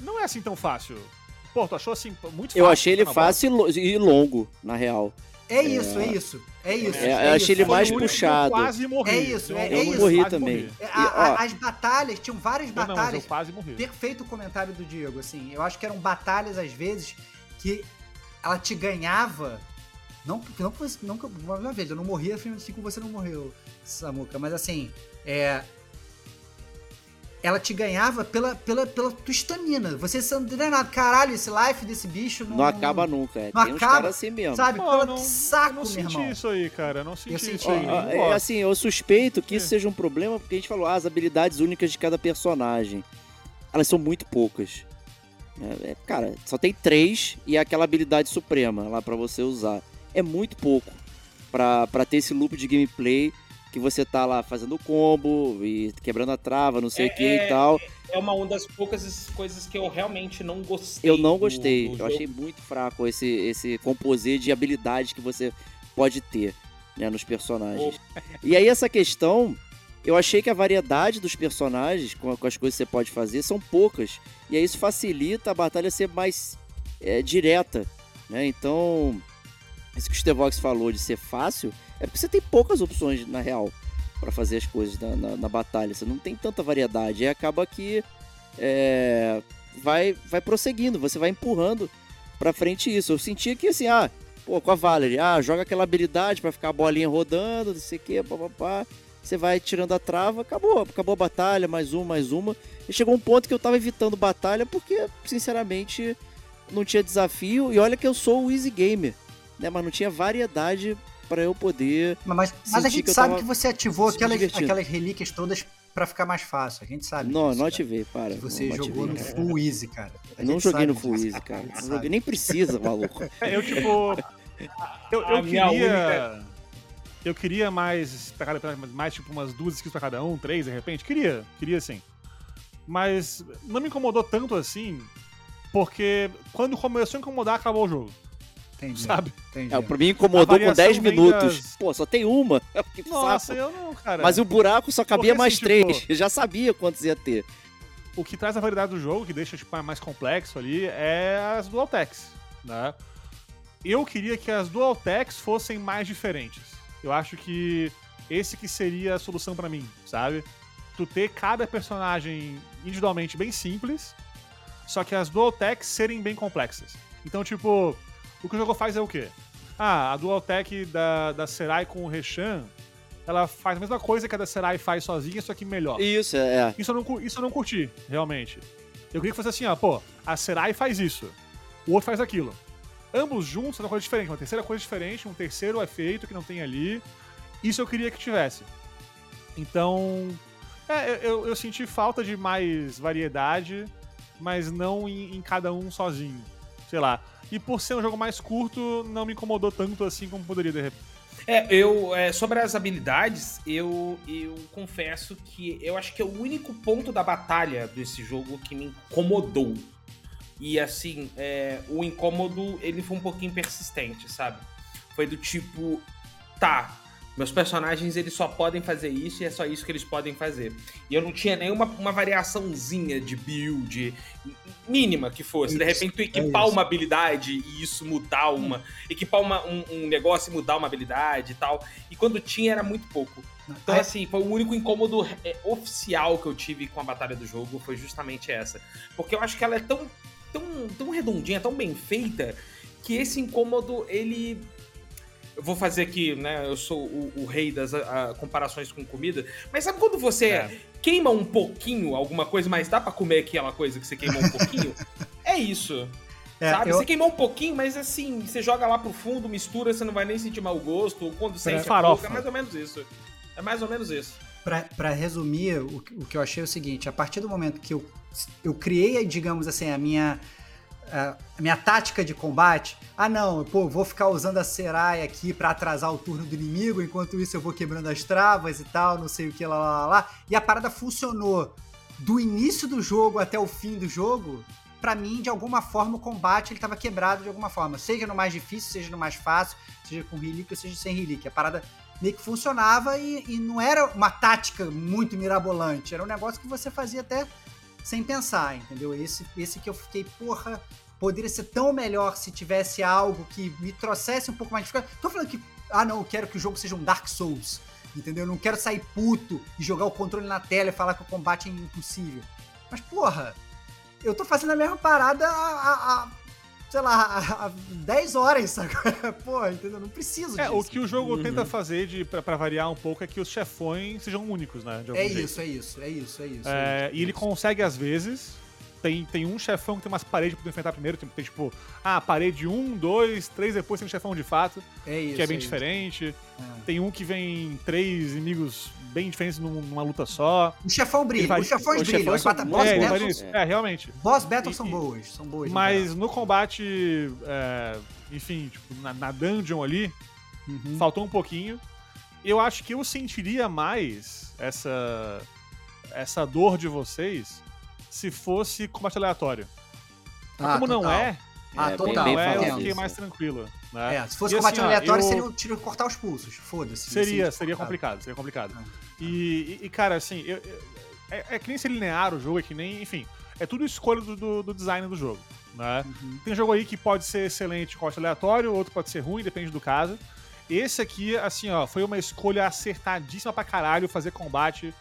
Não é assim tão fácil. Pô, tu achou assim muito fácil? Eu achei ele fácil e lo- longo, na real. é isso, é isso. É isso. É, eu é achei ele mais puxado. Eu quase morri. É isso, é- Eu é isso. Morri também. morri. É, a- a- as batalhas, tinham várias Eu não, mas eu batalhas. quase morri. Perfeito o comentário do Diego, assim. Eu acho que eram batalhas, às vezes, que ela te ganhava. Não, não, que você- não, que- uma vez, eu não morria assim como você não morreu, Samuca, mas assim, é. Ela te ganhava pela, pela, pela tua estamina. Você sendo treinado. Caralho, esse life desse bicho não. Não acaba nunca. É. não Tem uns acaba, caras assim mesmo. Sabe? Pô, Pela eu não, saco, eu não senti irmão. isso aí, cara. Eu não senti Eu senti. isso aí. Ó, Não é, assim, eu suspeito que isso É. seja um problema, porque a gente falou, ah, as habilidades únicas de cada personagem. Elas são muito poucas. É, é, cara, só tem três e é aquela habilidade suprema lá pra você usar. É muito pouco pra ter esse loop de gameplay que você tá lá fazendo combo e quebrando a trava, não sei o que É, e tal. É uma das poucas coisas que eu realmente não gostei. Eu não do- gostei. do eu jogo. achei muito fraco esse, esse composê de habilidades que você pode ter né, nos personagens. E aí, essa questão, eu achei que a variedade dos personagens, com, com as coisas que você pode fazer, são poucas. E aí isso facilita a batalha ser mais é, direta. Né? Então, isso que o Stevox falou de ser fácil, é porque você tem poucas opções, na real, para fazer as coisas na, na- na batalha. Você não tem tanta variedade. E acaba que é, vai, vai prosseguindo, você vai empurrando pra frente isso. Eu sentia que assim, ah, pô, com a Valerie, ah, joga aquela habilidade pra ficar a bolinha rodando, não sei o que, papapá. Você vai tirando a trava, acabou, acabou a batalha, mais uma, mais uma. E chegou um ponto que eu tava evitando batalha porque, sinceramente, não tinha desafio. E olha que eu sou o easy gamer, né? Mas não tinha variedade pra eu poder. Mas, mas a gente que sabe tava que você ativou aquelas, aquelas relíquias todas pra ficar mais fácil. A gente sabe. Não, disso, não cara. ativei, para. Que você não jogou ativei, no cara. full easy, cara. A Eu não gente joguei no Full Easy, cara. joguei, nem precisa, maluco. Eu tipo. Eu, eu queria. Eu queria mais. pra cada- Mais tipo umas duas skills pra cada um, três de repente. Queria, queria sim. Mas não me incomodou tanto assim, porque quando começou a incomodar, acabou o jogo, Entendi. sabe? entendi. É, pra mim incomodou com variação 10 vem minutos. das- Pô, só tem uma. Que Nossa, saco. eu não, cara. Mas o buraco só cabia Porque, mais assim, três. tipo- Eu já sabia quantos ia ter. o que traz a variedade do jogo, que deixa tipo, mais complexo ali, é as dual techs, né? Eu queria que as dual techs fossem mais diferentes. Eu acho que esse que seria a solução pra mim, sabe? Tu ter cada personagem individualmente bem simples, só que as dual techs serem bem complexas. Então, tipo, o que o jogo faz é o quê? Ah, a dual tech da, da Serai com o Reshan, ela faz a mesma coisa que a da Serai faz sozinha, só que melhor. Isso, é. Isso eu, não, isso eu não curti, realmente. Eu queria que fosse assim, ó, pô, a Serai faz isso, o outro faz aquilo. Ambos juntos é uma coisa diferente, uma terceira coisa diferente, um terceiro efeito que não tem ali. Isso eu queria que tivesse. Então, é, eu, eu- eu senti falta de mais variedade, mas não em, em cada um sozinho. Sei lá. E por ser um jogo mais curto, não me incomodou tanto assim como poderia de repente. É, eu, é, sobre as habilidades, eu, eu confesso que eu acho que é o único ponto da batalha desse jogo que me incomodou. E assim, é, o incômodo, ele foi um pouquinho persistente, sabe? Foi do tipo, tá, meus personagens eles só podem fazer isso e é só isso que eles podem fazer. E eu não tinha nenhuma uma variaçãozinha de build mínima que fosse. De repente tu equipar isso. uma habilidade e isso mudar uma. Equipar uma- um, um negócio e mudar uma habilidade e tal. E quando tinha era muito pouco. Então, Aí- assim, foi o único incômodo é, oficial que eu tive com a batalha do jogo, foi justamente essa. Porque eu acho que ela é tão, tão, tão redondinha, tão bem feita, que esse incômodo, ele. Eu vou fazer aqui, né? Eu sou o, o rei das ah, comparações com comida. Mas sabe quando você É. queima um pouquinho alguma coisa, mas dá pra comer aquela coisa que você queimou um pouquinho? é isso. É, sabe? eu- Você queimou um pouquinho, mas assim, você joga lá pro fundo, mistura, você não vai nem sentir mau gosto. Ou quando sente é farofa. é mais ou menos isso. É mais ou menos isso. Pra, pra resumir, o, que- o que eu achei é o seguinte: a partir do momento que eu, eu criei, digamos assim, a minha, a, minha tática de combate, ah não, pô, vou ficar usando a Serai aqui pra atrasar o turno do inimigo, enquanto isso eu vou quebrando as travas e tal, não sei o que, lá, lá, lá. E a parada funcionou do início do jogo até o fim do jogo. pra mim, de alguma forma, o combate ele tava quebrado de alguma forma. Seja no mais difícil, seja no mais fácil, seja com relíquia, seja sem relíquia. A parada meio que funcionava e, e não era uma tática muito mirabolante. Era um negócio que você fazia até sem pensar, entendeu? Esse, esse que eu fiquei, porra, poderia ser tão melhor se tivesse algo que me trouxesse um pouco mais de. Tô falando que, ah, não, eu quero que o jogo seja um Dark Souls, entendeu? Eu não quero sair puto e jogar o controle na tela e falar que o combate é impossível. Mas, porra, eu tô fazendo a mesma parada há, há- há, sei lá, há, há 10 horas, sabe? Porra, entendeu? Não preciso É, disso. o que o jogo tenta fazer, de, pra, pra variar um pouco, é que os chefões sejam únicos, né? de algum É jeito. isso, é isso, é isso, é isso. É, é isso, e ele é consegue, às vezes. Tem, tem um chefão que tem umas paredes pra tu enfrentar primeiro. Tem, tem, tipo, ah, parede 1, 2, 3, depois tem um chefão de fato, É isso, que é bem isso. diferente. É. Tem um que vem três inimigos bem diferentes num- numa luta só. O chefão brilha, vai- os chefões os brilham. bata- boss, é, battles. É, realmente. boss battles E- são boas, são boas. Mas no combate, é, enfim, tipo, na, na dungeon ali. Uhum. faltou um pouquinho. Eu acho que eu sentiria mais essa essa dor de vocês se fosse combate aleatório. Mas Ah, como não total. é, Ah, É, total. bem não é, eu fiquei mais é. tranquilo. Né? É, se fosse E combate assim, aleatório, eu- seria um tiro cortar os pulsos. Foda-se. Seria, Seria seria complicado. seria complicado. Ah. E, e- e, cara, assim, eu- eu- é, é que nem ser linear o jogo, é que nem, enfim, é tudo escolha do, do- do design do jogo, né? Uhum. Tem jogo aí que pode ser excelente com aleatório, outro pode ser ruim, depende do caso. Esse aqui, assim, ó, foi uma escolha acertadíssima pra caralho fazer combate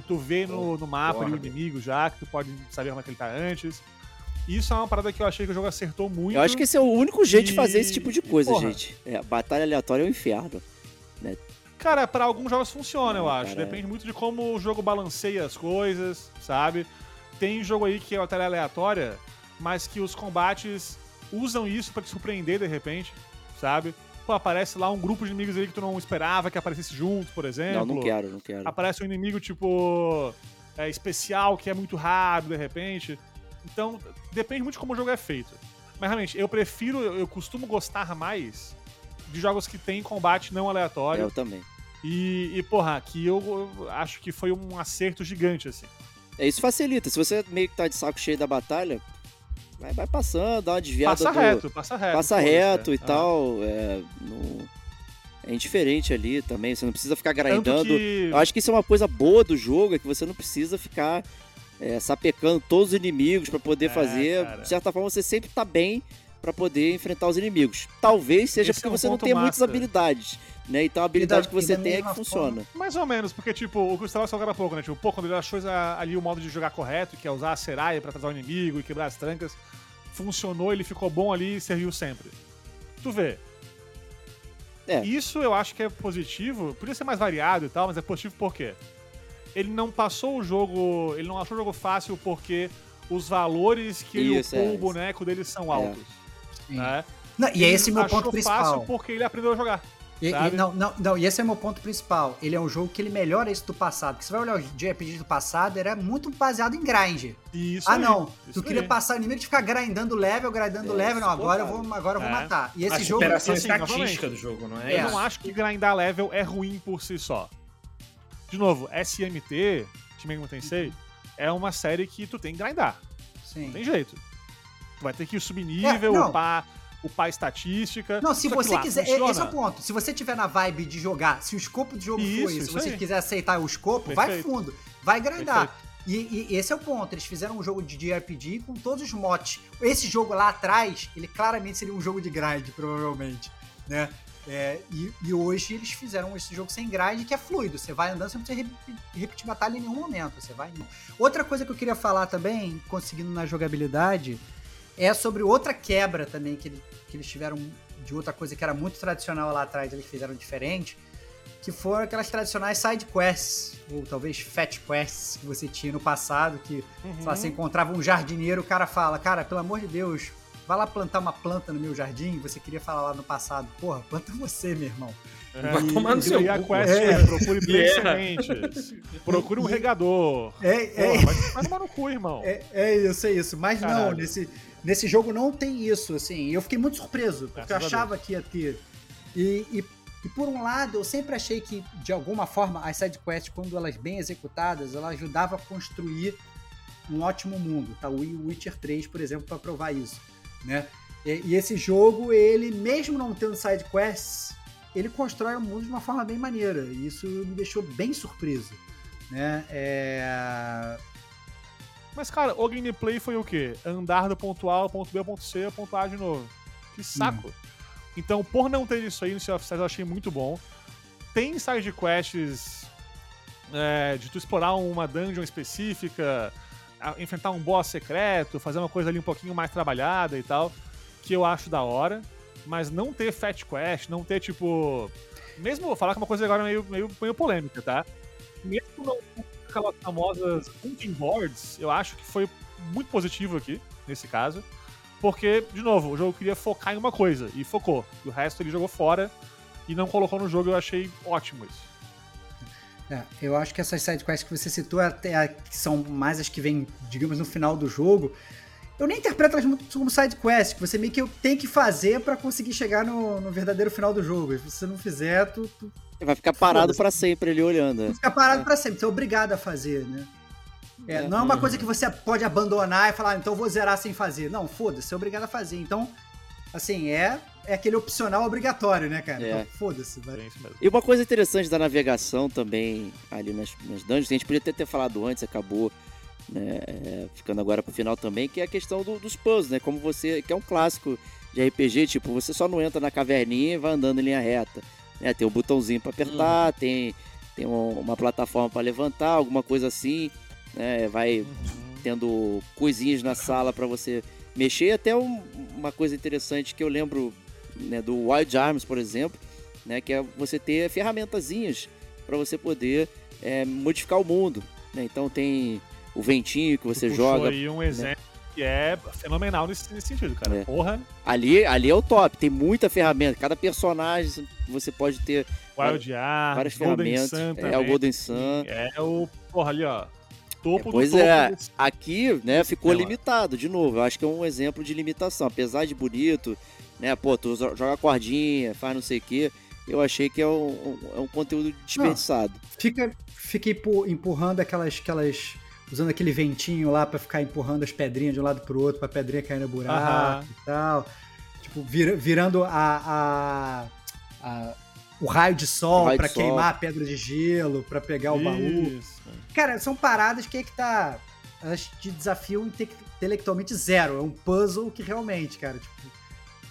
que tu vê no, no mapa ali o inimigo já, que tu pode saber como é que ele tá antes. Isso é uma parada que eu achei que o jogo acertou muito. Eu acho que esse é o único jeito de E- fazer esse tipo de coisa, porra. gente. É, batalha aleatória é um inferno. Cara, pra alguns jogos funciona, eu acho. cara, Depende muito de como o jogo balanceia as coisas, sabe? Tem jogo aí que é batalha aleatória, mas que os combates usam isso pra te surpreender de repente, sabe? Pô, aparece lá um grupo de inimigos aí que tu não esperava que aparecesse junto, por exemplo. Não, não quero, não quero. Aparece um inimigo, tipo, é, especial, que é muito raro, de repente. Então, depende muito de como o jogo é feito. Mas, realmente, eu prefiro, eu, costumo gostar mais de jogos que tem combate não aleatório. Eu também. E, e, porra, aqui eu eu acho que foi um acerto gigante, assim. É, isso facilita. Se você meio que tá de saco cheio da batalha, vai, vai passando, dá uma desviada Passa do- reto, passa reto. passa reto né? e Ah. tal. É, não- é indiferente ali também. Você não precisa ficar grindando. que... Eu acho que isso é uma coisa boa do jogo, é que você não precisa ficar é, sapecando todos os inimigos pra poder É, fazer. cara. De certa forma, você sempre tá bem pra poder enfrentar os inimigos. Talvez seja Esse porque é um você não tem muitas habilidades, né? Então a habilidade da- que você tem é que funciona. Mais ou menos, porque, tipo, o que você tava falando agora há pouco, né? Tipo, pô, quando ele achou a- ali o modo de jogar correto, que é usar a Seraya pra atrasar o inimigo e quebrar as trancas, funcionou, ele ficou bom ali e serviu sempre. Tu vê. É. Isso eu acho que é positivo, podia ser mais variado e tal, mas é positivo por quê? Ele não passou o jogo, ele não achou o jogo fácil porque os valores que ele Isso, upou é, o isso. boneco dele são altos. Né? Não, e é esse o meu ponto fácil principal. porque ele aprendeu a jogar. E, e- não, não, não, e esse é o meu ponto principal. Ele é um jogo que ele melhora isso do passado. Porque você vai olhar os JRPGs do passado, era muito baseado em grind. E isso ah, aí, não. Tu queria aí. passar o inimigo de ficar grindando level, grindando É, level. Não, agora eu vou, insuportável. agora eu vou É. matar. E esse a jogo. assim, estatística do jogo, não é? É. Eu não acho que grindar level é ruim por si só. De novo, SMT, Shin Megami Tensei, é uma série que tu tem que grindar. Sim. Não tem jeito. Vai ter que subir nível, É, upar, upar estatística. Não, se você lá quiser. funciona. Esse é o ponto. Se você tiver na vibe de jogar, se o escopo do jogo for Isso, isso, se isso você aí. quiser aceitar o escopo, vai Perfeito. fundo. Vai grindar. E, e esse é o ponto. Eles fizeram um jogo de JRPG com todos os mods. Esse jogo lá atrás, ele claramente seria um jogo de grind, provavelmente. Né? É, e, e hoje eles fizeram esse jogo sem grind, que é fluido. Você vai andando, você não precisa repetir, repetir batalha em nenhum momento. Você vai. Outra coisa que eu queria falar também, conseguindo na jogabilidade, é sobre outra quebra também que, ele- que eles tiveram de outra coisa que era muito tradicional lá atrás, eles fizeram diferente, que foram aquelas tradicionais side quests, ou talvez fat quests que você tinha no passado, que Uhum. sei lá, você encontrava um jardineiro, o cara fala, cara, pelo amor de Deus, vai lá plantar uma planta no meu jardim, você queria falar lá no passado, porra, planta você, meu irmão. Vai tomar no E seu aí a cu. quest É. é, procure três Yeah. sementes. Procure um regador. É, é, Porra, vai, vai tomar no cu, irmão. É, é isso, é isso. Mas não, Caralho. nesse, nesse jogo não tem isso, assim. Eu fiquei muito surpreso, porque eu achava que ia ter. E, e, e por um lado, eu sempre achei que, de alguma forma, as sidequests, quando elas bem executadas, elas ajudavam a construir um ótimo mundo. Tá o Witcher 3, por exemplo, para provar isso, né? E, e, esse jogo, ele mesmo não tendo side quests, ele constrói o mundo de uma forma bem maneira. E isso me deixou bem surpreso, né? É... Mas, cara, o gameplay foi o quê? Andar do ponto A ao ponto B ao ponto C ao ponto A de novo. Que saco. Hum. Então, por não ter isso aí no Sea of Stars, eu achei muito bom. Tem side quests é, de tu explorar uma dungeon específica, enfrentar um boss secreto, fazer uma coisa ali um pouquinho mais trabalhada e tal, que eu acho da hora. Mas não ter fat quest, não ter tipo. Mesmo vou falar que é uma coisa agora meio, meio, meio polêmica, tá? Mesmo não aquelas famosas hunting boards, eu acho que foi muito positivo aqui, nesse caso. Porque, de novo, o jogo queria focar em uma coisa, e focou. E o resto ele jogou fora e não colocou no jogo, eu achei ótimo isso. É, eu acho que essas sidequests que você citou, até que são mais as que vêm, digamos, no final do jogo, eu nem interpreto elas muito como sidequest, que você meio que tem que fazer para conseguir chegar no, no, verdadeiro final do jogo. E se você não fizer, tu. tu... Vai ficar parado para sempre ali olhando. Vai ficar parado é. para sempre, você é obrigado a fazer, né? É, é, não é uma coisa que você pode abandonar e falar, ah, então vou zerar sem fazer. Não, foda-se, é obrigado a fazer. Então, assim, é, é aquele opcional obrigatório, né, cara? É. Então, foda-se. Vai. E uma coisa interessante da navegação também ali nas, nas dungeons, a gente podia ter, ter falado antes, acabou né, é, ficando agora pro final também, que é a questão do, dos puzzles, né? Como você, que é um clássico de RPG, tipo, você só não entra na caverninha e vai andando em linha reta. Né? Tem um botãozinho para apertar, uhum. tem, tem uma plataforma para levantar, alguma coisa assim né? Vai uhum. tendo coisinhas na sala para você mexer. Até um, uma coisa interessante que eu lembro né, do Wild Arms, por exemplo, né? Que é você ter ferramentazinhas para você poder é, modificar o mundo. Né? Então tem o ventinho que você joga. aí um né? exemplo que é fenomenal nesse, nesse sentido, cara. É. Porra. Ali, ali é o top, tem muita ferramenta. Cada personagem você pode ter Wild Arms, várias ferramentas. Sun é o Golden Sun. É o. Porra, ali, ó topo é, pois do topo. é, aqui, né, ficou limitado, de novo. Eu acho que é um exemplo de limitação. Apesar de bonito, né, pô, tu joga cordinha, faz não sei o quê. Eu achei que é um, é um conteúdo desperdiçado. Não, fica, fica empurrando aquelas, aquelas. Usando aquele ventinho lá para ficar empurrando as pedrinhas de um lado pro outro, pra pedrinha cair no buraco e tal. Tipo, vir, virando a, a, a o raio de sol para queimar a pedra de gelo, para pegar o baú. Cara, são paradas que é que tá. Elas te desafiam intelectualmente zero. É um puzzle que realmente, cara, tipo,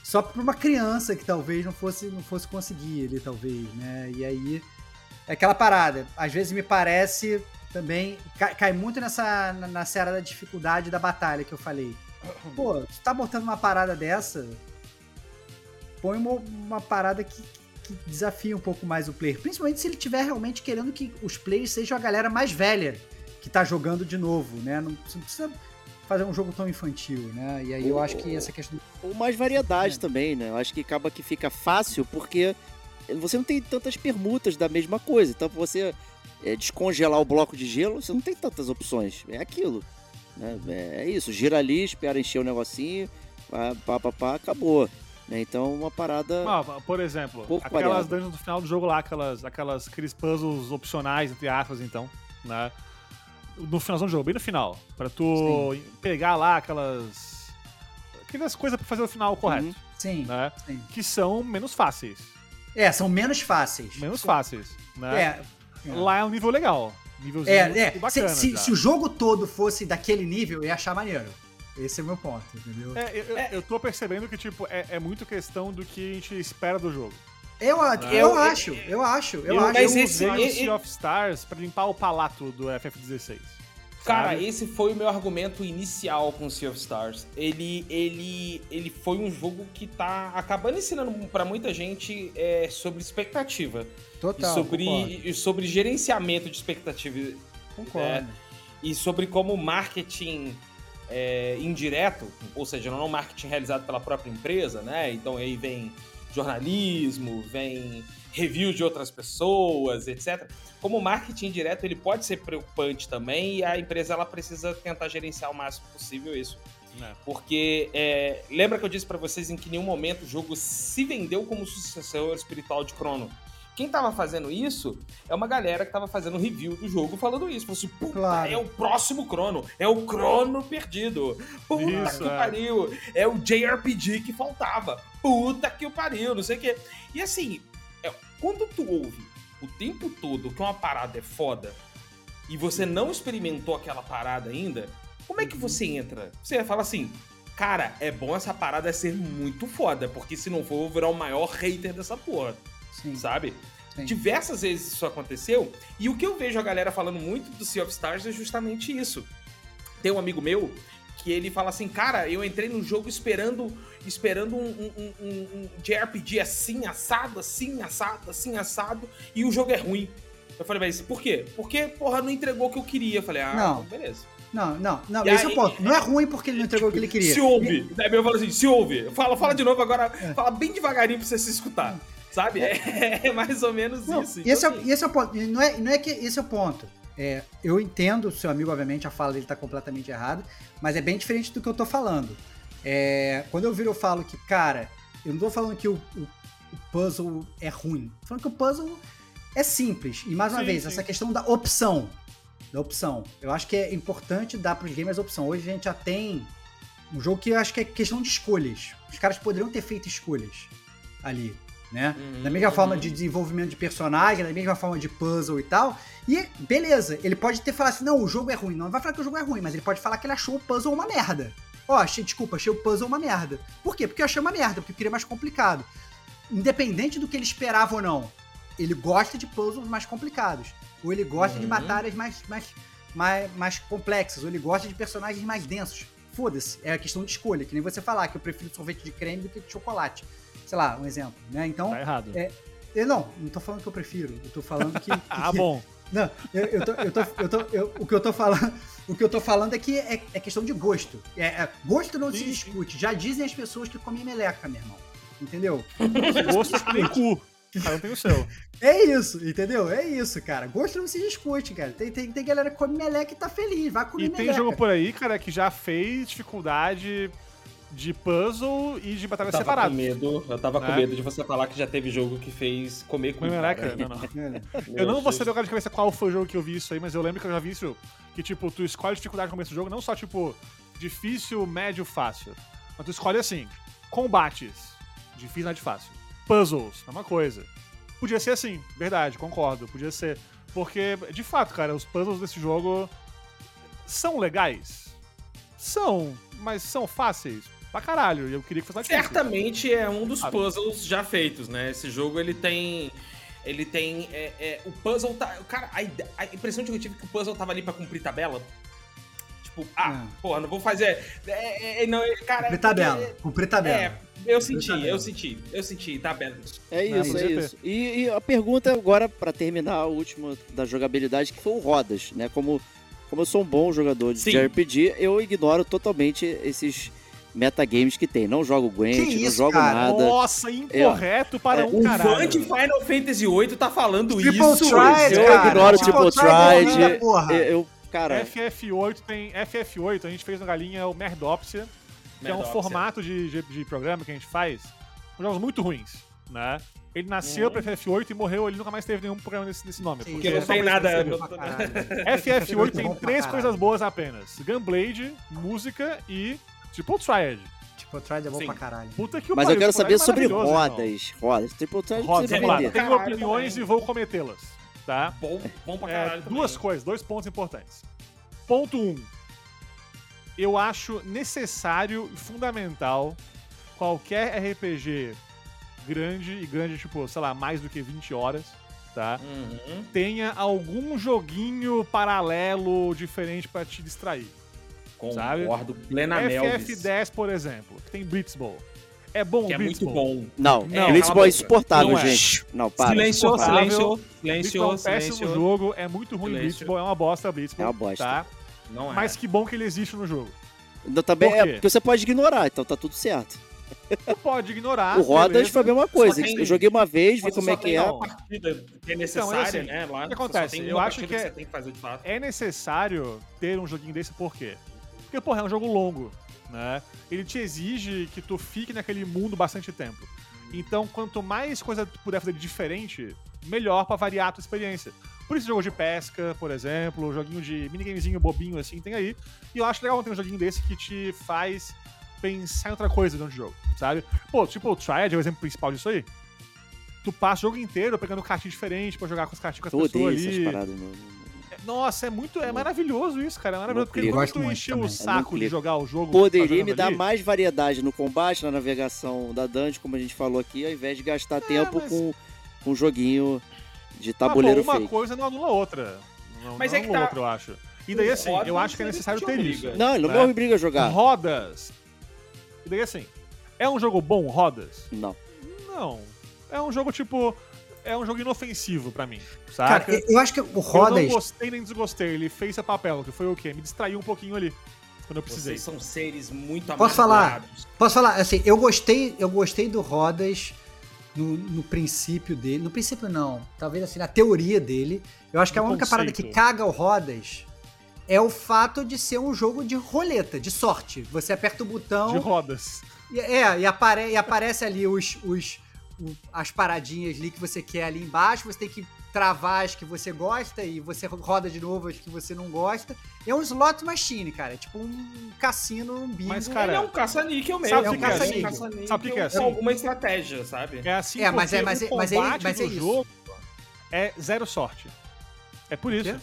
só pra uma criança que talvez não fosse, não fosse conseguir ali, talvez, né? E aí. É aquela parada. Às vezes me parece também. Cai, cai muito nessa. Na, na seara da dificuldade da batalha que eu falei. Pô, tu tá botando uma parada dessa. Põe uma, uma parada que, que desafia um pouco mais o player. Principalmente se ele estiver realmente querendo que os players sejam a galera mais velha que tá jogando de novo, né? Não, precisa fazer um jogo tão infantil, né? E aí eu acho que essa questão... Ou mais variedade é. também, né? Eu acho que acaba que fica fácil porque você não tem tantas permutas da mesma coisa. Então, você é, descongelar o bloco de gelo, você não tem tantas opções. É aquilo. Né? É, é isso. Gira ali, espera encher o negocinho, pá, pá, pá, pá acabou. Né? Então, uma parada. Ah, por exemplo, aquelas variada. dungeons do final do jogo lá, aquelas, aquelas, aqueles puzzles opcionais, entre aspas, então, né? No finalzão do jogo, bem no final. Pra tu Sim. pegar lá aquelas. Aquelas coisas pra fazer o final correto. Uhum. Sim. Né? Sim. Que são menos fáceis. É, são menos fáceis. Menos fáceis. Né? É. Lá é um nível legal. Nívelzinho é, é. Bacana, se, se, se, o jogo todo fosse daquele nível, eu ia achar maneiro. Esse é o meu ponto, entendeu? É, eu, é. eu tô percebendo que, tipo, é, é muito questão do que a gente espera do jogo. Eu, eu, eu, acho, eu acho, eu, eu acho. Mas eu esse, usei o Sea of Stars pra limpar o palato do FF16. Cara, sabe? esse foi o meu argumento inicial com Sea of Stars. Ele, ele, ele foi um jogo que tá acabando ensinando para muita gente é, sobre expectativa. Total. E sobre, e sobre gerenciamento de expectativa. Concordo. É, e sobre como marketing é, indireto, ou seja, não é um marketing realizado pela própria empresa, né? Então aí vem jornalismo, vem reviews de outras pessoas, etc. Como marketing direto, ele pode ser preocupante também e a empresa ela precisa tentar gerenciar o máximo possível isso. É. Porque é, lembra que eu disse para vocês em que nenhum momento o jogo se vendeu como sucessor espiritual de Chrono. Quem tava fazendo isso é uma galera que tava fazendo review do jogo falando isso. Falou assim, puta, Claro. é o próximo Crono. É o Crono perdido. Puta Isso, que é. pariu. É o JRPG que faltava. Puta que o pariu, não sei o quê. E assim, é, quando tu ouve o tempo todo que uma parada é foda e você não experimentou aquela parada ainda, como é que você entra? Você fala assim, cara, é bom essa parada ser muito foda, porque se não for, eu vou virar o maior hater dessa porra, Sim, sabe? sim. Diversas vezes isso aconteceu, e o que eu vejo a galera falando muito do Sea of Stars é justamente isso. Tem um amigo meu que ele fala assim, cara, eu entrei no jogo esperando esperando um, um, um, um- JRPG assim, assado, assim, assado, assim, assado, e o jogo é ruim. Eu falei, mas por quê? Porque, porra, não entregou o que eu queria. Eu falei, ah, Não. beleza. Não, não, não. E esse é aí- o ponto. Não é ruim porque ele não entregou o que ele queria. Se ouve. Daí eu falo assim, se ouve. Fala, fala de novo agora, É. fala bem devagarinho pra você se escutar. Sabe? É, mais ou menos Não, isso. e esse, é, Então, o- e esse é o ponto. Não é, não é que esse é o ponto. É, eu entendo o seu amigo, obviamente, a fala dele tá completamente errada, mas é bem diferente do que eu tô falando. É, quando eu viro, eu falo que, cara, eu não tô falando que o, o- o puzzle é ruim. Tô falando que o puzzle é simples. E mais uma Sim, vez, sim. essa questão da opção. Da opção. Eu acho que é importante dar pros gamers a opção. Hoje a gente já tem um jogo que eu acho que é questão de escolhas. Os caras poderiam ter feito escolhas ali, né? Uhum, da mesma forma uhum. de desenvolvimento de personagem, da mesma forma de puzzle e tal. E beleza, ele pode ter falado assim: não, o jogo é ruim. Não vai falar que o jogo é ruim, mas ele pode falar que ele achou o puzzle uma merda. Ó, achei, desculpa, achei o puzzle uma merda. Por quê? Porque eu achei uma merda, porque eu queria mais complicado. Independente do que ele esperava ou não, ele gosta de puzzles mais complicados. Ou ele gosta de Uhum. batalhas mais, mais, mais, mais complexas. Ou ele gosta de personagens mais densos. Foda-se, é a questão de escolha. Que nem você falar que eu prefiro sorvete de creme do que de chocolate. Sei lá, um exemplo, né? Então, Tá errado. É, eu não, não tô falando que eu prefiro. Eu tô falando que. Ah, bom. Não, eu, eu tô, eu tô, eu tô, eu- o que eu tô falando, o que eu tô falando é que é, é questão de gosto. É, é- gosto não se Sim, sim. discute. Já dizem as pessoas que comem meleca, meu irmão. Entendeu? Gosto nem cu. Cada um tem o seu. É isso, entendeu? É isso, cara. Gosto não se discute, cara. Tem, tem, tem galera que come meleca e tá feliz. Vai comer E tem meleca. jogo por aí, cara, que já fez dificuldade de puzzle e de batalha Eu tava separada. com medo, eu tava com Né? medo de você falar que já teve jogo que fez comer com meleca? Não, não. É. Eu não vou saber agora de cabeça qual foi o jogo que eu vi isso aí, mas eu lembro que eu já vi isso. Que, tipo, tu escolhe dificuldade no começo do jogo, não só, tipo, difícil, médio, fácil. Mas tu escolhe assim: combates, difícil, médio, fácil. Puzzles, é uma coisa. Podia ser assim, verdade, concordo, podia ser. Porque, de fato, cara, os puzzles desse jogo são legais. São, mas são fáceis. Pra caralho, e eu queria que fosse difícil. Certamente é um dos puzzles já feitos, né? Esse jogo ele tem. Ele tem. é, é, o puzzle tá. Cara, a, a impressão que eu tive é que o puzzle tava ali pra cumprir tabela. Tipo, ah, É. porra, não vou fazer. É, é, não, é, cara. Cumprir tabela. Cumprir tabela. É, eu senti, tabela. eu senti, eu senti, tabela. É Não, isso, é podia ter. isso. E, e a pergunta agora, pra terminar, a última da jogabilidade, que foi o Rodas, né? Como, como eu sou um bom jogador de Sim. JRPG, eu ignoro totalmente esses metagames que tem. Não jogo Gwent, Que não isso, jogo cara? nada. Nossa, incorreto para É, um O caralho. fã de Final Fantasy VIII tá falando Triple isso. Tried, eu cara. ignoro o Triple Triple Tried, é. Eu, eu- cara, FF8 tem. FF8, a gente fez no Galinha o Merdopsia, que é um Merdopsia. formato de, de, de programa que a gente faz com jogos muito ruins, né? Ele nasceu Uhum. pra FF8 e morreu, ele nunca mais teve nenhum programa nesse, nesse nome. Sim, porque Porque não tem nada. escrever. Pra caralho. FF8 tem três coisas boas apenas: Gunblade, música e Triple Triad. Tipo, Tried é bom Sim. pra caralho. Puta que o mas eu pariu, quero esse saber é sobre maravilhoso, irmão. rodas. Rodas. Triple Triad Rodas, precisa vamos lá. vender. Tenho opiniões também. e vou cometê-las, tá? Bom, bom pra É, caralho. duas também. coisas, dois pontos importantes. Ponto 1. Um, eu acho necessário e fundamental qualquer RPG grande, e grande, tipo, sei lá, mais do que 20 horas, tá? Uhum. Tenha algum joguinho paralelo diferente pra te distrair. Sabe? Concordo plenamente. FF10, por exemplo, que tem Blitzball. É bom Que o é muito bom. Não, Não, Blitzball é insuportável, Não é. gente. Não, para. Silêncio, silêncio, silêncio, é um péssimo jogo, é muito ruim o Silêncio. Blitzball, é uma bosta Blitzball. É uma bosta. Tá? Não é. Mas que bom que ele existe no jogo. Então, também Por é porque você pode ignorar, então tá tudo certo. Tu pode ignorar. o Rodas beleza. foi a mesma coisa. Tem- Eu joguei uma vez, vi como é que é. uma partida que é necessária, assim, né? Lá, o que acontece? Eu acho partida que é- você tem que fazer de fato. É necessário ter um joguinho desse por quê? Porque, porra, é um jogo longo, né? Ele te exige que tu fique naquele mundo bastante tempo. Então, quanto mais coisa tu puder fazer de diferente, melhor pra variar a tua experiência. Por isso, jogo de pesca, por exemplo, joguinho de minigamezinho bobinho assim, tem aí. E eu acho legal ter um joguinho desse que te faz pensar em outra coisa dentro do jogo, sabe? Pô, tipo, o Triad é o exemplo principal disso aí. Tu passa o jogo inteiro pegando cartinha diferente pra jogar com as cartinhas com as pessoas essas ali. paradas. Não, não- Nossa, é muito. É maravilhoso isso, cara. É maravilhoso. Porque quando tu encher o. É saco de jogar o jogo. Poderia me dar ali, mais variedade no combate, na navegação da dungeon, como a gente falou aqui, ao invés de gastar tempo É, mas- com, com um joguinho de tabuleiro pô, uma fake. coisa não anula outra. Não, Mas não é que anula tá- outra, eu acho. E daí, assim, Rodas, eu acho que é necessário te ter isso. Não, ele não né? me obriga a jogar. Rodas. E daí, assim, é um jogo bom, Rodas? Não. Não. É um jogo, tipo. É um jogo inofensivo pra mim. Cara, Saca? eu- eu acho que o Eu não Rodas. gostei nem desgostei. Ele fez seu papel, que foi o quê? Me distraiu um pouquinho ali. Quando eu precisei. Vocês são seres muito Posso falar? Posso falar, assim, eu gostei, eu gostei do Rodas no, no princípio dele. No princípio não, talvez assim, na teoria dele. Eu acho que a No única parada que conceito. caga o Rodas é o fato de ser um jogo de roleta, de sorte. Você aperta o botão. De rodas. E- É, e, apare- e aparece ali os, os, as paradinhas ali que você quer ali embaixo, você tem que travar as que você gosta e você roda de novo as que você não gosta. É um slot machine, cara. É tipo um cassino, um bingo. Mas, cara, Ele é um caça-níquel mesmo. Sabe o é assim? um caça-níquel Sabe o que é assim? Com alguma estratégia, sabe? É assim É, mas é- mas o é- mas é- combate mas é do isso. jogo é zero sorte. É por isso.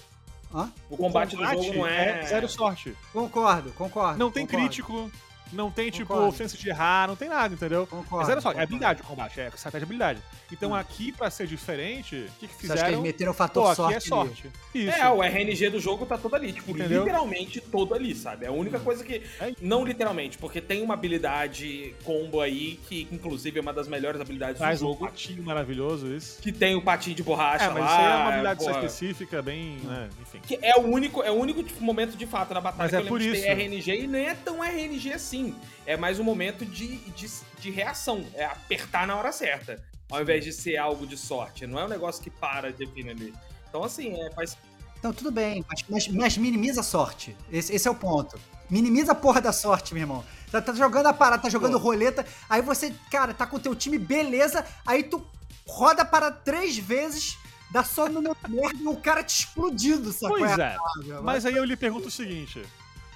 Hã? O combate, do jogo não é... zero sorte. Concordo, concordo. Não tem concordo, crítico, não tem, tipo, chance de errar, não tem nada, entendeu? Concordo, é zero sorte. É concordo. habilidade o combate, é estratégia de habilidade. Então Hum. aqui, pra ser diferente, o que, que Você acha que eles fizeram? meteram o Pô, fator aqui sorte? é sorte. Isso. É, o RNG do jogo tá todo ali, tipo, Entendeu? literalmente todo ali, sabe? É a única coisa que. É. Não literalmente, porque tem uma habilidade combo aí, que inclusive é uma das melhores habilidades Traz do um jogo. patinho maravilhoso, isso. Que tem o patinho de borracha É, mas lá. isso aí é uma habilidade só porra. específica, bem, né, enfim. Que é o único, é o único tipo, momento de fato na batalha Mas que é eu lembro por de ter isso. RNG e nem é tão RNG assim. É mais um momento de, de, de reação. É apertar na hora certa. Ao invés de ser algo de sorte. Não é um negócio que para de ali. Então, assim, é, faz. Então, tudo bem, mas, mas- mas minimiza a sorte. Esse, esse é o ponto. Minimiza a porra da sorte, meu irmão. Tá, tá jogando a parada, tá jogando roleta, aí você, cara, tá com o teu time, beleza, aí tu roda para três vezes, dá só no meu merda e o cara te explodindo, sacou? Pois a é. Mas aí eu lhe pergunto o seguinte.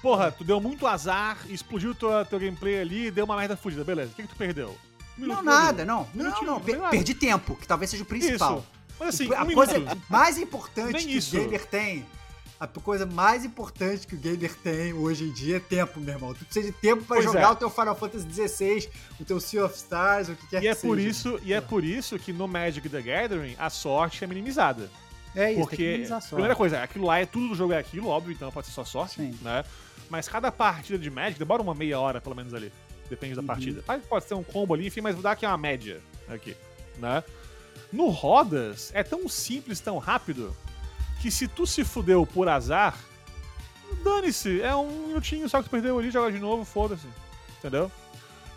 Porra, tu deu muito azar, explodiu tua, teu gameplay ali deu uma merda fodida, beleza. O que, que tu perdeu? Um Não, nada, não. Não, não. per- nada. perdi tempo, que talvez seja o principal. Isso. Mas assim, a um coisa minuto. mais importante Nem que isso. o gamer tem, a coisa mais importante que o gamer tem hoje em dia é tempo, meu irmão. Tu precisa de tempo pra Pois jogar é. o teu Final Fantasy XVI, o teu Sea of Stars, o que quer E é que por seja. isso, e é por isso que no Magic the Gathering a sorte é minimizada. É isso, Porque, primeira coisa, aquilo lá é tudo do jogo é aquilo, óbvio, então pode ser só sorte, Sim. né? Mas cada partida de Magic demora uma meia hora, pelo menos ali. Depende Uhum. da partida. Pode- ser um combo ali, enfim, mas vou dar aqui uma média aqui, né? No Rodas, é tão simples, tão rápido, que se tu se fudeu por azar, dane-se, é um minutinho só que tu perdeu ali, joga de novo, foda-se. Entendeu?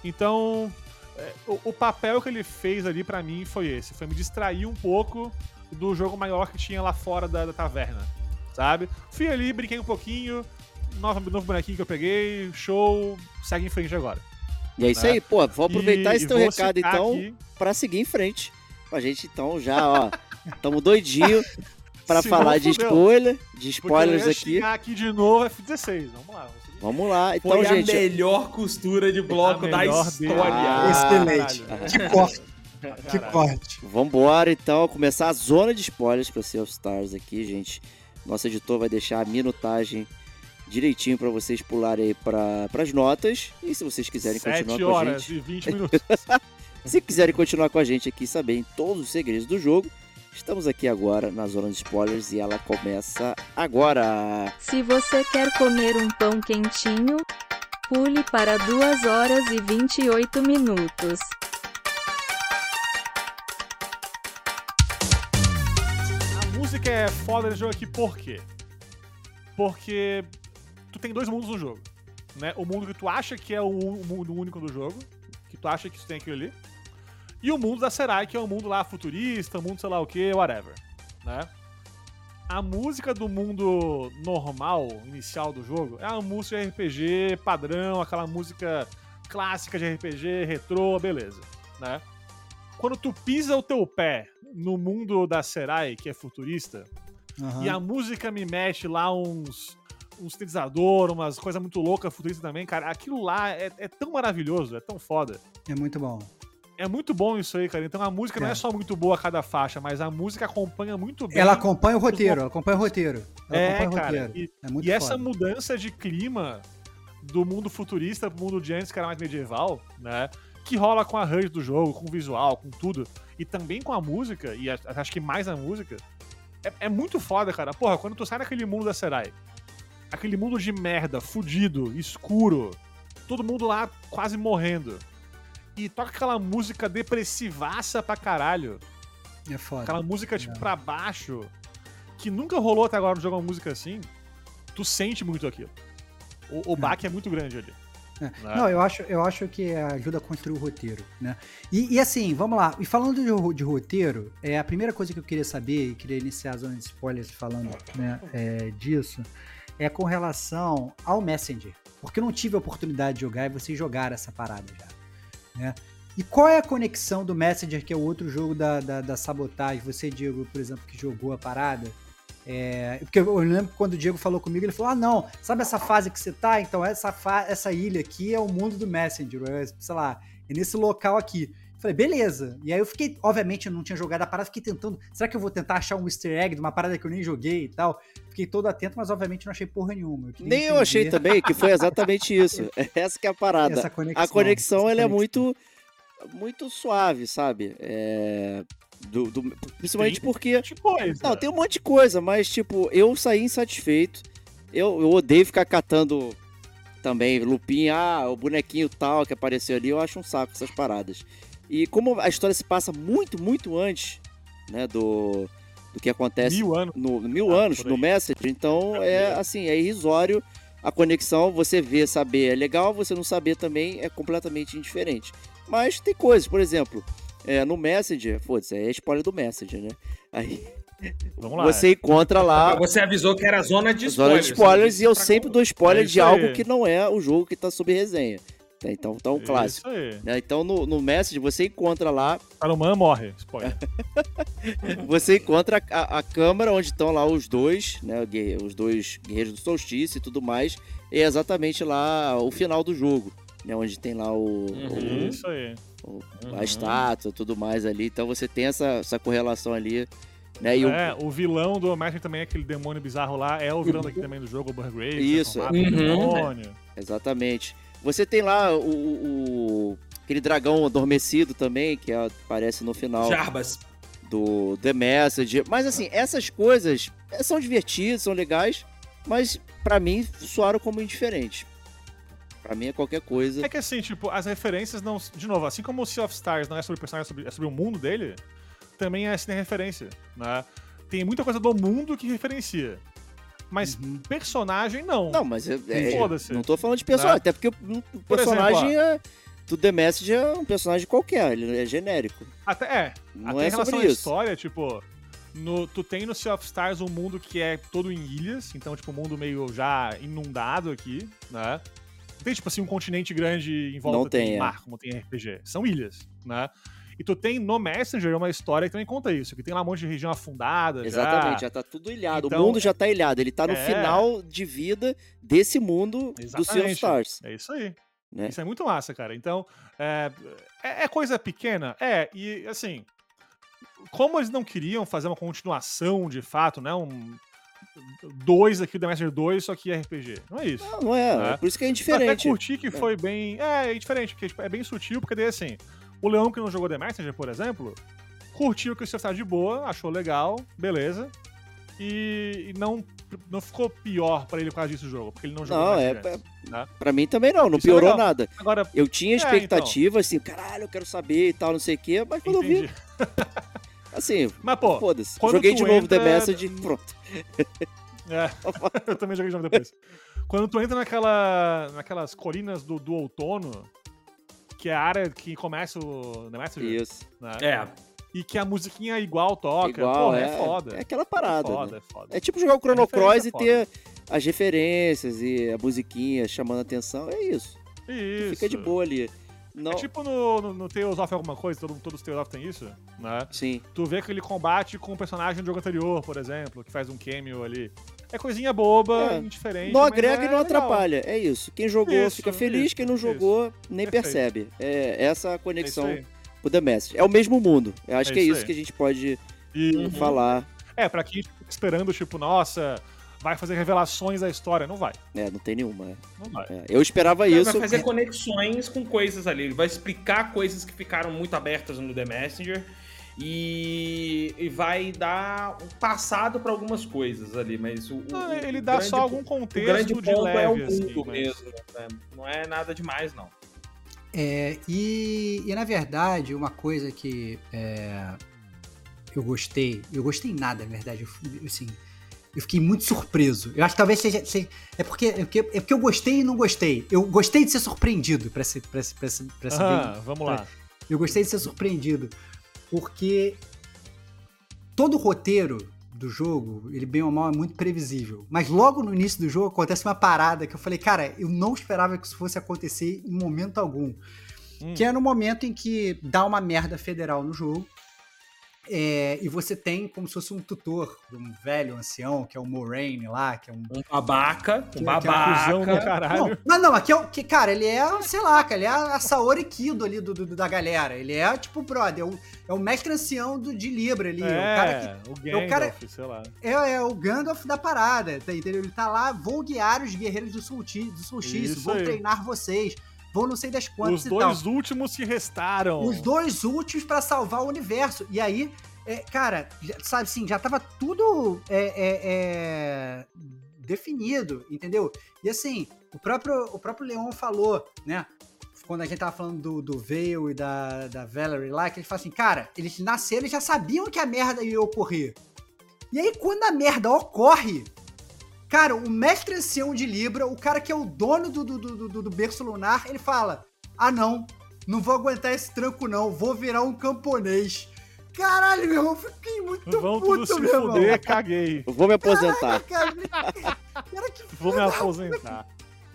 Então, é, o, o papel que ele fez ali pra mim foi esse, foi me distrair um pouco do jogo maior que tinha lá fora da, da taverna, sabe? Fui ali, brinquei um pouquinho, novo, novo bonequinho que eu peguei, show, segue em frente agora. E é isso né? aí, pô. Vou aproveitar E- esse teu recado, então, aqui- pra seguir em frente. Pra gente, então, já, ó. Tamo doidinho pra Se falar de spoiler, de spoilers ia aqui. aqui de novo F16, vamos lá. Vamos seguir. Vamos lá. Então, Foi a gente. melhor costura de bloco A da história. Ah, Excelente. Que corte. Que corte. Vambora, então, começar a zona de spoilers pra Sea of Stars aqui, gente. Nosso editor vai deixar a minutagem direitinho pra vocês pularem aí pra, pras notas. E se vocês quiserem continuar 7 com a horas gente, e 20 minutos. se quiserem continuar com a gente aqui saberem todos os segredos do jogo, estamos aqui agora na zona de spoilers e ela começa agora. Se você quer comer um pão quentinho, pule para 2 horas e 28 minutos. A música é foda nesse jogo aqui por quê? Porque tu tem dois mundos no jogo. Né? O mundo que tu acha que é o, mundo único do jogo, que tu acha que tu tem aquilo ali. E o mundo da Serai, que é um mundo lá futurista, mundo sei lá o que, whatever. Né? A música do mundo normal, inicial do jogo, é uma música de RPG padrão, aquela música clássica de RPG, retrô, beleza. Né? Quando tu pisa o teu pé no mundo da Serai, que é futurista, Aham. e a música me mete lá uns uns sintetizador, umas coisas muito loucas futuristas também, cara. Aquilo lá é, é tão maravilhoso, é tão foda. É muito bom. É muito bom isso aí, cara. Então a música não É. é só muito boa a cada faixa, mas a música acompanha muito bem. Ela acompanha o roteiro, ela acompanha o roteiro. Ela É, acompanha o cara. roteiro. E, É muito e essa mudança de clima do mundo futurista pro mundo de antes, que era mais medieval, né? Que rola com a HUD do jogo, com o visual, com tudo. E também com a música, e acho que mais a música. É, é muito foda, cara. Porra, quando tu sai daquele mundo da Serai, aquele mundo de merda, fudido, escuro, todo mundo lá quase morrendo. E toca aquela música depressivaça pra caralho. É foda. Aquela música, tipo, É. pra baixo, que nunca rolou até agora no jogo uma música assim, tu sente muito aquilo. O, o baque é muito grande ali. É. né? Não, eu acho, eu acho que ajuda a construir o roteiro, né? E, e assim, vamos lá. E falando de, de roteiro, é a primeira coisa que eu queria saber, e queria iniciar a zona de spoilers falando né, é, disso, é com relação ao Messenger. Porque eu não tive a oportunidade de jogar e vocês jogaram essa parada já. Né? E qual é a conexão do Messenger, que é o outro jogo da, da, da sabotagem? Você, Diego, por exemplo, que jogou a parada. É, porque eu lembro quando o Diego falou comigo, ele falou: Ah, não, sabe essa fase que você tá? Então, essa, essa ilha aqui é o mundo do Messenger, é, sei lá, é nesse local aqui. Eu Falei, beleza. E aí eu fiquei, obviamente, eu não tinha jogado a parada, fiquei tentando. Será que eu vou tentar achar um easter egg de uma parada que eu nem joguei e tal? Fiquei todo atento, mas obviamente não achei porra nenhuma. queria Nem eu achei também, que foi exatamente isso. Essa que é a parada. essa conexão. a conexão ela é conexão. muito muito suave, sabe? É, do- do- principalmente Tem porque coisa. não tem um monte de coisa, mas tipo eu saí insatisfeito. Eu, eu odeio ficar catando também lupinha, ah, o bonequinho tal que apareceu ali. Eu acho um saco essas paradas. E como a história se passa muito muito antes, né, do do que acontece mil anos. no mil Ah, anos no. Messenger, então é assim, é irrisório a conexão, você vê, saber é legal, você não saber também é completamente indiferente. Mas tem coisas, por exemplo, é, no Messenger, foda-se, é spoiler do Messenger, né? Aí Vamos lá. você encontra lá Você avisou que era zona de zona spoilers. de spoilers e eu disse sempre dou spoiler É de algo aí. que não é o jogo que tá sob resenha. Tá, Então, então um clássico. Isso aí. né? Então no, no Messenger você encontra lá Saruman morre. Spoiler. Você encontra a, a câmara onde estão lá os dois, né? Os dois guerreiros do solstício e tudo mais. E é exatamente lá o final do jogo. Né, onde tem lá o, Uhum. Isso aí. O- Uhum. a estátua e tudo mais ali. Então você tem essa, essa correlação ali. Né? E o- É, o vilão do Mestre também é aquele demônio bizarro lá. É o vilão daqui também do jogo, o Burgrave. Isso, Mata o Uhum. demônio. Exatamente. Você tem lá o, o- o- aquele dragão adormecido também, que é- aparece no final Jarbas. do The Message. Mas assim, essas coisas são divertidas, são legais, mas pra mim soaram como indiferente. Pra mim é qualquer coisa. É que assim, tipo, as referências não. De novo, assim como o Sea of Stars não é sobre o personagem, é sobre, é sobre o mundo dele, também é assim referência, né? Tem muita coisa do mundo que referencia. Mas Uhum. personagem, não. Não, mas é, é- Foda-se. não tô falando de personagem, Né? até porque o, personagem é, do The Message é um personagem qualquer, ele é genérico. Até é. Não Até é em relação sobre à isso. história, tipo, no, tu tem no Sea of Stars um mundo que é todo em ilhas, então, tipo, um mundo meio já inundado aqui, né? Não tem, tipo assim, um continente grande em volta Não tem, é. mar, como tem em RPG. São ilhas, né? E tu tem no Messenger uma história que também conta isso, que tem lá um monte de região afundada. Exatamente, já. já tá tudo ilhado. Então, o mundo já tá ilhado, ele tá no é. final de vida desse mundo do Sea of Exatamente. Stars. É isso aí. Né? Isso é muito massa, cara. Então, é, é- é coisa pequena? É, e assim, como eles não queriam fazer uma continuação de fato, né? Um. Dois aqui do Messenger 2, só que é RPG. Não é isso. Não, não é, É. por isso que é Eu indiferente. até curti que foi bem. É, é diferente, porque tipo, é bem sutil, porque daí assim, o Leão que não jogou The Messenger, por exemplo, curtiu que o estava de boa, achou legal, beleza. E, e não, não ficou pior pra ele por causa disso o jogo, porque ele não jogou Não, The é, é- né? pra mim também não, não Isso é piorou legal. nada. Agora, Eu tinha É, expectativa, assim, caralho, eu quero saber e tal, não sei o quê, mas quando eu entendi. vi, assim, Mas, pô, foda-se. quando Joguei tu de novo The entra- Message, pronto. É, eu também joguei de novo depois. Quando tu entra naquela, naquelas colinas do, do outono, que é a área que começa o The Messenger, Isso. né? É. E que a musiquinha igual toca, Igual, porra, é, é, foda. É aquela parada, é foda, né? é foda. É tipo jogar o Chrono Cross referência e é ter as referências e a musiquinha chamando a atenção, é isso. Isso. Fica de boa ali. Não. É tipo no, no, no Tales of alguma coisa, todo, todos os Tales of tem isso, né? Sim. Tu vê aquele combate com um personagem do jogo anterior, por exemplo, que faz um cameo ali. É coisinha boba, É. indiferente. Não agrega é e não legal. atrapalha. É isso. Quem jogou Isso, fica feliz, isso, quem não isso. jogou nem Perfeito. percebe. É essa a É isso conexão aí. com The Message. É o mesmo mundo. Eu acho É que é isso isso aí. que a gente pode E, Uhum. falar. É, pra quem fica esperando, tipo, nossa, vai fazer revelações da história. Não vai. É, não tem nenhuma. é. Não vai. É, Eu esperava Ele isso. vai fazer conexões com coisas ali. Ele vai explicar coisas que ficaram muito abertas no The Messenger. E, e vai dar um passado pra algumas coisas ali, mas o, o- Não, o ele dá grande só algum O contexto grande de ponto leve, é o mundo assim, mas- mesmo. né? Não é nada demais, não. É, e, e na verdade, uma coisa que é, eu gostei, eu gostei nada, na verdade, eu, assim, eu fiquei muito surpreso. Eu acho que talvez seja. seja- é, porque, é, porque, é porque eu gostei e não gostei. Eu gostei de ser surpreendido, pra ser, pra, pra, pra Ah, bem- vamos lá. Eu gostei de ser surpreendido. Porque todo o roteiro do jogo, ele bem ou mal é muito previsível. Mas logo no início do jogo acontece uma parada que eu falei, cara, eu não esperava que isso fosse acontecer em momento algum. Hum. Que é no momento em que dá uma merda federal no jogo. É, e você tem como se fosse um tutor, um velho ancião, que é o Moraine lá, que é um Um babaca, Que- um que é Cusão do babaca. caralho. não, não, não, aqui é o que, cara, ele é, sei lá, cara, ele é a Saori Kido ali do, do- da galera. Ele é, tipo, brother, é o, é o mestre ancião do, de Libra ali. É, o cara que o é Gandalf, o cara- sei lá. é, é o Gandalf da parada, tá, entendeu? Ele tá lá, vou guiar os guerreiros do, solti, do solstício, vou aí. treinar vocês, vou não sei das quantas Os e dois tal. últimos que restaram. Os dois últimos pra salvar o universo. E aí, é, cara, sabe assim, já tava tudo é, é, é, definido, entendeu? E assim, o próprio, o próprio Leon falou, né? Quando a gente tava falando do, do Veil e da, da Valerie lá, que ele fala assim, cara, eles nasceram e já sabiam que a merda ia ocorrer. E aí, quando a merda ocorre, cara, o mestre ancião de Libra, o cara que é o dono do, do, do, do, do berço lunar, ele fala: Ah, não, não vou aguentar esse tranco, não, vou virar um camponês. Caralho, meu irmão, fiquei muito Vão tudo puto, se meu irmão. fuder, caguei. Vou me aposentar. Cara, cara, que Vou me aposentar.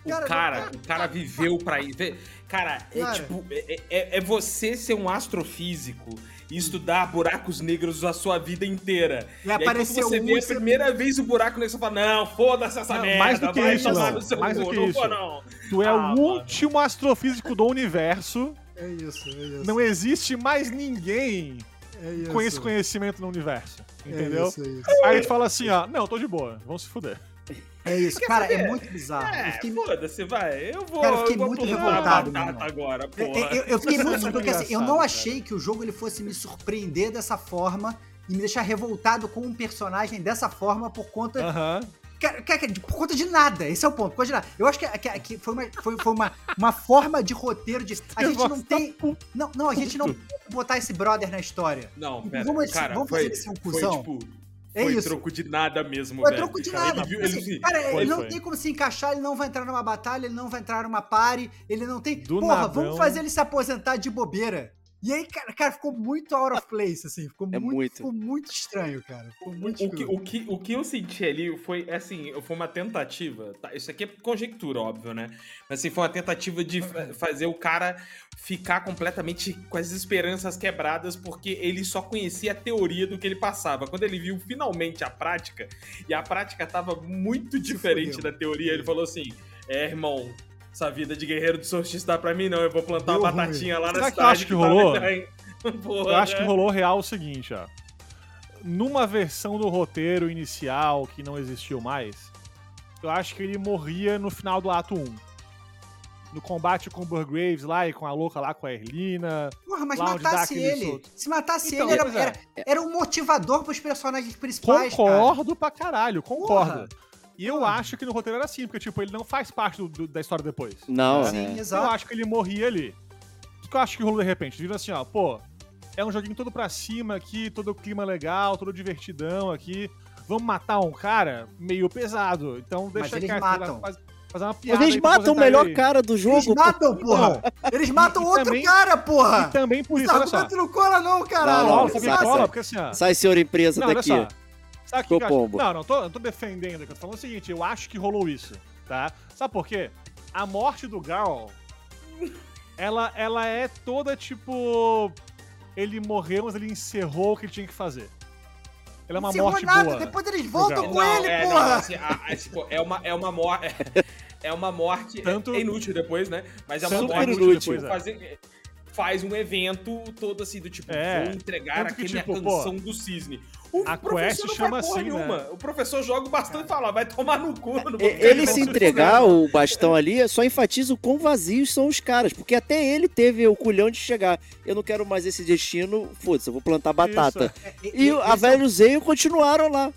O Cara, cara, o cara viveu pra ir. vê- Cara, é tipo. É, é- é você ser um astrofísico e estudar buracos negros a sua vida inteira. E E aí, quando apareceu você um, vê a você- primeira vez o buraco negro, você fala: Não, foda-se essa Não, merda. mais do que vai isso, não. Mais do que isso. não. Tu é Ah, o mano. último astrofísico do universo. É isso, é isso. Não existe mais ninguém é isso. com esse conhecimento no universo. Entendeu? É isso, é isso. Aí tu fala assim, ó, não, tô de boa, vamos se fuder. É isso. Cara, é muito bizarro. eu É, fiquei foda-se, vai. Eu vou. Cara, eu fiquei vou muito revoltado, batata agora, Eu, porra. eu- eu fiquei é muito. Porque assim, eu não achei que o jogo ele fosse me surpreender dessa forma e me deixar revoltado com um personagem dessa forma por conta. Aham. Cara, cara, cara, por conta de nada. Esse é o ponto, por conta de nada. Eu acho que, que- que foi, uma, foi, foi uma, uma forma de roteiro de. A gente não tem. Não, não, a gente não tem que botar esse brother na história. Não, pera, Vamos- cara, vamos foi, fazer ele ser um foi, cuzão? tipo, É foi isso. troco de nada mesmo, Foi velho. troco de nada. Ele viu, Assim, ele, cara, Foi, ele não foi. tem como se encaixar, ele não vai entrar numa batalha, ele não vai entrar numa party, ele não tem. Do Porra, nadão. vamos fazer ele se aposentar de bobeira. E aí, cara, cara, ficou muito out of place, assim. Ficou, É muito, muito. ficou muito estranho, cara. Ficou muito o, que, o, que, o que eu senti ali foi, assim, foi uma tentativa. tá? Isso aqui é conjectura, óbvio, né? Mas assim, foi uma tentativa de fa- fazer o cara ficar completamente com as esperanças quebradas, porque ele só conhecia a teoria do que ele passava. Quando ele viu finalmente a prática, e a prática tava muito diferente da teoria, ele falou assim: É, irmão. Essa vida de guerreiro do solstício dá pra mim, não. Eu vou plantar Deu uma ruim. batatinha lá na Será que eu cidade. acho que rolou? dar em- Porra, Eu acho que né? rolou real o seguinte, ó. Numa versão do roteiro inicial que não existiu mais, eu acho que ele morria no final do ato 1. No combate com o Burgraves lá e com a louca lá com a Erlina. Porra, mas matasse ele. solto. Se matasse Então, ele, era, é. era, era um motivador pros personagens principais, cara. Concordo pra caralho, concordo. Porra. E eu acho que no roteiro era assim, porque, tipo, ele não faz parte do- do- da história depois. Não, Sim, é. Eu exato. acho que ele morria ali. O que eu acho que rolou de repente? Viram assim, ó, pô, é um joguinho todo pra cima aqui, todo clima legal, todo divertidão aqui. Vamos matar um cara meio pesado. Então deixa eles quieto, matam. faz- fazer uma piada. Mas eles matam o melhor ele. cara do Eles jogo. matam, porra! Eles matam e outro também- cara, E porra! também por Esse isso, olha só. não cola, não, caralho! Não, Cola, não, sabe sai, cola? sai. Porque assim, ó. Sai, senhor empresa, Não, olha daqui. só. Sabe o que que eu acho? Não, não, tô, não tô defendendo aqui. Eu tô falando o seguinte, eu acho que rolou isso, tá? Sabe por quê? A morte do Garl ela, ela é toda tipo. Ele morreu, mas ele encerrou o que ele tinha que fazer. Ela é uma Encerrou morte nada, boa. depois eles voltam Não, com ele, é, não, porra! assim, a- a- tipo, é uma, é uma morte. É uma morte. Tanto- é inútil depois, né? Mas é uma morte inútil, tipo, depois, é. fazer- faz um evento todo assim do tipo, É, vou entregar tanto que, aquele tipo, a canção do cisne. O a professor quest não chama assim, né? nenhuma. O professor joga o bastão e fala, vai tomar no cu. não vou E- ficar Ele se entregar, o bastão ali, só enfatiza o quão vazios são os caras. Porque até ele teve o culhão de chegar. Eu não quero mais esse destino, foda-se, eu vou plantar batata. E, a esse é velho Zeio continuaram lá.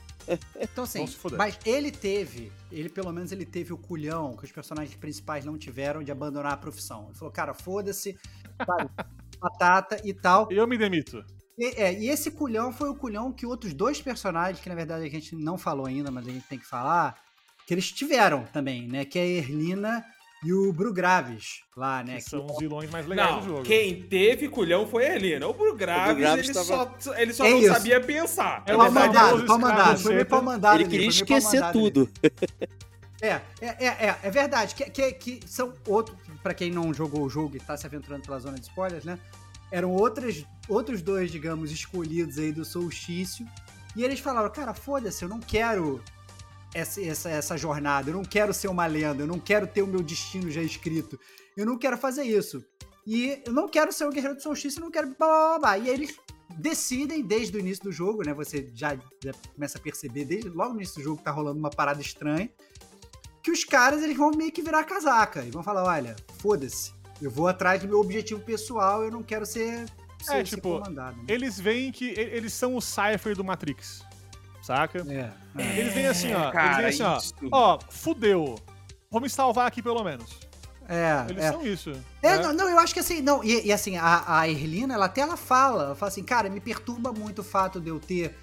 Então, assim, mas ele teve, ele pelo menos ele teve o culhão que os personagens principais não tiveram de abandonar a profissão. Ele falou, cara, foda-se, batata e tal. Eu me demito. E, é, e esse culhão foi o culhão que outros dois personagens, que na verdade a gente não falou ainda, mas a gente tem que falar, que eles tiveram também, né? Que é a Erlina e o Brugraves lá, né? Que que- são os vilões mais legais do Não, jogo. quem teve culhão foi a Helena. O Bru Graves, ele, tava- só, ele só É não isso. sabia pensar. É Pau o mandado, pau mandado. Foi meio pau mandado Ele ali, queria pau esquecer tudo. É, é, é, é, é verdade. Que, que, que são outros, pra quem não jogou o jogo e tá se aventurando pela zona de spoilers, né? Eram outras, outros dois, digamos, escolhidos aí do solstício. E eles falaram, cara, foda-se, eu não quero essa, essa, essa jornada, eu não quero ser uma lenda, eu não quero ter o meu destino já escrito. Eu não quero fazer isso. E eu não quero ser o guerreiro do solstício, eu não quero blá, blá, blá. E aí eles decidem desde o início do jogo, né? Você já, já começa a perceber desde logo no início do jogo que tá rolando uma parada estranha que os caras eles vão meio que virar casaca e vão falar, olha, foda-se, eu vou atrás do meu objetivo pessoal, eu não quero ser, ser, ser tipo, comandado. né? Eles veem que eles são o Cypher do Matrix. Saca? É, é. Eles vêm assim, ó. cara, eles vêm assim, isso. ó. Ó, fudeu. Vou me salvar aqui pelo menos. É, Eles é. são isso. É, né? não, não, eu acho que assim, não, e, e assim, a, a Erlina, ela até ela fala, ela fala assim, cara, me perturba muito o fato de eu ter,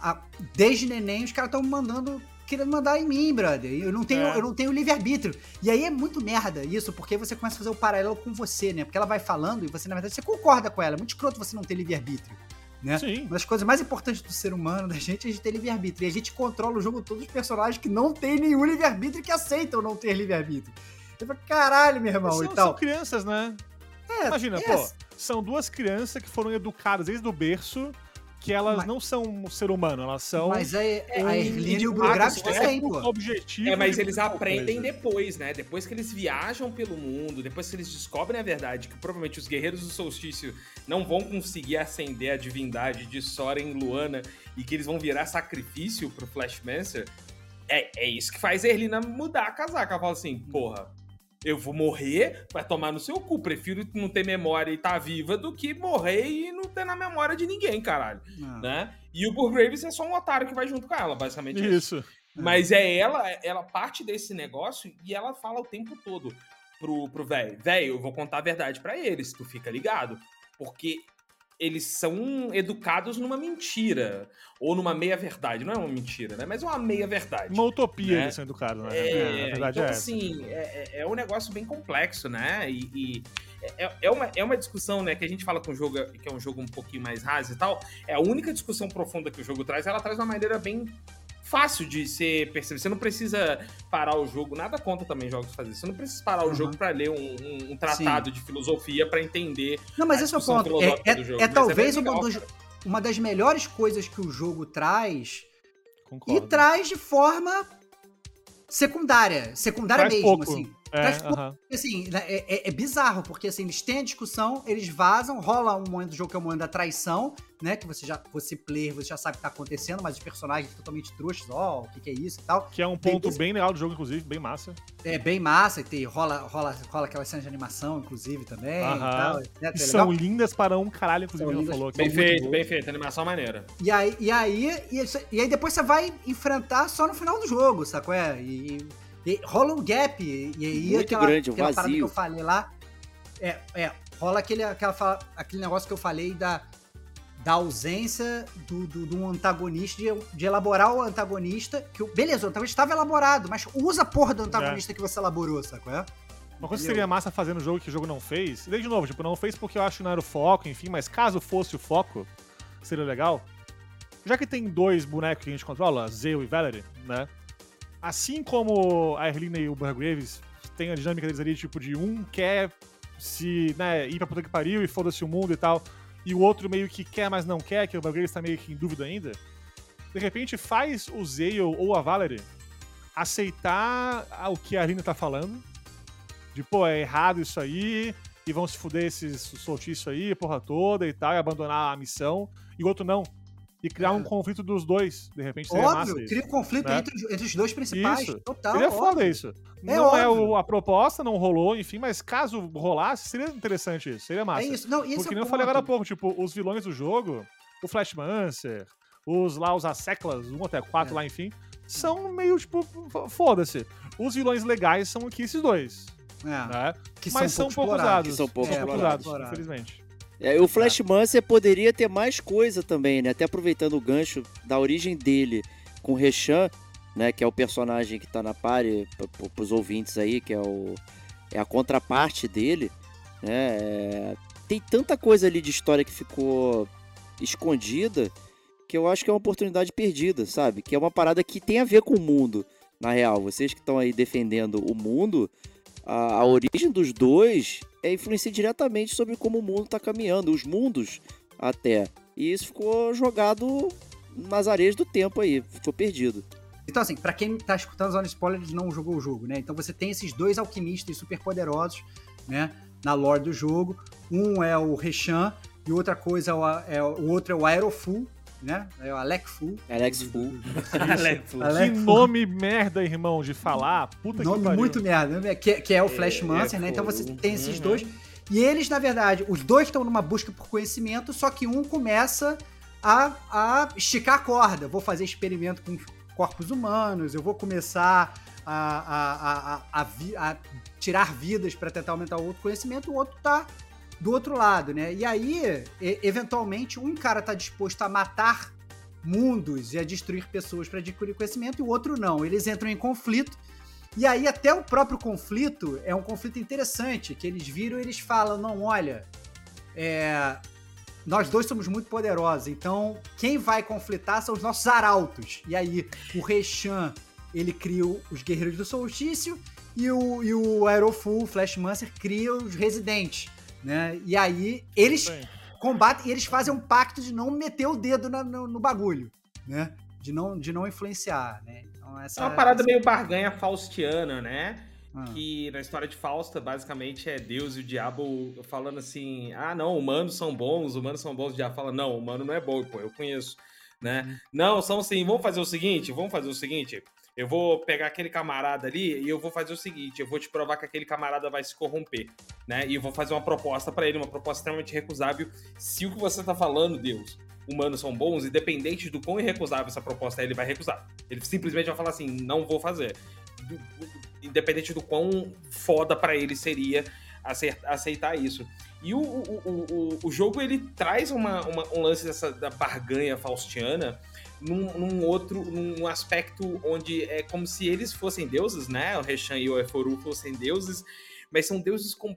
a- desde neném, os caras estão mandando, querendo mandar em mim, brother, eu não tenho, É. eu não tenho livre-arbítrio, e aí é muito merda isso, porque você começa a fazer o paralelo com você, né, porque ela vai falando e você, na verdade, você concorda com ela, é muito escroto você não ter livre-arbítrio, né, Sim. uma das coisas mais importantes do ser humano, da gente, é a gente ter livre-arbítrio. E a gente controla o jogo todos os personagens que não têm nenhum livre-arbítrio e que aceitam não ter livre-arbítrio. Eu falo, caralho, meu irmão, São, e são tal. crianças, né? É, Imagina, é, pô, são duas crianças que foram educadas desde o berço, que elas Mas- não são um ser humano, elas são. Mas a, um a Erline e o Ah, Brugraves isso também, é pô. objetivo. É, mas eles aprendem coisa. depois, né? Depois que eles viajam pelo mundo, depois que eles descobrem a verdade, que provavelmente os guerreiros do solstício não vão conseguir ascender a divindade de Sora em Luana e que eles vão virar sacrifício pro Flashmancer, é, é isso que faz a Erlina mudar a casaca. Ela fala assim, porra, eu vou morrer, vai tomar no seu cu. Prefiro não ter memória e estar viva do que morrer e não ter na memória de ninguém, caralho. Não. Né? E o Burgraves é só um otário que vai junto com ela, basicamente. é isso. Isso. Mas é ela, ela parte desse negócio e ela fala o tempo todo pro pro velho, velho, eu vou contar a verdade pra eles, tu fica ligado, porque eles são educados numa mentira ou numa meia verdade, não é uma mentira, né? Mas é uma meia verdade. Uma utopia Né? eles são educados, né? É, verdade então, é assim, é, é- é um negócio bem complexo, né? E, e é, é uma, é uma discussão, né, que a gente fala com o jogo, que é um jogo um pouquinho mais raso e tal. É a única discussão profunda que o jogo traz, ela traz de uma maneira bem fácil de ser percebido. Você não precisa parar o jogo, nada contra também jogos fazer. isso. Você não precisa parar o Uhum. jogo pra ler um, um- um tratado de filosofia pra entender. Não, mas a esse é o ponto. É, do é- jogo, é é talvez uma, dos- uma das melhores coisas que o jogo traz Concordo. e traz de forma secundária. Secundária Traz mesmo, pouco. assim. É, traz pouco. aham. Assim, né, é, é- é bizarro, porque assim, eles têm a discussão, eles vazam, rola um momento do jogo que é o momento da traição, né? Que você já, você player, você já sabe o que tá acontecendo, mas os personagens totalmente trouxas, ó, o que, que é isso e tal. Que é um Tem ponto esse- bem legal do jogo, inclusive, bem massa. É bem massa, e tem, rola, rola, rola aquelas cenas de animação, inclusive, também, e tal, etc. E É são legal. lindas para um caralho, inclusive, lindas- falou. que Bem feito, bem feito, animação maneira. E aí, e aí, e, e aí depois você vai enfrentar só no final do jogo, sacou? É, e, e rola um gap, e, e aí Muito aquela, grande, um aquela parada que vazio. eu falei lá, é, é rola aquele, aquela, aquele negócio que eu falei da, da ausência do, do, de um antagonista, de, de elaborar o antagonista, que, beleza, o antagonista estava elaborado, mas usa a porra do antagonista que você elaborou, sacou? É? Uma coisa que seria massa fazer no jogo que o jogo não fez, e daí de novo, tipo, não fez porque eu acho que não era o foco, enfim, mas caso fosse o foco, seria legal. Já que tem dois bonecos que a gente controla, Zeo e Valerie, né? Assim como a Erlina e o Burgraves tem a dinâmica deles ali, tipo, de um quer se né, ir pra puta que pariu e foda-se o mundo e tal, e o outro meio que quer, mas não quer, que o bagulho está meio que em dúvida ainda, de repente faz o Zale ou a Valerie aceitar o que a Arina tá falando, de pô, é errado isso aí, e vão se fuder esses soltícios aí, porra toda e tal, e abandonar a missão, e o outro não. E criar um conflito dos dois, de repente seria massa Óbvio, isso. cria um conflito né? entre, os- entre os dois principais. Isso. Total. Seria óbvio. foda isso. É não é óbvio. o- a proposta, não rolou, enfim, mas caso rolasse, seria interessante isso, seria massa. É isso. Não, Porque é nem eu falei agora há ponto. pouco, tipo, os vilões do jogo, o Flashmancer, os lá, os Asseclas, 1 até 4 É. lá, enfim, são meio, tipo, foda-se. Os vilões legais são aqui esses dois, É, né? que Mas são, pouco explorados. usados. Que são pouco pouco explorados. usados, infelizmente. É, o Flashmancer poderia ter mais coisa também, né? Até aproveitando o gancho da origem dele com o Reshan, né? Que é o personagem que tá na party, p- p- pros ouvintes aí, que é, o, é a contraparte dele, né? É, tem tanta coisa ali de história que ficou escondida que eu acho que é uma oportunidade perdida, sabe? Que é uma parada que tem a ver com o mundo, na real. Vocês que estão aí defendendo o mundo, a, a origem dos dois é influencia diretamente sobre como o mundo está caminhando, os mundos até. E isso ficou jogado nas areias do tempo aí, ficou perdido. Então, assim, pra quem tá escutando Zona Spoiler e não jogou o jogo, né? Então você tem esses dois alquimistas super poderosos, né? Na lore do jogo. Um é o Reshan e outra coisa é o, é o outro é o Aerofu, né? É o Alec Fu. Alex Fu. Alex, Que Fu. nome merda, irmão, de falar. Puta Nome que pariu. muito merda, né? Que, que é o Flashmancer, é, né? Então você tem esses uhum. dois. E eles, na verdade, os dois estão numa busca por conhecimento, só que um começa a, a esticar a corda. Vou fazer experimento com corpos humanos, eu vou começar a, a, a, a, a vi- a tirar vidas para tentar aumentar o outro conhecimento, o outro tá do outro lado, né? E aí, eventualmente, um cara tá disposto a matar mundos e a destruir pessoas para adquirir conhecimento e o outro não. Eles entram em conflito e aí até o próprio conflito é um conflito interessante, que eles viram e eles falam, não, olha, é, nós dois somos muito poderosos, então quem vai conflitar são os nossos arautos. E aí o Reshan, ele cria os Guerreiros do Solstício e o, e o Aerofu, o Flashmancer, cria os Residentes, né? E aí eles Sim. combatem e eles fazem um pacto de não meter o dedo na- no, no bagulho, né? De não, de não influenciar, né? Então, essa É uma parada meio barganha faustiana, né? Ah. Que na história de Fausta, basicamente, é Deus e o diabo falando assim: ah, não, humanos são bons, humanos são bons. O diabo fala: não, humano não é bom, pô, eu conheço, né? Não, são sim, vamos fazer o seguinte, vamos fazer o seguinte. Eu vou pegar aquele camarada ali e eu vou fazer o seguinte: eu vou te provar que aquele camarada vai se corromper, né? E eu vou fazer uma proposta pra ele, uma proposta extremamente recusável. Se o que você tá falando, Deus, humanos são bons, independente do quão irrecusável essa proposta é, ele vai recusar. Ele simplesmente vai falar assim: não vou fazer. Independente do quão foda pra ele seria aceitar isso. E o, o, o, o- o jogo ele traz uma, uma- um lance dessa, da barganha faustiana num, num outro num aspecto onde é como se eles fossem deuses, né? O Reshan e o Eforu fossem deuses, mas são deuses com- é,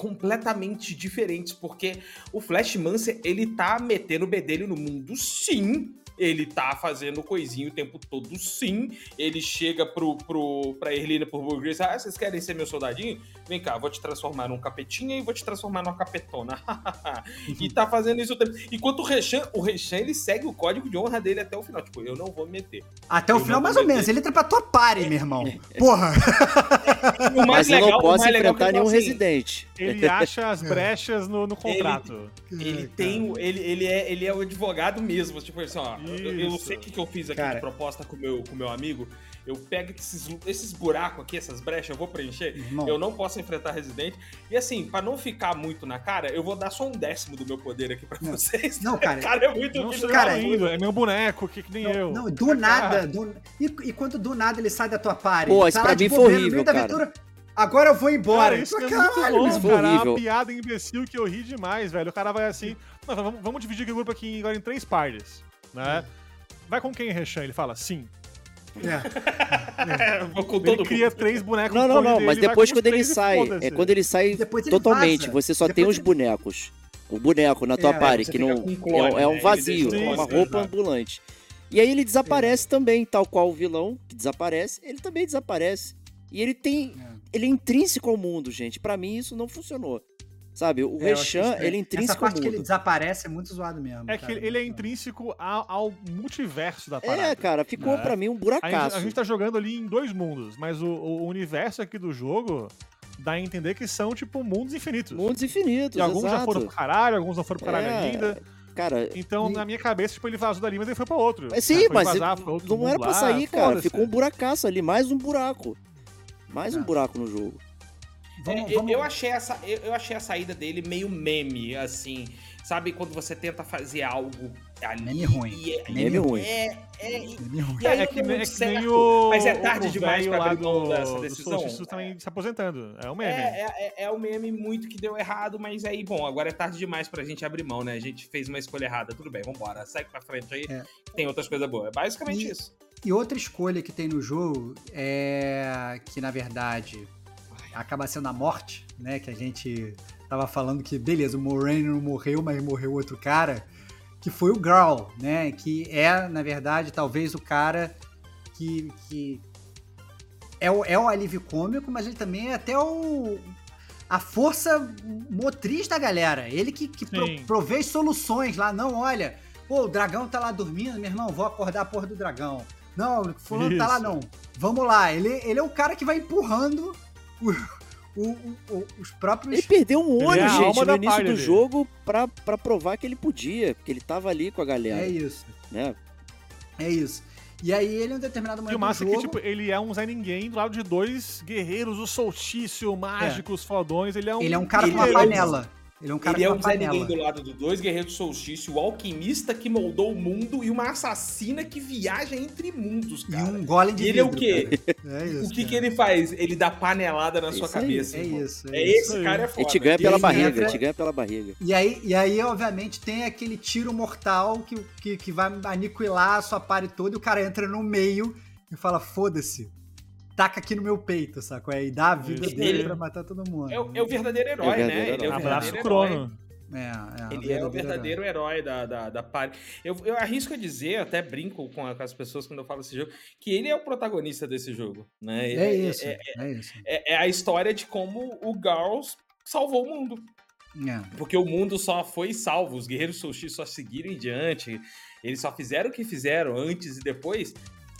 completamente diferentes, porque o Flashmancer, ele tá metendo o bedelho no mundo, sim. Ele tá fazendo coisinho o tempo todo, sim. Ele chega pro, pro, pra Erlina por Burger ah, vocês querem ser meu soldadinho? Vem cá, vou te transformar num capetinha e vou te transformar numa capetona. e tá fazendo isso o tempo. Enquanto o Reshan, o Reshan, ele segue o código de honra dele até o final. Tipo, eu não vou me meter. Até o Eu final, não mais ou menos. Ele entra pra tua party, meu irmão. Porra! E o Mas eu legal- não o posso mais legal é que enfrentar eu nenhum assim, residente. Ele acha as brechas no, no contrato. Ele tem. o- Ele, ele, é, ele é o advogado mesmo. Tipo assim, ó. Eu, eu Isso. sei o que, que eu fiz aqui Cara. de proposta com meu, o com meu amigo. Eu pego esses, esses buracos aqui, essas brechas, eu vou preencher. Irmão. Eu não posso enfrentar Resident. E assim, pra não ficar muito na cara, eu vou dar só um décimo do meu poder aqui pra Não. vocês. Não, cara. Cara, é muito Não cara, lindo, é meu boneco, que, que nem eu. Não, do nada. do- E, e quando do nada ele sai da tua party? Pô, Ele isso tá pra mim foi horrível, cara. aventura, Agora eu vou embora. Cara, isso é caralho, muito bom, cara. É horrível. uma piada imbecil que eu ri demais, velho. O cara vai assim, "Não, vamos, vamos dividir o grupo aqui agora em três partes, né? Vai com quem, Rechan? Ele fala, sim. É. É, eu vou com Ele todo cria mundo. três bonecos Não, não, não, dele mas depois quando ele sai, é quando ele sai Depois ele totalmente, você só Depois tem os ele- bonecos. O boneco na tua É, party, que não um clone, é, é né? um Ele vazio, é uma roupa exato. ambulante. E aí ele desaparece também, tal qual o vilão que desaparece, ele também desaparece. E ele tem ele é intrínseco ao mundo, gente. Pra mim isso não funcionou. Sabe, o É, Reshan, estranho. ele é intrínseco Essa ao parte que ele mundo. desaparece é muito zoado mesmo. É cara. que ele é intrínseco ao, ao multiverso da parada. É, cara, ficou né? pra mim um A gente, buracaço. a gente tá jogando ali em dois mundos, mas o, o universo aqui do jogo dá a entender que são, tipo, mundos infinitos. Mundos infinitos, e alguns já exato. foram pro caralho, alguns não foram pro caralho É, ainda. Cara, Então, E- na minha cabeça, tipo, ele vazou dali, mas ele foi pra outro. Mas sim, Foi mas vazar, ele- outro não mundo era pra lá, sair, cara. Ficou um buracaço ali, mais um buraco. Mais um buraco no jogo. Vamos, É, eu- vamos- Eu, achei essa, eu, achei a saída dele meio meme, assim. Sabe quando você tenta fazer algo ali. Meme ruim. e é- Meme ruim. É, é, Meme ruim. E aí É não que, é que nem o. mas é tarde o demais pra abrir mão dessa decisão. Solstício também se aposentando. É o meme. É, é, é, é o meme muito que deu errado, mas aí, bom, agora é tarde demais pra gente abrir mão, né? A gente fez uma escolha errada. Tudo bem, vambora. Segue pra frente aí. É. Tem outras coisas boas. É basicamente E- isso. E outra escolha que tem no jogo é que, na verdade, acaba sendo a morte, né? Que a gente tava falando que, beleza, o Moraine não morreu, mas morreu outro cara, que foi o Growl, né? Que é, na verdade, talvez o cara que, que é, o, é o alívio cômico, mas ele também é até o a força motriz da galera. Ele que, que pro, provê soluções lá. Não, olha, pô, o dragão tá lá dormindo, meu irmão, vou acordar a porra do dragão. Não, o fulano tá lá Isso. não. Vamos lá. Ele, ele é o cara que vai empurrando o- o- o- os próprios... Ele perdeu um olho, é gente, no início do dele. jogo pra, pra provar que ele podia, porque ele tava ali com a galera, É isso. né? É isso. E aí ele, em um determinado E momento o massa do é jogo... que, tipo, ele é um Zé Ninguém do lado de dois guerreiros, o solstício, mágicos, fodões. Ele é um. ele é um cara com uma ele é panela. Ele é um cara Ele é um Zé Ninguém do lado do dois guerreiros do solstício, o alquimista que moldou o mundo e uma assassina que viaja entre mundos, E cara. um golem de E ele é o vidro, quê? É isso, o que, que ele faz? Ele dá panelada na É sua aí, cabeça. É irmão. isso. É isso. esse cara é foda. Ele te ganha E pela aí barriga, entra- te ganha pela barriga. E aí, e aí, obviamente, tem aquele tiro mortal que, que, que vai aniquilar a sua pare toda e o cara entra no meio e fala: foda-se, taca aqui no meu peito, saco? É, e dá a vida Isso. dele Ele- pra matar todo mundo. É, o- é o verdadeiro herói, É o né? verdadeiro Ele é o herói. Abraço, herói. Crono. É, é, Ele é o verdadeiro herói da, da, da party. Eu, eu arrisco a dizer, eu até brinco com, a- com as pessoas quando eu falo desse jogo, que ele é o protagonista desse jogo. Né? É isso, É, é isso. é- é a história de como o Garls salvou o mundo. É. Porque o mundo só foi salvo, os guerreiros solstício só seguiram em diante, eles só fizeram o que fizeram antes e depois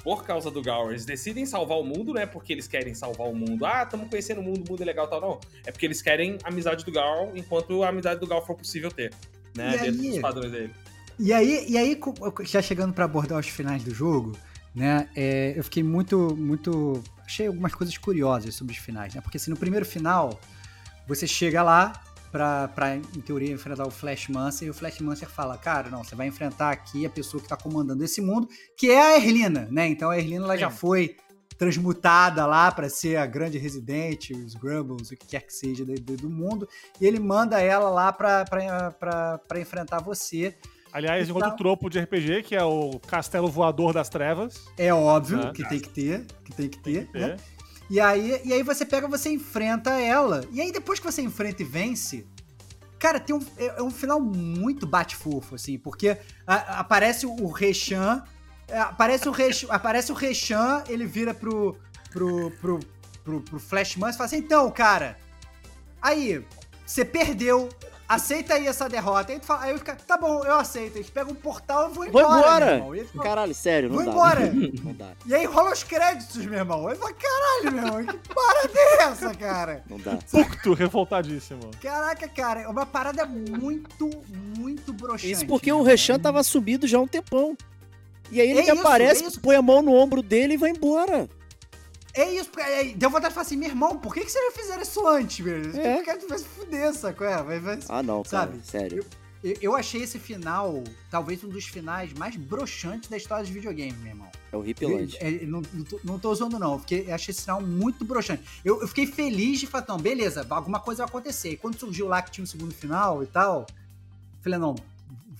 por causa do Gaur. Eles decidem salvar o mundo, não é porque eles querem salvar o mundo. Ah, estamos conhecendo o mundo, o mundo é legal e tal, não. É porque eles querem a amizade do Gaur enquanto a amizade do Gaur for possível ter. Né? E Dentro aí? dos padrões dele. E aí, e aí, já chegando pra abordar os finais do jogo, né? é, eu fiquei muito, muito. Achei algumas coisas curiosas sobre os finais, né? Porque assim, no primeiro final, você chega lá pra, pra em teoria, enfrentar o Flash Mancer, e o Flash Mancer fala, cara, não, você vai enfrentar aqui a pessoa que tá comandando esse mundo, que é a Erlina, né? Então a Erlina ela já foi transmutada lá pra ser a grande residente, os Grumbles, o que quer que seja do, do- do mundo, e ele manda ela lá pra enfrentar você. Aliás, Então- outro tropo de RPG, que é o Castelo Voador das Trevas. É óbvio Ah. que tem que ter, que tem que ter, Tem que né? E aí, e aí você pega, você enfrenta ela. E aí depois que você enfrenta e vence, cara, tem um, é, é um final muito bate-fofo, assim, porque a- aparece o Rechan, é, aparece o Rechan, aparece o Rechan, ele vira pro, pro, pro, pro, pro Flashman e fala assim, então, cara, aí, você perdeu, aceita aí essa derrota. Aí, tu fala, aí eu fico, tá bom, eu aceito. Eles pegam um portal e vou Vou embora, meu embora! irmão. Fala, Caralho, sério, não Vou dá. embora! Não dá, E aí rola os créditos, meu irmão. Aí fala, caralho, meu irmão, que parada é essa, cara? não dá. Pucto, revoltadíssimo. Caraca, cara, é uma parada muito, muito broxante. Isso porque meu o irmão. Rechan tava subido já há um tempão. E aí ele É que isso, aparece, é põe a mão no ombro dele e vai embora. É isso, porque aí deu vontade de falar assim, meu irmão, por que, que vocês não fizeram isso antes, velho? É. Tipo, cara, tu vai se fuder, sacou? É, vai, vai... Ah, não, cara, Sabe? sério. Eu, eu achei esse final, talvez um dos finais mais broxantes da história de videogame, meu irmão. É horripilante. É, é, não, não, tô, não tô usando, não. Porque eu achei esse sinal muito broxante. Eu, eu fiquei feliz de falar, não, beleza, alguma coisa vai acontecer. E quando surgiu lá que tinha um segundo final e tal, falei, não,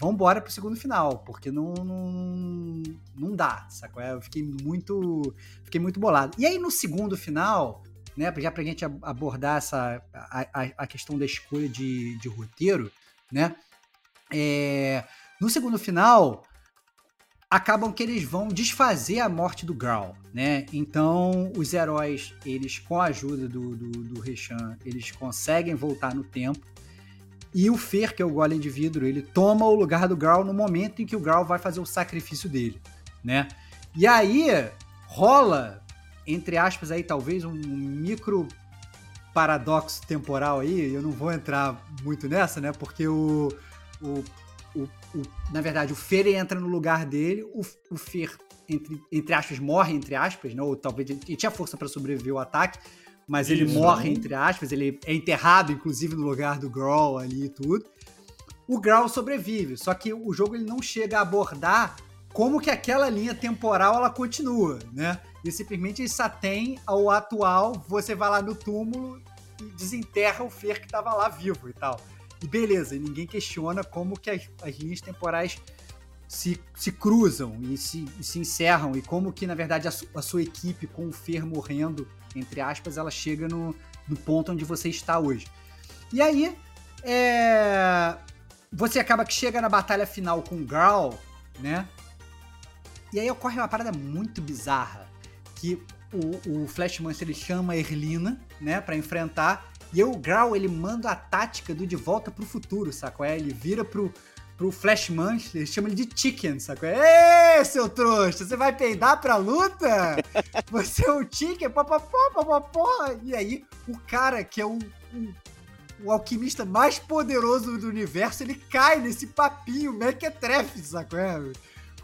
vambora pro segundo final, porque não, não, não dá, sacou? Eu fiquei muito, fiquei muito bolado. E aí no segundo final, né, já pra gente ab- abordar essa, a, a, questão da escolha de, de roteiro, né, é, no segundo final, acabam que eles vão desfazer a morte do Grawl, né? Então, os heróis, eles, com a ajuda do, do, do eles conseguem voltar no tempo. E o Fer, que é o Golem de Vidro, ele toma o lugar do Grawl no momento em que o Grawl vai fazer o sacrifício dele, né? E aí rola, entre aspas, aí talvez um micro paradoxo temporal aí, eu não vou entrar muito nessa, né? Porque o, o, o, o na verdade, o Fer entra no lugar dele, o, o Fer, entre, entre aspas, morre, entre aspas, né? ou talvez ele tinha força para sobreviver ao ataque, mas ele Isso. morre, entre aspas, ele é enterrado, inclusive, no lugar do Grawl ali e tudo. O Grawl sobrevive, só que o jogo ele não chega a abordar como que aquela linha temporal ela continua, né? E simplesmente só tem ao atual, você vai lá no túmulo e desenterra o Fer que tava lá vivo e tal. E beleza, e ninguém questiona como que as, as linhas temporais se, se cruzam e se, e se encerram e como que, na verdade, a, su- a sua equipe com o Fer morrendo, entre aspas, ela chega no, no ponto onde você está hoje. E aí, é, você acaba que chega na batalha final com o Grawl, né? E aí ocorre uma parada muito bizarra, que o, o Flash Monster ele chama a Erlina, né, pra enfrentar, e o Grawl ele manda a tática do De Volta pro Futuro, sacou? É, ele vira pro, pro Flash Monster, ele chama ele de Chicken, sacou? É, Ê, seu trouxa, você vai peidar pra luta? Você é um Chicken, papapó, papapó. E aí o cara que é o, o, o alquimista mais poderoso do universo, ele cai nesse papinho mequetrefe, sacou? É?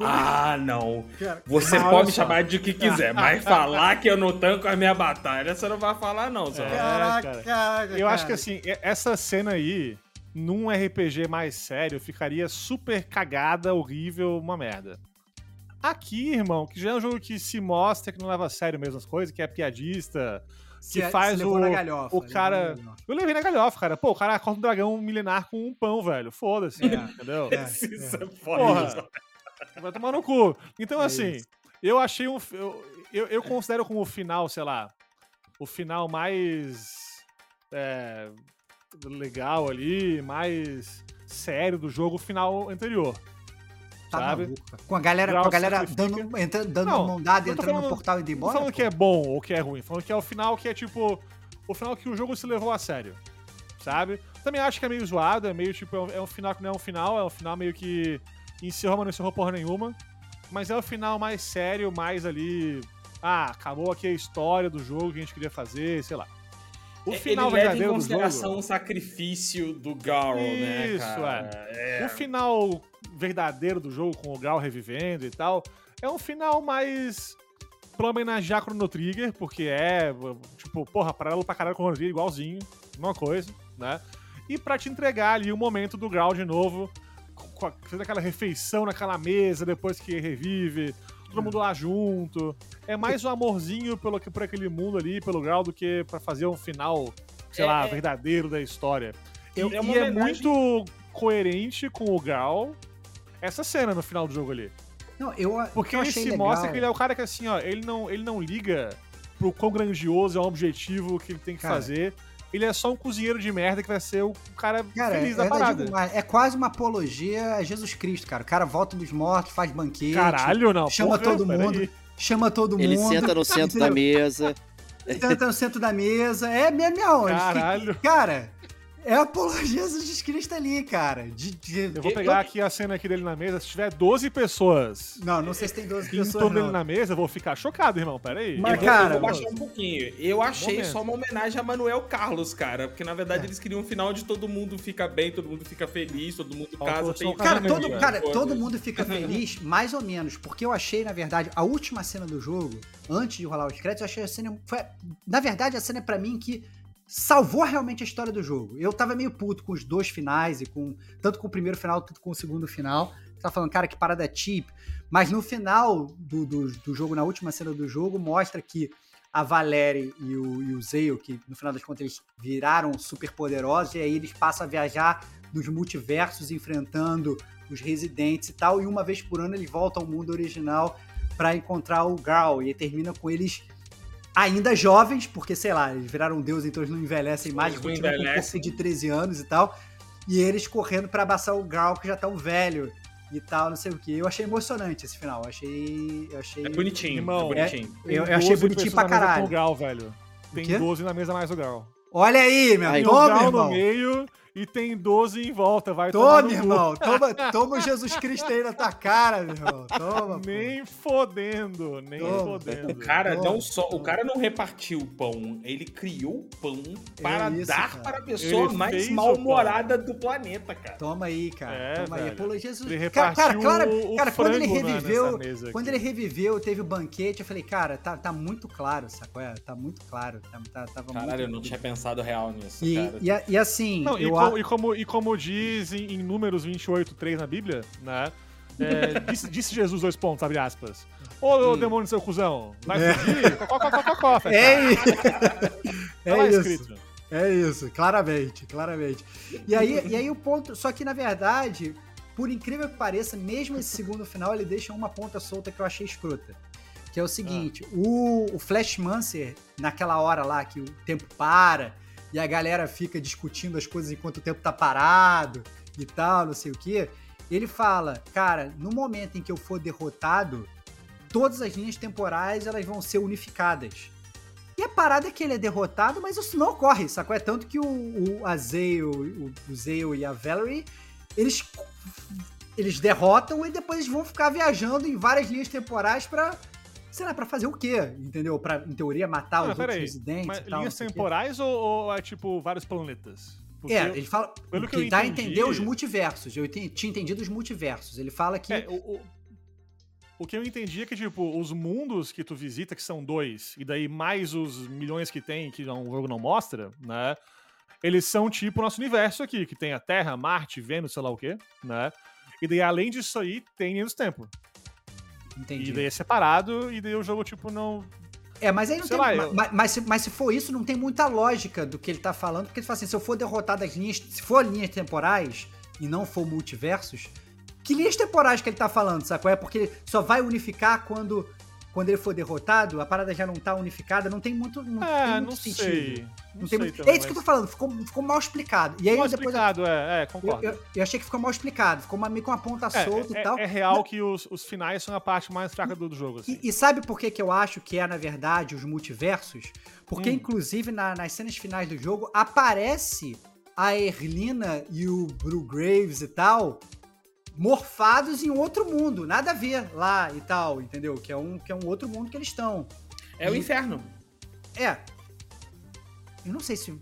Ah, não. Cara, Você pode me só. chamar de que quiser, mas falar que eu não tanco a minha batalha, você não vai falar, não, seu. É. Caraca, cara. Eu acho que cara. assim, essa cena aí, num RPG mais sério, ficaria super cagada, horrível, uma merda. Aqui, irmão, que já é um jogo que se mostra que não leva a sério mesmo as coisas, que é piadista, Se- que faz se levou o- na galhofa, o levou cara- na galhofa. Eu levei na galhofa, cara. Pô, o cara corta um dragão milenar com um pão, velho. Foda-se, É. entendeu? É, Isso é. é foda. Porra. Vai tomar no cu. Então, É assim, isso. eu achei um. Eu, eu, eu considero como o final, sei lá, o final mais. é, legal ali, mais sério do jogo, final anterior. Tá sabe? maluco. Com a galera, Grau com a galera dando, entra- dando Não, mão dada, entrando no falando- portal e indo Não embora. falando pô. que é bom ou que é ruim, falando que é o final que é tipo. O final que o jogo se levou a sério. Sabe? Também acho que é meio zoado, é meio tipo. É um, é um final que não é um final, é um final meio que encerrou, mas não encerrou porra nenhuma. Mas é o final mais sério, mais ali. Ah, acabou aqui a história do jogo que a gente queria fazer, sei lá. O final É, Ele leva em consideração o sacrifício do Garl, né, Isso, cara? É. O final verdadeiro do jogo, com o Gal revivendo e tal, é um final mais pra homenagear Chrono Trigger, porque é, tipo, porra, paralelo pra caralho com o Chrono Trigger, igualzinho, uma coisa, né? E pra te entregar ali o momento do Gal de novo, fazendo aquela refeição naquela mesa depois que revive, todo mundo lá junto. É mais um amorzinho pelo, por aquele mundo ali, pelo Gal, do que pra fazer um final, sei É, lá, é- verdadeiro da história. E, É- é uma e é muito coerente com o Gal essa cena no final do jogo ali. Não, eu, Porque eu ele se legal. mostra que ele é o cara que assim, ó, ele não, ele não liga pro quão grandioso é o objetivo que ele tem que Cara. fazer. Ele é só um cozinheiro de merda que vai ser o cara, Cara, feliz eu da ainda parada. é quase uma apologia a Jesus Cristo, cara. O cara volta dos mortos, faz banquete, Caralho, não. chama porra, todo mundo. chama todo Ele mundo. senta no centro da mesa. Senta no centro da mesa. É mesmo, ele fica- Caralho. Cara, é a apologia a Jesus Cristo ali, cara. De, de- Eu vou pegar aqui a cena aqui dele na mesa. Se tiver 12 pessoas Não, não sei se tem 12 em pessoas, dele não. na mesa, eu vou ficar chocado, irmão. Pera aí. Mas, eu vou, cara, eu vou baixar um pouquinho. Eu achei Momento. só uma homenagem a Manuel Carlos, cara. Porque na verdade É. eles queriam um final de todo mundo fica bem, todo mundo fica feliz, todo mundo casa. Tem... o Cara, todo, cara, todo mundo fica feliz, mais ou menos, porque eu achei, na verdade, a última cena do jogo, antes de rolar os créditos, eu achei a cena. Foi, na verdade, a cena é pra mim que salvou realmente a história do jogo. Eu tava meio puto com os dois finais, e com tanto com o primeiro final, tanto com o segundo final. Tava falando, cara, que parada cheap. Mas no final do, do, do jogo, na última cena do jogo, mostra que a Valéria e o, e o que no final das contas eles viraram super poderosos, e aí eles passam a viajar nos multiversos enfrentando os residentes e tal, e uma vez por ano eles voltam ao mundo original para encontrar o Gal, e termina com eles ainda jovens, porque sei lá, eles viraram deus, então eles não envelhecem mais, Eles continuam com um corpo envelhecem. de 13 anos e tal, e eles correndo para abraçar o Gal que já tá um velho. e tal, não sei o que. Eu achei emocionante esse final. Eu achei. Eu achei. É bonitinho, Irmão, é bonitinho. Eu, Tem eu achei 12 bonitinho pra caralho. Gal, velho. Tem quê? 12 na mesa mais o Gal. Olha aí, meu Tem o Toma, Gal no irmão. meio e tem 12 em volta. Vai Toma, irmão. Toma, toma o Jesus Cristo aí na tua cara, meu irmão. Toma. pô. Nem fodendo, nem Toma. fodendo. O cara Toma. não só, o cara não repartiu o pão, ele criou o pão para isso, dar cara. para a pessoa Ele mais mal-humorada do planeta, cara. Toma aí, cara. É, Toma aí. velho. Pô, Jesus. Ele Cara, cara, repartiu claro, o cara, quando ele reviveu, quando ele reviveu, teve o banquete, eu falei, cara, tá, tá muito claro, sacou? É, Tá muito claro. Tá, tá, tava Caralho, muito... eu não tinha pensado real nisso, E, cara. e, e assim, Não, e, eu co- a- e como, e como diz em, em Números 28, 3 na Bíblia, né? é, disse, disse Jesus, dois pontos, abre aspas. Ô, ô demônio seu cuzão, vai É. fugir? Cocó, cocó, cocó, fechado. É isso. Tá É isso. escrito. É isso, claramente, claramente. E aí, e aí o ponto. Só que na verdade, por incrível que pareça, mesmo esse segundo final, ele deixa uma ponta solta que eu achei escrota. Que é o seguinte: o, o Flashmancer, naquela hora lá que o tempo para e a galera fica discutindo as coisas enquanto o tempo tá parado e tal, não sei o quê. Ele fala, cara, no momento em que eu for derrotado, todas as linhas temporais elas vão ser unificadas. E a parada é que ele é derrotado, mas isso não ocorre, sacou? É tanto que o, o a o, o e a Valerie, eles, eles derrotam e depois eles vão ficar viajando em várias linhas temporais pra, sei lá, pra fazer o quê? Entendeu? Pra, em teoria, matar Ah, os outros peraí, residentes Mas e tal. linhas temporais ou, ou é tipo vários planetas? Porque É, ele fala. pelo que eu dá a entendi- entender os multiversos. Eu tinha entendido os multiversos. Ele fala que. É, o, o, o que eu entendi é que, tipo, os mundos que tu visita, que são dois, e daí mais os milhões que tem, que não- o jogo não mostra, né? Eles são tipo o nosso universo aqui, que tem a Terra, Marte, Vênus, sei lá o quê, né? E daí, além disso aí, tem linha do tempo. Entendi. E daí é separado, e daí o jogo, tipo, não. É, mas aí não Sei tem. lá, eu- ma- mas, se, mas se for isso, não tem muita lógica do que ele tá falando, porque ele fala assim: se eu for derrotar das linhas. Se for linhas temporais e não for multiversos, que linhas temporais que ele tá falando, sacou? É porque ele só vai unificar quando. Quando ele for derrotado, a parada já não tá unificada, não tem muito, não tem É, muito não sentido. sei. Não, Não sei tem muito- também, é isso que eu tô mas- falando, ficou, ficou mal explicado. E aí Mal eu depois. explicado, é, é, Eu, concordo. eu- eu achei que ficou mal explicado, ficou uma- meio com uma ponta É, solta é- e tal. é real que os, os finais são a parte mais fraca do, do jogo, assim. E, e sabe por que, que eu acho que é, na verdade, os multiversos? Porque, Hum. inclusive, na- nas cenas finais do jogo, aparece a Erlina e o Blue Graves e tal, morfados em outro mundo. Nada a ver lá e tal, entendeu? Que é um, que é um outro mundo que eles estão. É o E- inferno. É. Eu não sei se. Eu,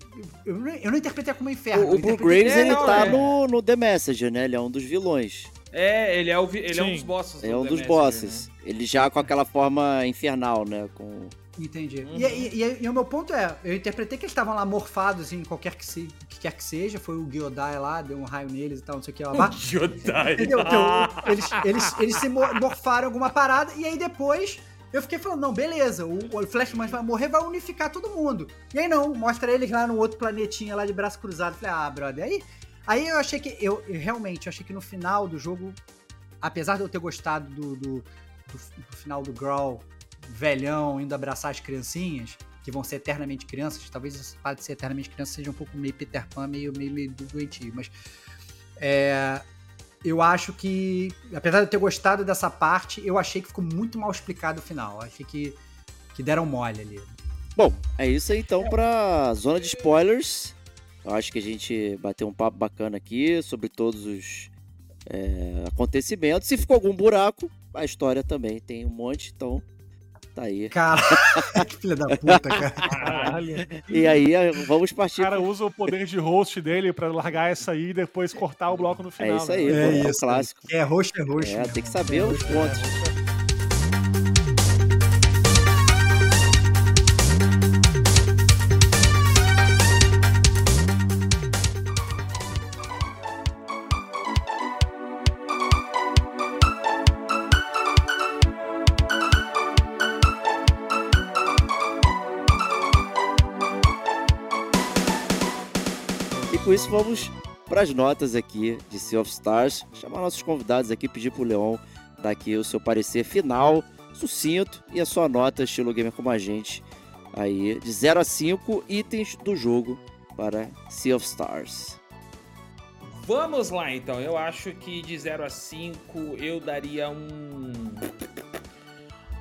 eu não- eu não interpretei como inferno. O, o Blue Graves, É, ele não, tá é. no, no The Messenger, né? Ele é um dos vilões. É, ele é, o, ele é um dos bosses. É do um The dos Messenger, bosses. né? Ele já com aquela forma infernal, né? Com... Entendi. Uhum. E, e- e- o meu ponto é, eu interpretei que eles estavam lá morfados em qualquer que, se, que quer que seja, foi o Giodai lá, deu um raio neles e tal, não sei o que lá. lá. Jodai. Entendeu? Então, eles, eles, eles se mo- morfaram alguma parada, e aí depois eu fiquei falando, não, beleza, o, o Flashman vai morrer, vai unificar todo mundo. E aí não, mostra eles lá no outro planetinha lá de braço cruzado. Falei, ah, brother, aí, aí eu achei que, eu, eu realmente, eu achei que no final do jogo, apesar de eu ter gostado do, do, do, do final do Growl velhão indo abraçar as criancinhas, que vão ser eternamente crianças, talvez essa parte de ser eternamente criança seja um pouco meio Peter Pan, meio, meio, meio doentio, mas é, eu acho que, apesar de eu ter gostado dessa parte, eu achei que ficou muito mal explicado o final. Achei que, que deram mole ali. Bom, é isso aí então pra zona de spoilers. Eu acho que a gente bateu um papo bacana aqui sobre todos os é, acontecimentos. Se ficou algum buraco, a história também tem um monte, então tá aí. Cara, que filha da puta, cara. Caralho. E aí é, vamos O partir. cara usa o poder de host dele pra largar essa aí e depois cortar o bloco no final. É isso aí, né? É é, o isso, clássico. É roxo, é roxo. É, tem que saber É os roxo, pontos. Isso vamos para as notas aqui de Sea of Stars. Chamar nossos convidados aqui, pedir pro Leon dar aqui o seu parecer final, sucinto e a sua nota estilo gamer como a gente aí de 0 a 5 itens do jogo para Sea of Stars. Vamos lá então. Eu acho que de 0 a 5 eu daria um.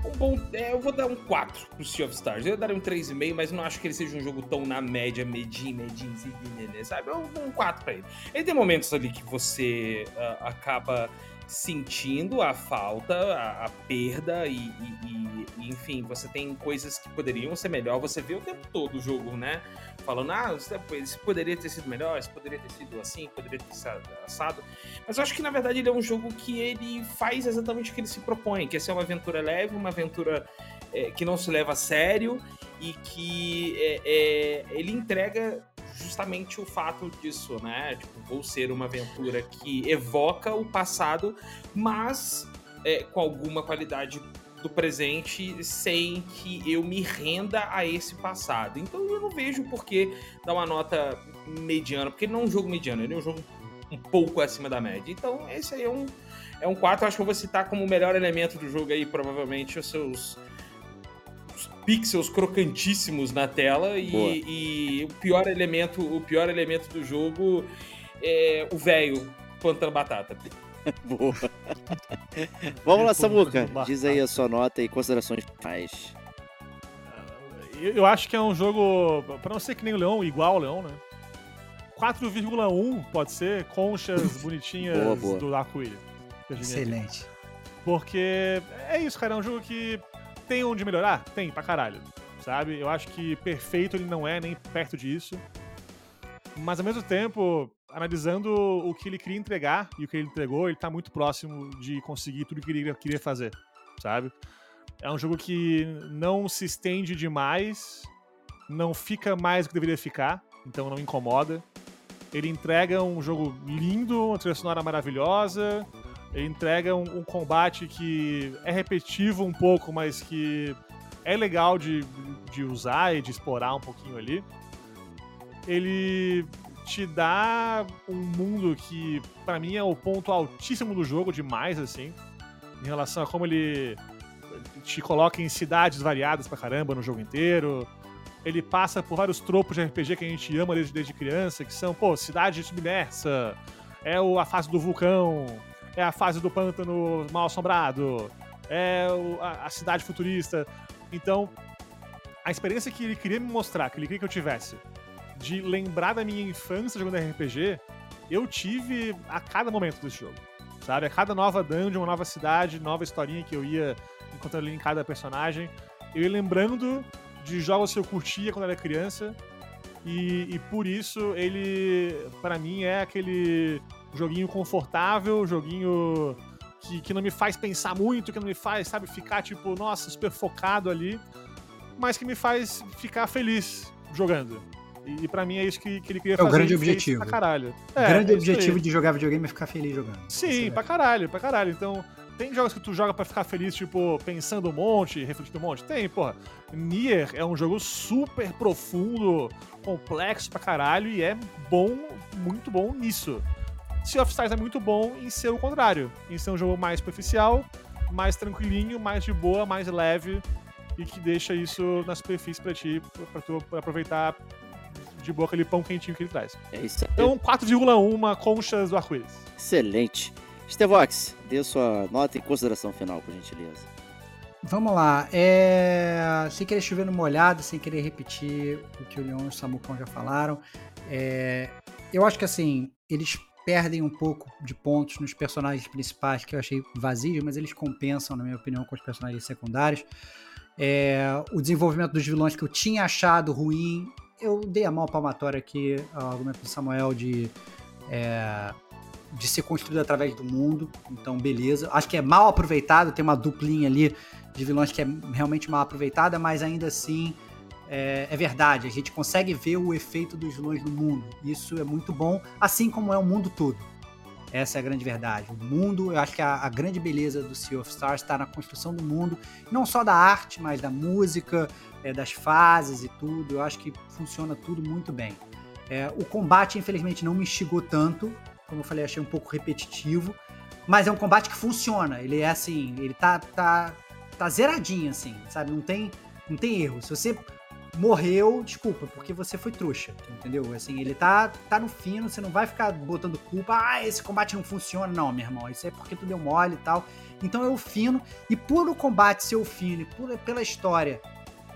Um bom. é, eu vou dar um 4 pro Sea of Stars. Eu daria um 3,5, mas não acho que ele seja um jogo tão na média, medinho, medinho, medinho, sabe? Eu dou um 4 pra ele. Ele tem momentos ali que você ah, acaba sentindo a falta, a, a perda e, e- e, enfim, você tem coisas que poderiam ser melhor. Você vê o tempo todo o jogo, né? Falando, ah, isso isso poderia ter sido melhor, isso poderia ter sido assim, poderia ter sido assado. Mas eu acho que na verdade ele é um jogo que ele faz exatamente o que ele se propõe, que é ser uma aventura leve, uma aventura é, que não se leva a sério e que é, é, ele entrega justamente o fato disso, né? Tipo, vou ser uma aventura que evoca o passado, mas é, com alguma qualidade do presente sem que eu me renda a esse passado. Então eu não vejo por que dar uma nota mediana, porque não é um jogo mediano, ele é um jogo um pouco acima da média. Então esse aí é um, é um 4, acho que eu vou citar como o melhor elemento do jogo aí, provavelmente, os seus pixels crocantíssimos na tela e, e o pior elemento, o pior elemento do jogo é o velho plantando batata. Boa. Vamos lá, Samuca. Diz aí a sua nota e considerações finais. Eu, eu acho que é um jogo, pra não ser que nem o Leão, igual ao Leão, né? 4,1 pode ser, conchas bonitinhas Boa, boa. do arco-íris. Excelente. Porque é isso, cara, é um jogo que tem onde melhorar? Tem, pra caralho. Sabe? Eu acho que perfeito ele não é, nem perto disso. Mas ao mesmo tempo, analisando o que ele queria entregar e o que ele entregou, ele tá muito próximo de conseguir tudo que ele queria fazer, sabe? É um jogo que não se estende demais, não fica mais do que deveria ficar, então não incomoda. Ele entrega um jogo lindo, uma trilha sonora maravilhosa, ele entrega um, um combate que é repetitivo um pouco, mas que é legal de, de usar e de explorar um pouquinho ali. Ele te dá um mundo que, pra mim, é o ponto altíssimo do jogo, demais, assim, em relação a como ele te coloca em cidades variadas pra caramba no jogo inteiro. Ele passa por vários tropos de RPG que a gente ama desde, desde criança, que são, pô, cidade submersa, é a fase do vulcão, é a fase do pântano mal assombrado, é a, cidade futurista. Então, a experiência que ele queria me mostrar, que ele queria que eu tivesse, de lembrar da minha infância jogando RPG, eu tive a cada momento desse jogo. Sabe? A cada nova dungeon, uma nova cidade, nova historinha que eu ia encontrando ali em cada personagem, eu ia lembrando de jogos que eu curtia quando era criança. E, e por isso ele, pra mim, é aquele joguinho confortável, joguinho que, que não me faz pensar muito, que não me faz, sabe, ficar tipo, nossa, super focado ali, mas que me faz ficar feliz jogando. E, e pra mim é isso que, que ele queria É o fazer. grande e fez objetivo. Pra caralho. O É, grande é objetivo de jogar videogame é ficar feliz jogando. Sim, é pra caralho, pra caralho. Então, tem jogos que tu joga pra ficar feliz, tipo, pensando um monte, refletindo um monte? Tem, porra. Nier é um jogo super profundo, complexo pra caralho e é bom, muito bom nisso. Sea of Stars é muito bom em ser o contrário, em ser um jogo mais superficial, mais tranquilinho, mais de boa, mais leve e que deixa isso na superfície pra ti, pra tu aproveitar de boa aquele pão quentinho que ele traz. É isso aí. Então, 4,1 conchas do arco-íris. Excelente. Stevox, dê sua nota e consideração final, por gentileza. Vamos lá. É... Sem querer chover no molhado, sem querer repetir o que o Leon e o Samucão já falaram. é, Eu acho que assim, eles perdem um pouco de pontos nos personagens principais, que eu achei vazios, mas eles compensam, na minha opinião, com os personagens secundários. É, O desenvolvimento dos vilões que eu tinha achado ruim, eu dei a mão palmatória aqui ao argumento do Samuel de. é, de ser construído através do mundo, então beleza. Acho que é mal aproveitado, tem uma duplinha ali de vilões que é realmente mal aproveitada, mas ainda assim é, é verdade. A gente consegue ver o efeito dos vilões no mundo. Isso é muito bom, assim como é o mundo todo. Essa é a grande verdade. O mundo, eu acho que a, a grande beleza do Sea of Stars está na construção do mundo, não só da arte, mas da música, é, das fases e tudo. Eu acho que funciona tudo muito bem. É, o combate, infelizmente, não me instigou tanto. Como eu falei, achei um pouco repetitivo. Mas é um combate que funciona. Ele é assim, ele tá, tá, tá zeradinho, assim, sabe? Não tem, não tem erro. Se você morreu, desculpa, porque você foi trouxa, entendeu? Assim, ele tá, tá no fino, você não vai ficar botando culpa, ah, esse combate não funciona. Não, meu irmão, isso é porque tu deu mole e tal. Então é o fino, e por o combate ser o fino, e por, pela história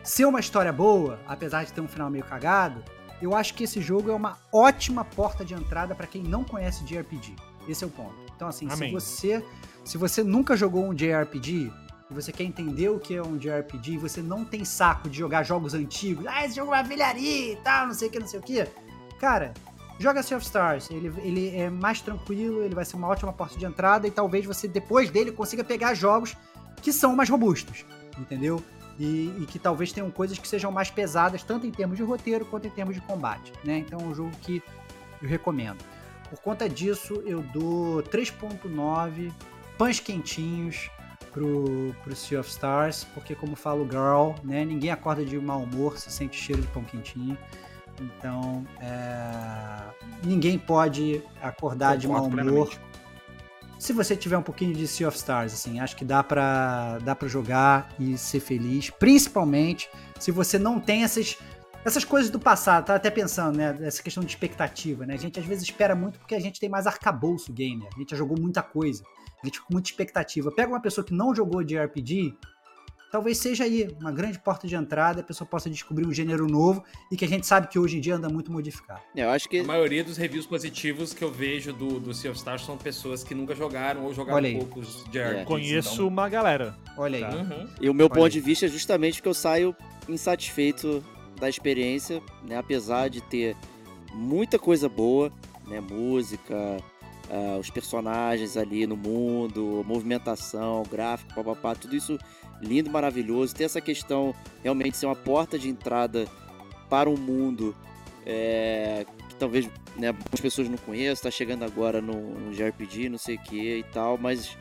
ser uma história boa, apesar de ter um final meio cagado, eu acho que esse jogo é uma ótima porta de entrada para quem não conhece JRPG. Esse é o ponto. Então, assim, se você, se você nunca jogou um JRPG, e você quer entender o que é um JRPG e você não tem saco de jogar jogos antigos, ah, esse jogo é uma velharia e tal, não sei o que, não sei o que, cara, joga Sea of Stars. Ele, ele é mais tranquilo, ele vai ser uma ótima porta de entrada e talvez você, depois dele, consiga pegar jogos que são mais robustos, entendeu? E, e, que talvez tenham coisas que sejam mais pesadas, tanto em termos de roteiro quanto em termos de combate, né? Então é um jogo que eu recomendo. Por conta disso, eu dou 3.9 pães quentinhos pro, pro Sea of Stars, porque como fala o Girl, né, ninguém acorda de mau humor se sente cheiro de pão quentinho. Então, é, ninguém pode acordar Concordo de mau humor. Plenamente. Se você tiver um pouquinho de Sea of Stars, assim, acho que dá para dá para jogar e ser feliz, principalmente se você não tem essas essas coisas do passado, tá até pensando, né? Essa questão de expectativa, né? A gente às vezes espera muito porque a gente tem mais arcabouço gamer. A gente já jogou muita coisa. A gente com muita expectativa. Pega uma pessoa que não jogou de RPG, talvez seja aí uma grande porta de entrada, a pessoa possa descobrir um gênero novo e que a gente sabe que hoje em dia anda muito modificado. É, eu acho que a maioria dos reviews positivos que eu vejo do, do Sea of Stars são pessoas que nunca jogaram ou jogaram poucos de RPG. É. Conheço então... uma galera. Olha aí. Tá. Uhum. E o meu Olha ponto aí. de vista é justamente que eu saio insatisfeito da experiência, né? Apesar de ter muita coisa boa, né? Música, uh, os personagens ali no mundo, movimentação, gráfico, papapá, tudo isso lindo, maravilhoso. Ter essa questão realmente ser uma porta de entrada para um mundo é, que talvez né, muitas pessoas não conheçam, está chegando agora no, no JRPG, não sei o que e tal, mas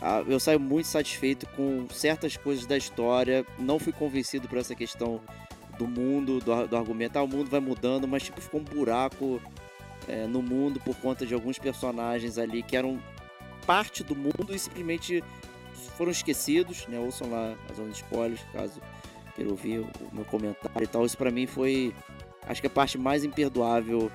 ah, eu saio muito satisfeito com certas coisas da história. Não fui convencido por essa questão do mundo, do, do argumento. Ah, o mundo vai mudando, mas tipo, ficou um buraco é, no mundo por conta de alguns personagens ali que eram parte do mundo e simplesmente foram esquecidos, né? Ouçam lá a zona de spoilers, caso queiram ouvir o meu comentário e tal. Isso para mim foi, acho que a parte mais imperdoável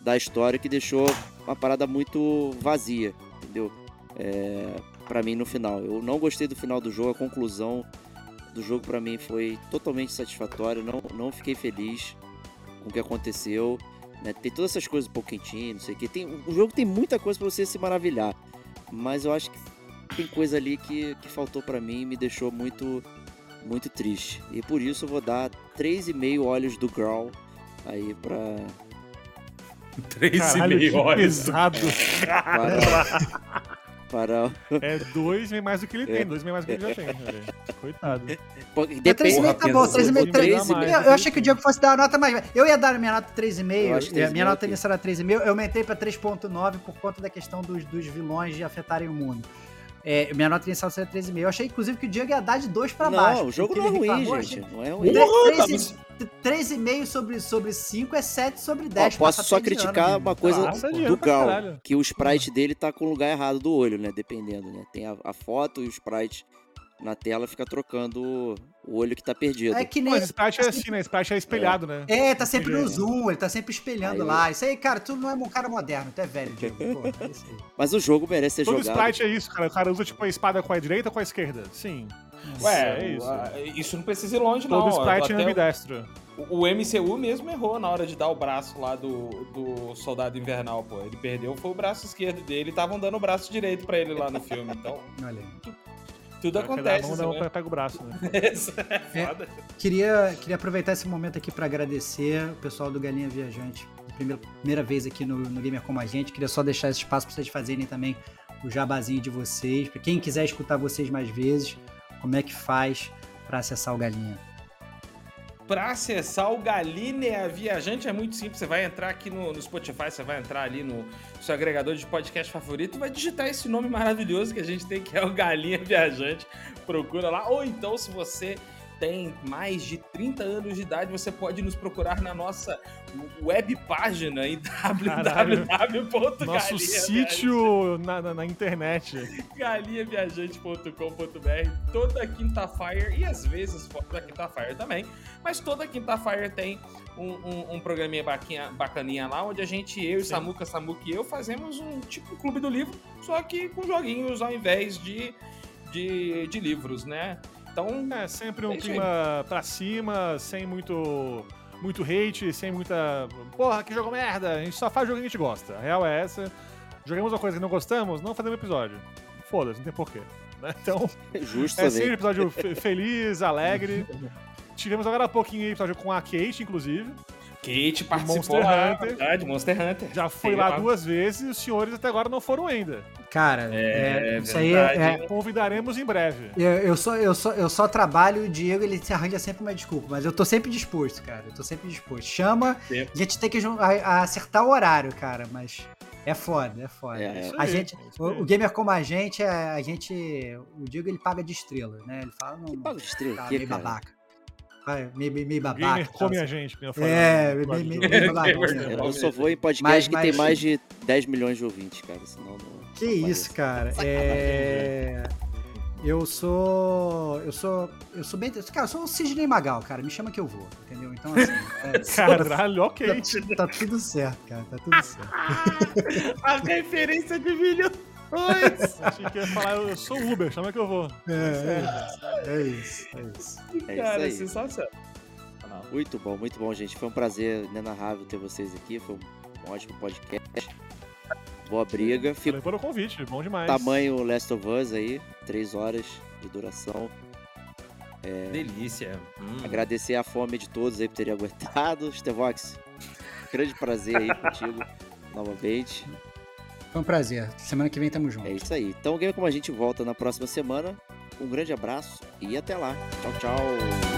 da história que deixou uma parada muito vazia, entendeu? É, para mim no final. Eu não gostei do final do jogo, a conclusão do jogo para mim foi totalmente satisfatória, não, não fiquei feliz com o que aconteceu. Né? Tem todas essas coisas um pouco quentinho, não sei o que. Tem, o jogo tem muita coisa para você se maravilhar, mas eu acho que tem coisa ali que, que faltou para mim e me deixou muito, muito triste. E por isso eu vou dar 3,5 olhos do Growl aí pra. 3,5 olhos. Pesado. É, para, para... É dois vem mais do que ele tem, é. dois vem mais do que ele já tem. Velho. Coitado. Depende, é 3,5 tá bom, 3,5. 3,5. Eu, eu achei que o Diego fosse dar a nota mais. Eu ia dar a minha nota 3,5. Minha nota inicial era 3,5. Eu aumentei pra 3,9 por conta da questão dos, dos vilões de afetarem o mundo. É, minha nota inicial seria 13,5. Eu achei, inclusive, que o Diego ia dar de 2 pra não, baixo. Não, o jogo não é ruim, gente. Não é ruim. 3,5 sobre, sobre 5 é 7 sobre 10. Ó, posso só criticar ano, uma coisa do Gal, que o sprite dele tá com o lugar errado do olho, né? Dependendo, né? Tem a, a foto e o sprite na tela fica trocando o olho que tá perdido. É que nem. Mas Sprite é assim, né? Sprite é espelhado, é. né? É, tá sempre no zoom, ele tá sempre espelhando aí, lá. Isso aí, cara, tu não é um cara moderno, tu é velho, Diego. Pô, é Mas o jogo merece ser Todo jogado. Todo Sprite é isso, cara. O cara usa tipo a espada com a direita ou com a esquerda? Sim. Ué, é isso. isso não precisa ir longe, Todo não. Todo Sprite é ambidestro. O MCU mesmo errou na hora de dar o braço lá do, do Soldado Invernal, pô. Ele perdeu, foi o braço esquerdo dele, estavam dando o braço direito para ele lá no filme, então... Olha aí. Tudo acontece. Mão, né? pega o braço, né? é, é queria, queria aproveitar esse momento aqui para agradecer o pessoal do Galinha Viajante. Primeira, primeira vez aqui no, no Gamer Como a Gente. Queria só deixar esse espaço para vocês fazerem também o jabazinho de vocês. Para quem quiser escutar vocês mais vezes, como é que faz para acessar o Galinha? Para acessar o Galinha Viajante é muito simples. Você vai entrar aqui no, no, Spotify, você vai entrar ali no seu agregador de podcast favorito, vai digitar esse nome maravilhoso que a gente tem, que é o Galinha Viajante. Procura lá. Ou então, se você tem mais de 30 anos de idade, você pode nos procurar na nossa web página em www.galinhaviajante.com.br Nosso sítio na, na, na internet. galinhaviajante.com.br toda quinta-feira e às vezes fora da quinta-feira também, mas toda quinta-feira tem um, um, um programinha baquinha- bacaninha lá, onde a gente, eu e Samuca, Samuca e eu fazemos um tipo clube do livro, só que com joguinhos ao invés de, de, de livros, né? Então, É sempre um É clima pra cima, sem muito muito hate, sem muita. Porra, que jogo merda! A gente só faz jogo que a gente gosta. A real é essa. Jogamos uma coisa que não gostamos, não fazemos episódio. Foda-se, não tem porquê. né? Então, Justo é sempre episódio fe- feliz, alegre. Tivemos agora há pouquinho episódio com a Kate, inclusive. Kate participou Monster lá, Hunter. verdade, Monster Hunter. Já foi Sei lá lá. duas vezes e os senhores até agora não foram ainda. Cara, É, é, isso aí é, é- Convidaremos em breve. eu, eu só, eu, só, eu só trabalho o Diego, ele se arranja sempre uma desculpa, mas eu tô sempre disposto, cara. Eu tô sempre disposto. Chama, a gente tem que acertar o horário, cara, mas é foda, é foda. É, é. A aí, gente, é o, o gamer como a gente, é, a gente, o Diego ele paga de estrela, né? Ele fala, não, Que pago de estrela tá aqui, meio cara. babaca. Meio, meio, meio O babaca. gamer come a gente, como eu falei. É, meio, meio babaca. Né? Eu só vou em podcast Mas- que tem mas- mais de 10 milhões de ouvintes, cara. Senão não. Que não isso, cara. É. Eu sou. Eu sou. Eu sou bem. Cara, eu sou o Sidney Magal, cara. Me chama que eu vou, entendeu? Então, assim. é, Caralho, ok. tá, tá tudo certo, cara. Tá tudo certo. A referência de milhões! Achei que ia falar, eu sou Uber, chama que eu vou. É, é, é isso, é isso. É Cara, isso aí. sensacional. Muito bom, muito bom, gente. Foi um prazer inenarrável ter vocês aqui. Foi um ótimo podcast. Boa briga. Fico Falei pelo convite, bom demais. tamanho Last of Us aí, 3 horas de duração. Delícia. Hum. Agradecer a fome de todos aí por terem aguentado. Stevox, grande prazer aí contigo novamente. Foi um prazer. Semana que vem tamo junto. É isso aí. Então, o Como a gente volta na próxima semana. Um grande abraço e até lá. Tchau, tchau.